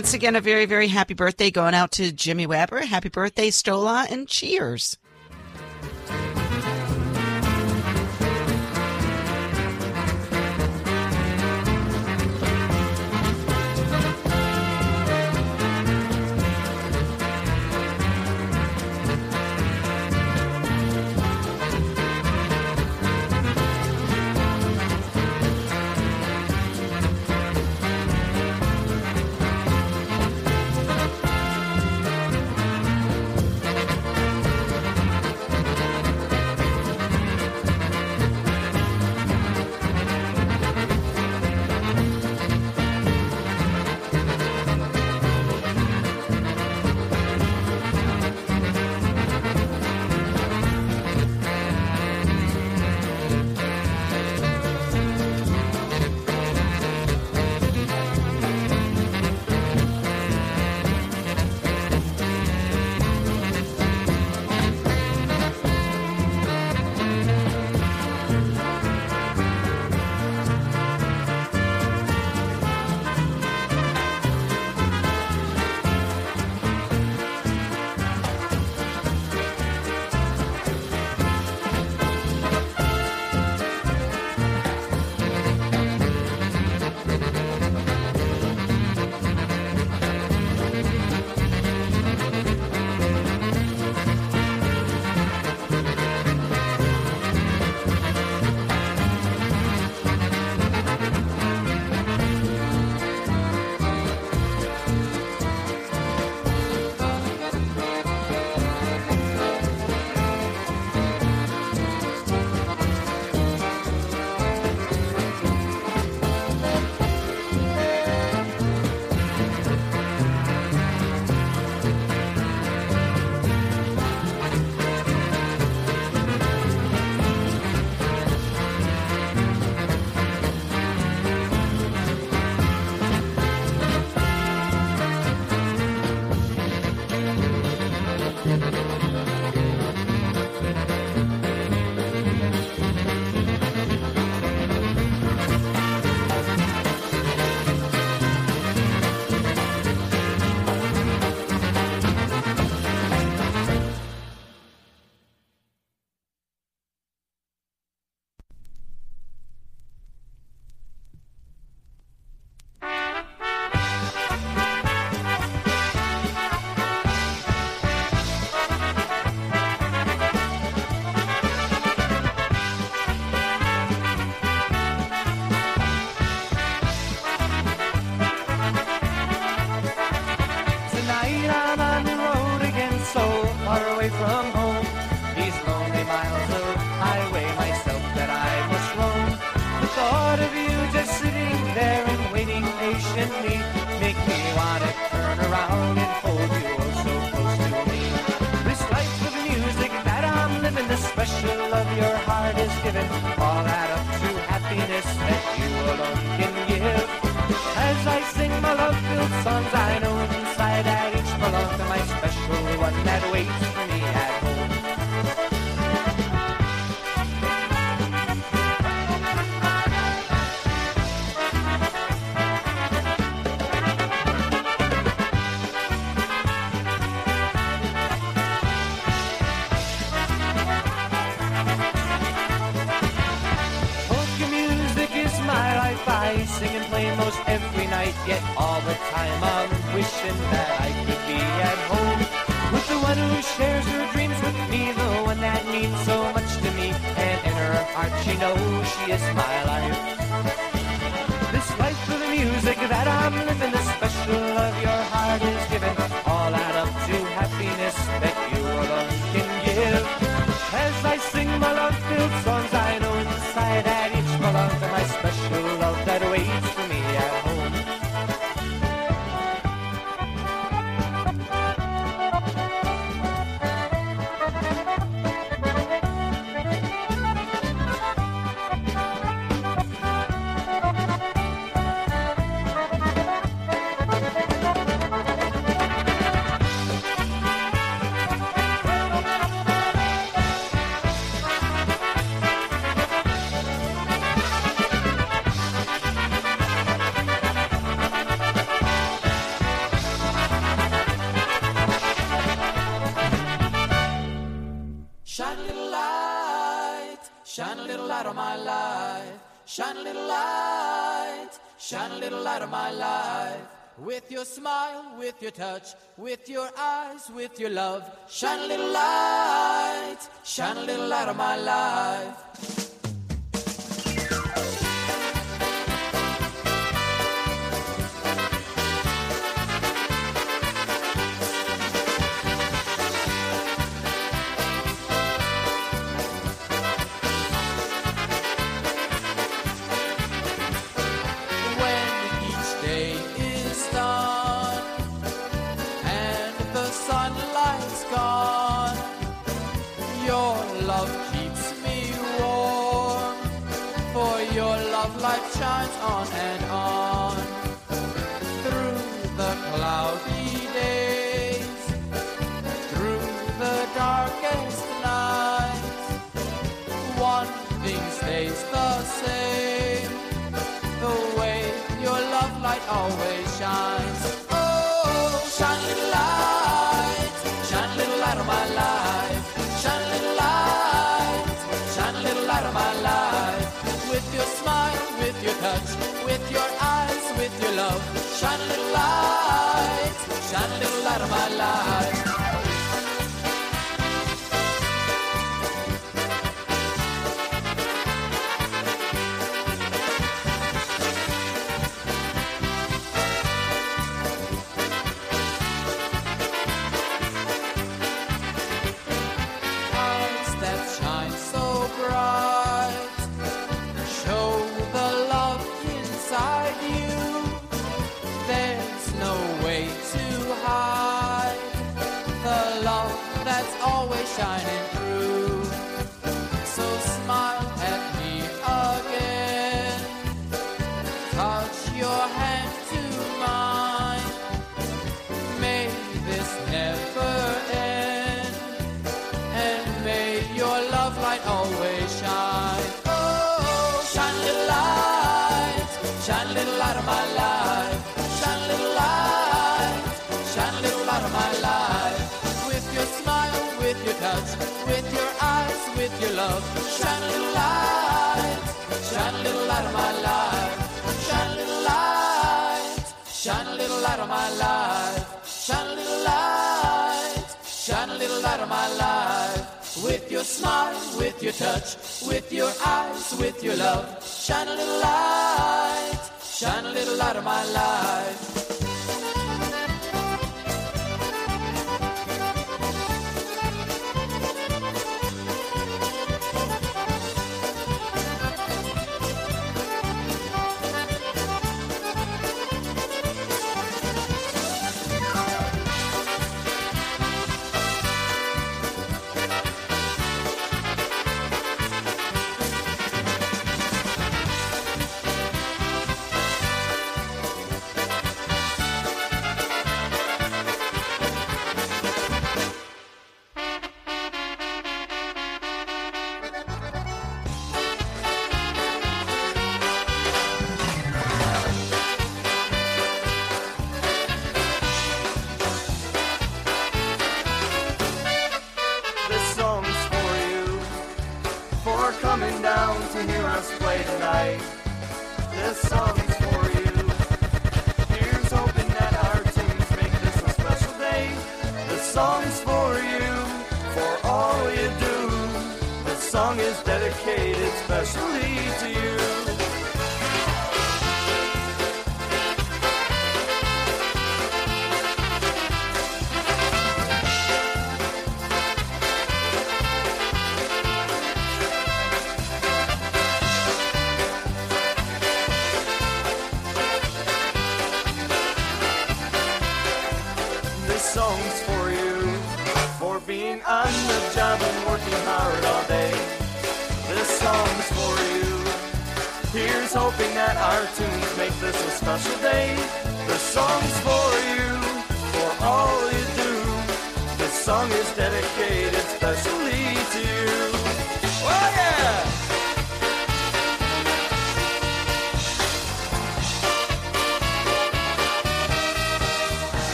once again, a very, very happy birthday going out to Jimmy Weber. Happy birthday, Sto Lat, and cheers. touch with your eyes, with your love. Shine a little light, shine a little light on my life. always shine. Oh, shine a little light, shine a little light of my life. Shine a little light, shine a little light of my life. With your smile, with your touch, with your eyes, with your love. Shine a little light, shine a little light of my life. Shine a little light, shine a little light of my life. Shine a little light, shine a little light of my life. With your smile, with your touch, with your eyes, with your love. Shine a little light, shine a little light of my life.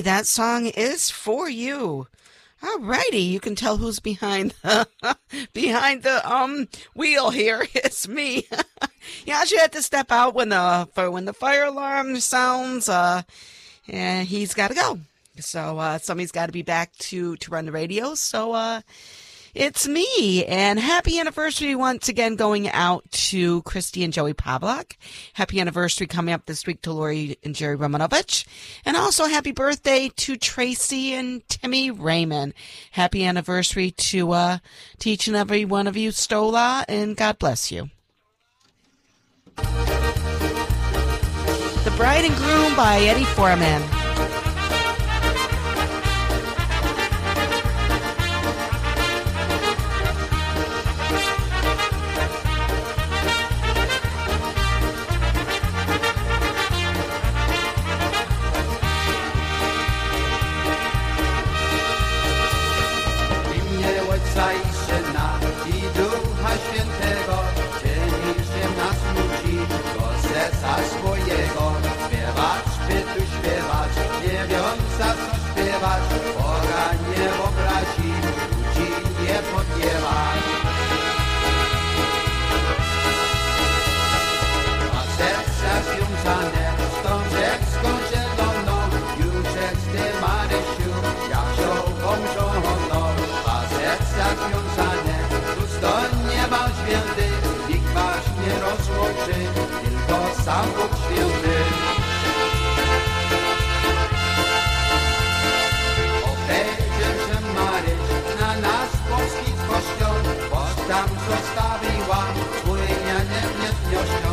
That song is for you. Alrighty, you can tell who's behind the behind the um wheel here. It's me. yeah, she had to step out when the for when the fire alarm sounds. Uh, and he's got to go. So uh, somebody's got to be back to to run the radio. So uh, it's me, and happy anniversary once again going out to Christy and Joey Pavlak. Happy anniversary coming up this week to Lori and Jerry Romanovich. And also happy birthday to Tracy and Timmy Raymond. Happy anniversary to, uh, to each and every one of you, Sto Lat, and God bless you. The Bride and Groom by Eddie Forman. samo przyjazny. Obejdzie na nas polski kościoł, bo tam zostawiła płynianie wniosnością.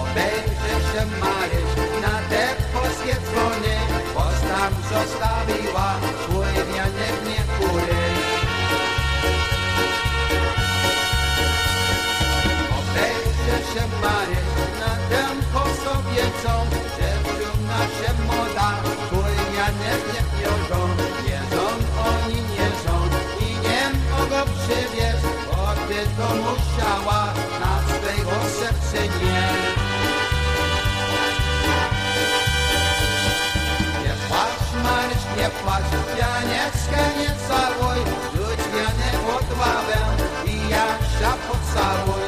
Obejrzy się Maryś na te polskie dzwony, bo tam zostawiła płynianie wniosnością. Obejdzie się Maryś kobiecą, trumna się moda, nie wniosą, nie są oni nie są i nie mogą przywieźć, to musiała na swego serce nie. Płacz Maryś, nie płacz, Janecka nie całuj, rzuć wianek pod ławę i ja się pocałuj,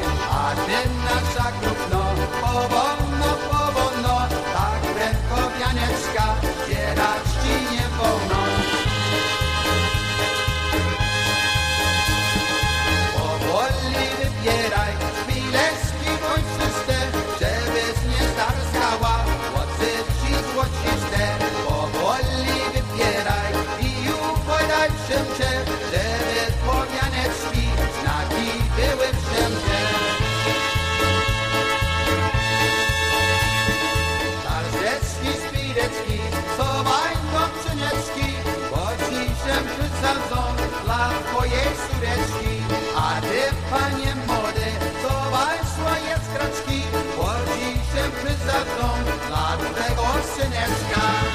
Leflon, la Dragon sky.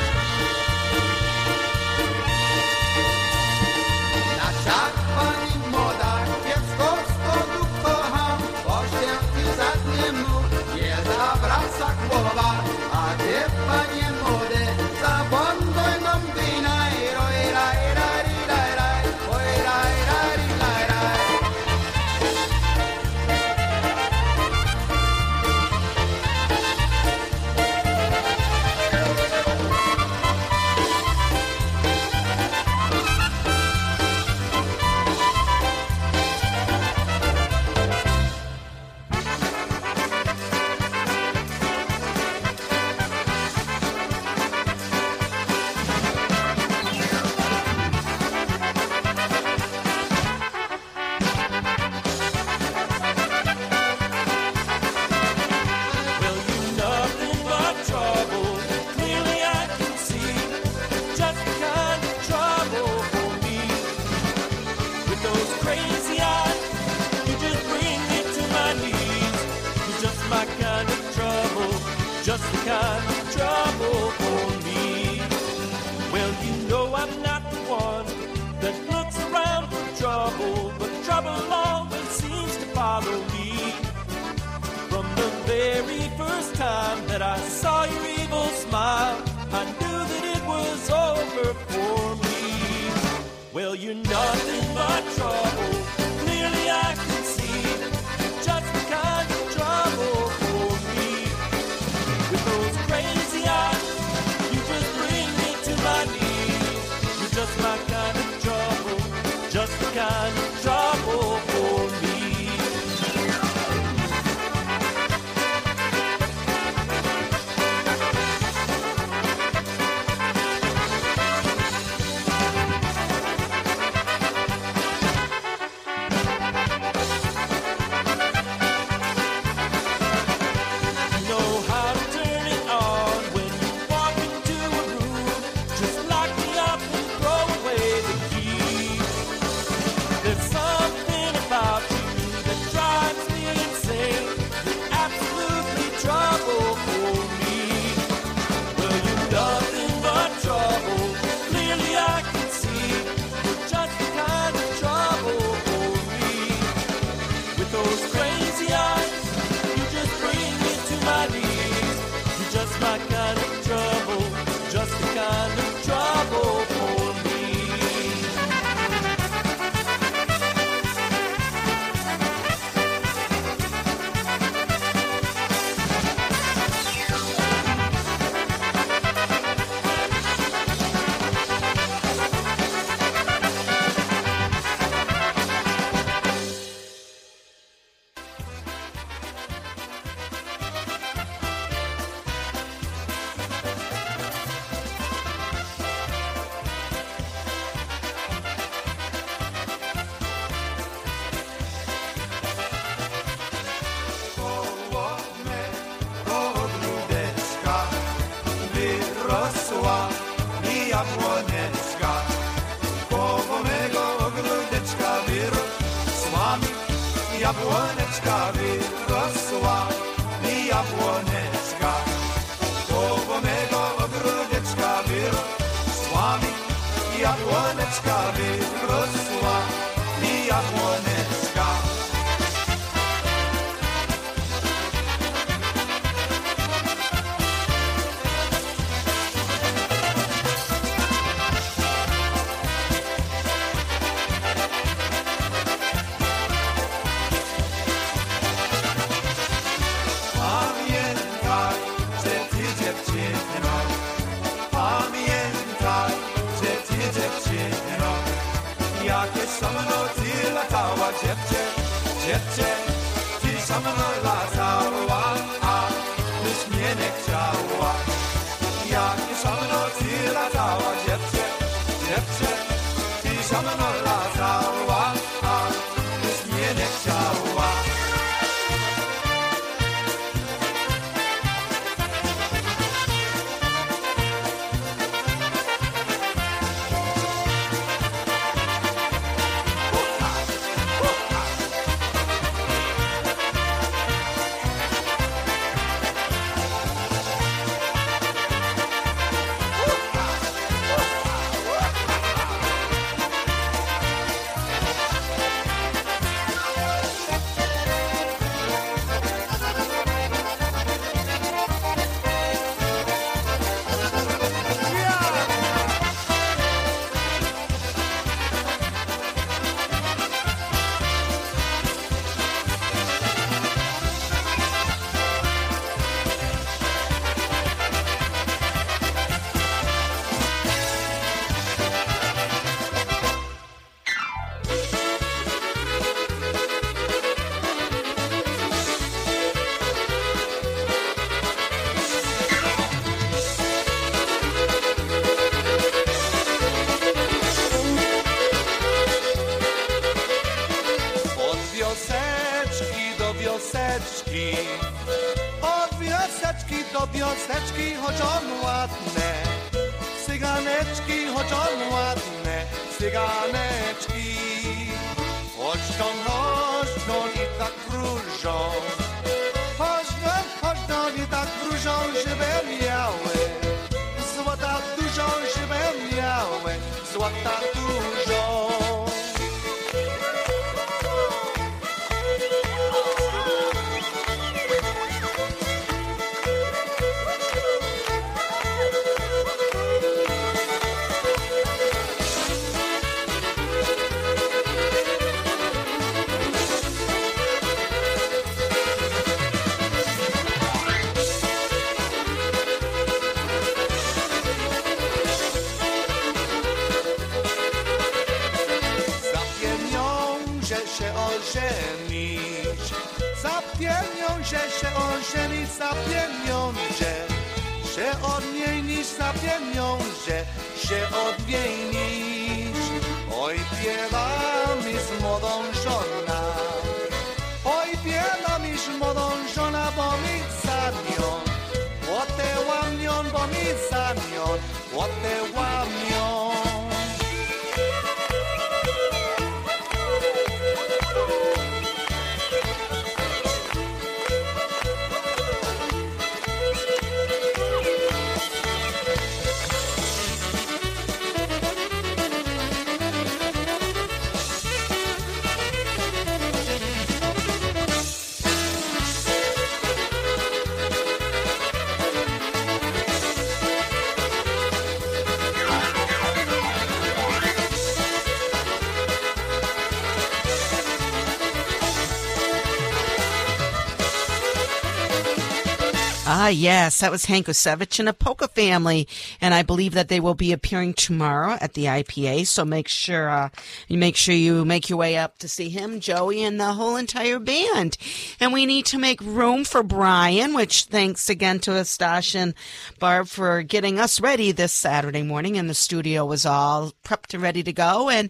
Yes, that was Hank Osevich and a Polka family, and I believe that they will be appearing tomorrow at the IPA. So make sure uh, you make sure you make your way up to see him, Joey, and the whole entire band. And we need to make room for Brian, which thanks again to Astash and Barb for getting us ready this Saturday morning. And the studio was all prepped and ready to go, and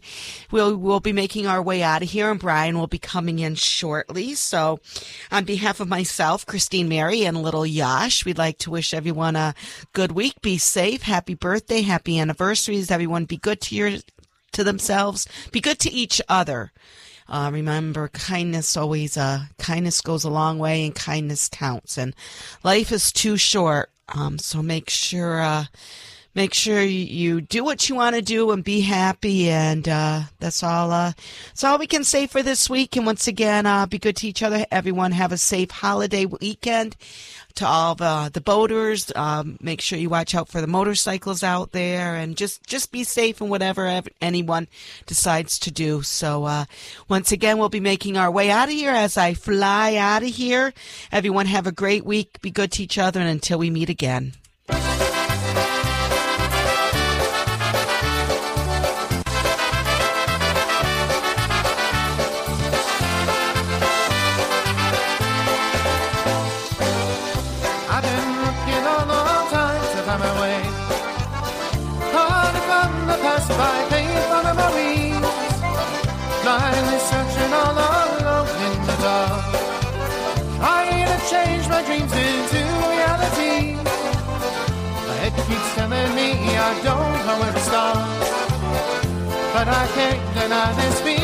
we'll we'll be making our way out of here. And Brian will be coming in shortly. So, on behalf of myself, Christine Mary, and little Yash, we'd like to wish everyone a good week. Be safe. Happy birthday. Happy anniversaries. Everyone be good to your, to themselves. Be good to each other. Uh, remember, kindness always, uh, kindness goes a long way and kindness counts. And life is too short. Um, so make sure, uh, make sure you, do what you want to do and be happy. And, uh, that's all, uh, that's all we can say for this week. And once again, uh, be good to each other. Everyone have a safe holiday weekend to all the, the boaters. Um, make sure you watch out for the motorcycles out there and just, just be safe in whatever anyone decides to do. So, uh, once again, we'll be making our way out of here as I fly out of here. Everyone have a great week. Be good to each other. And until we meet again. Can't deny this feeling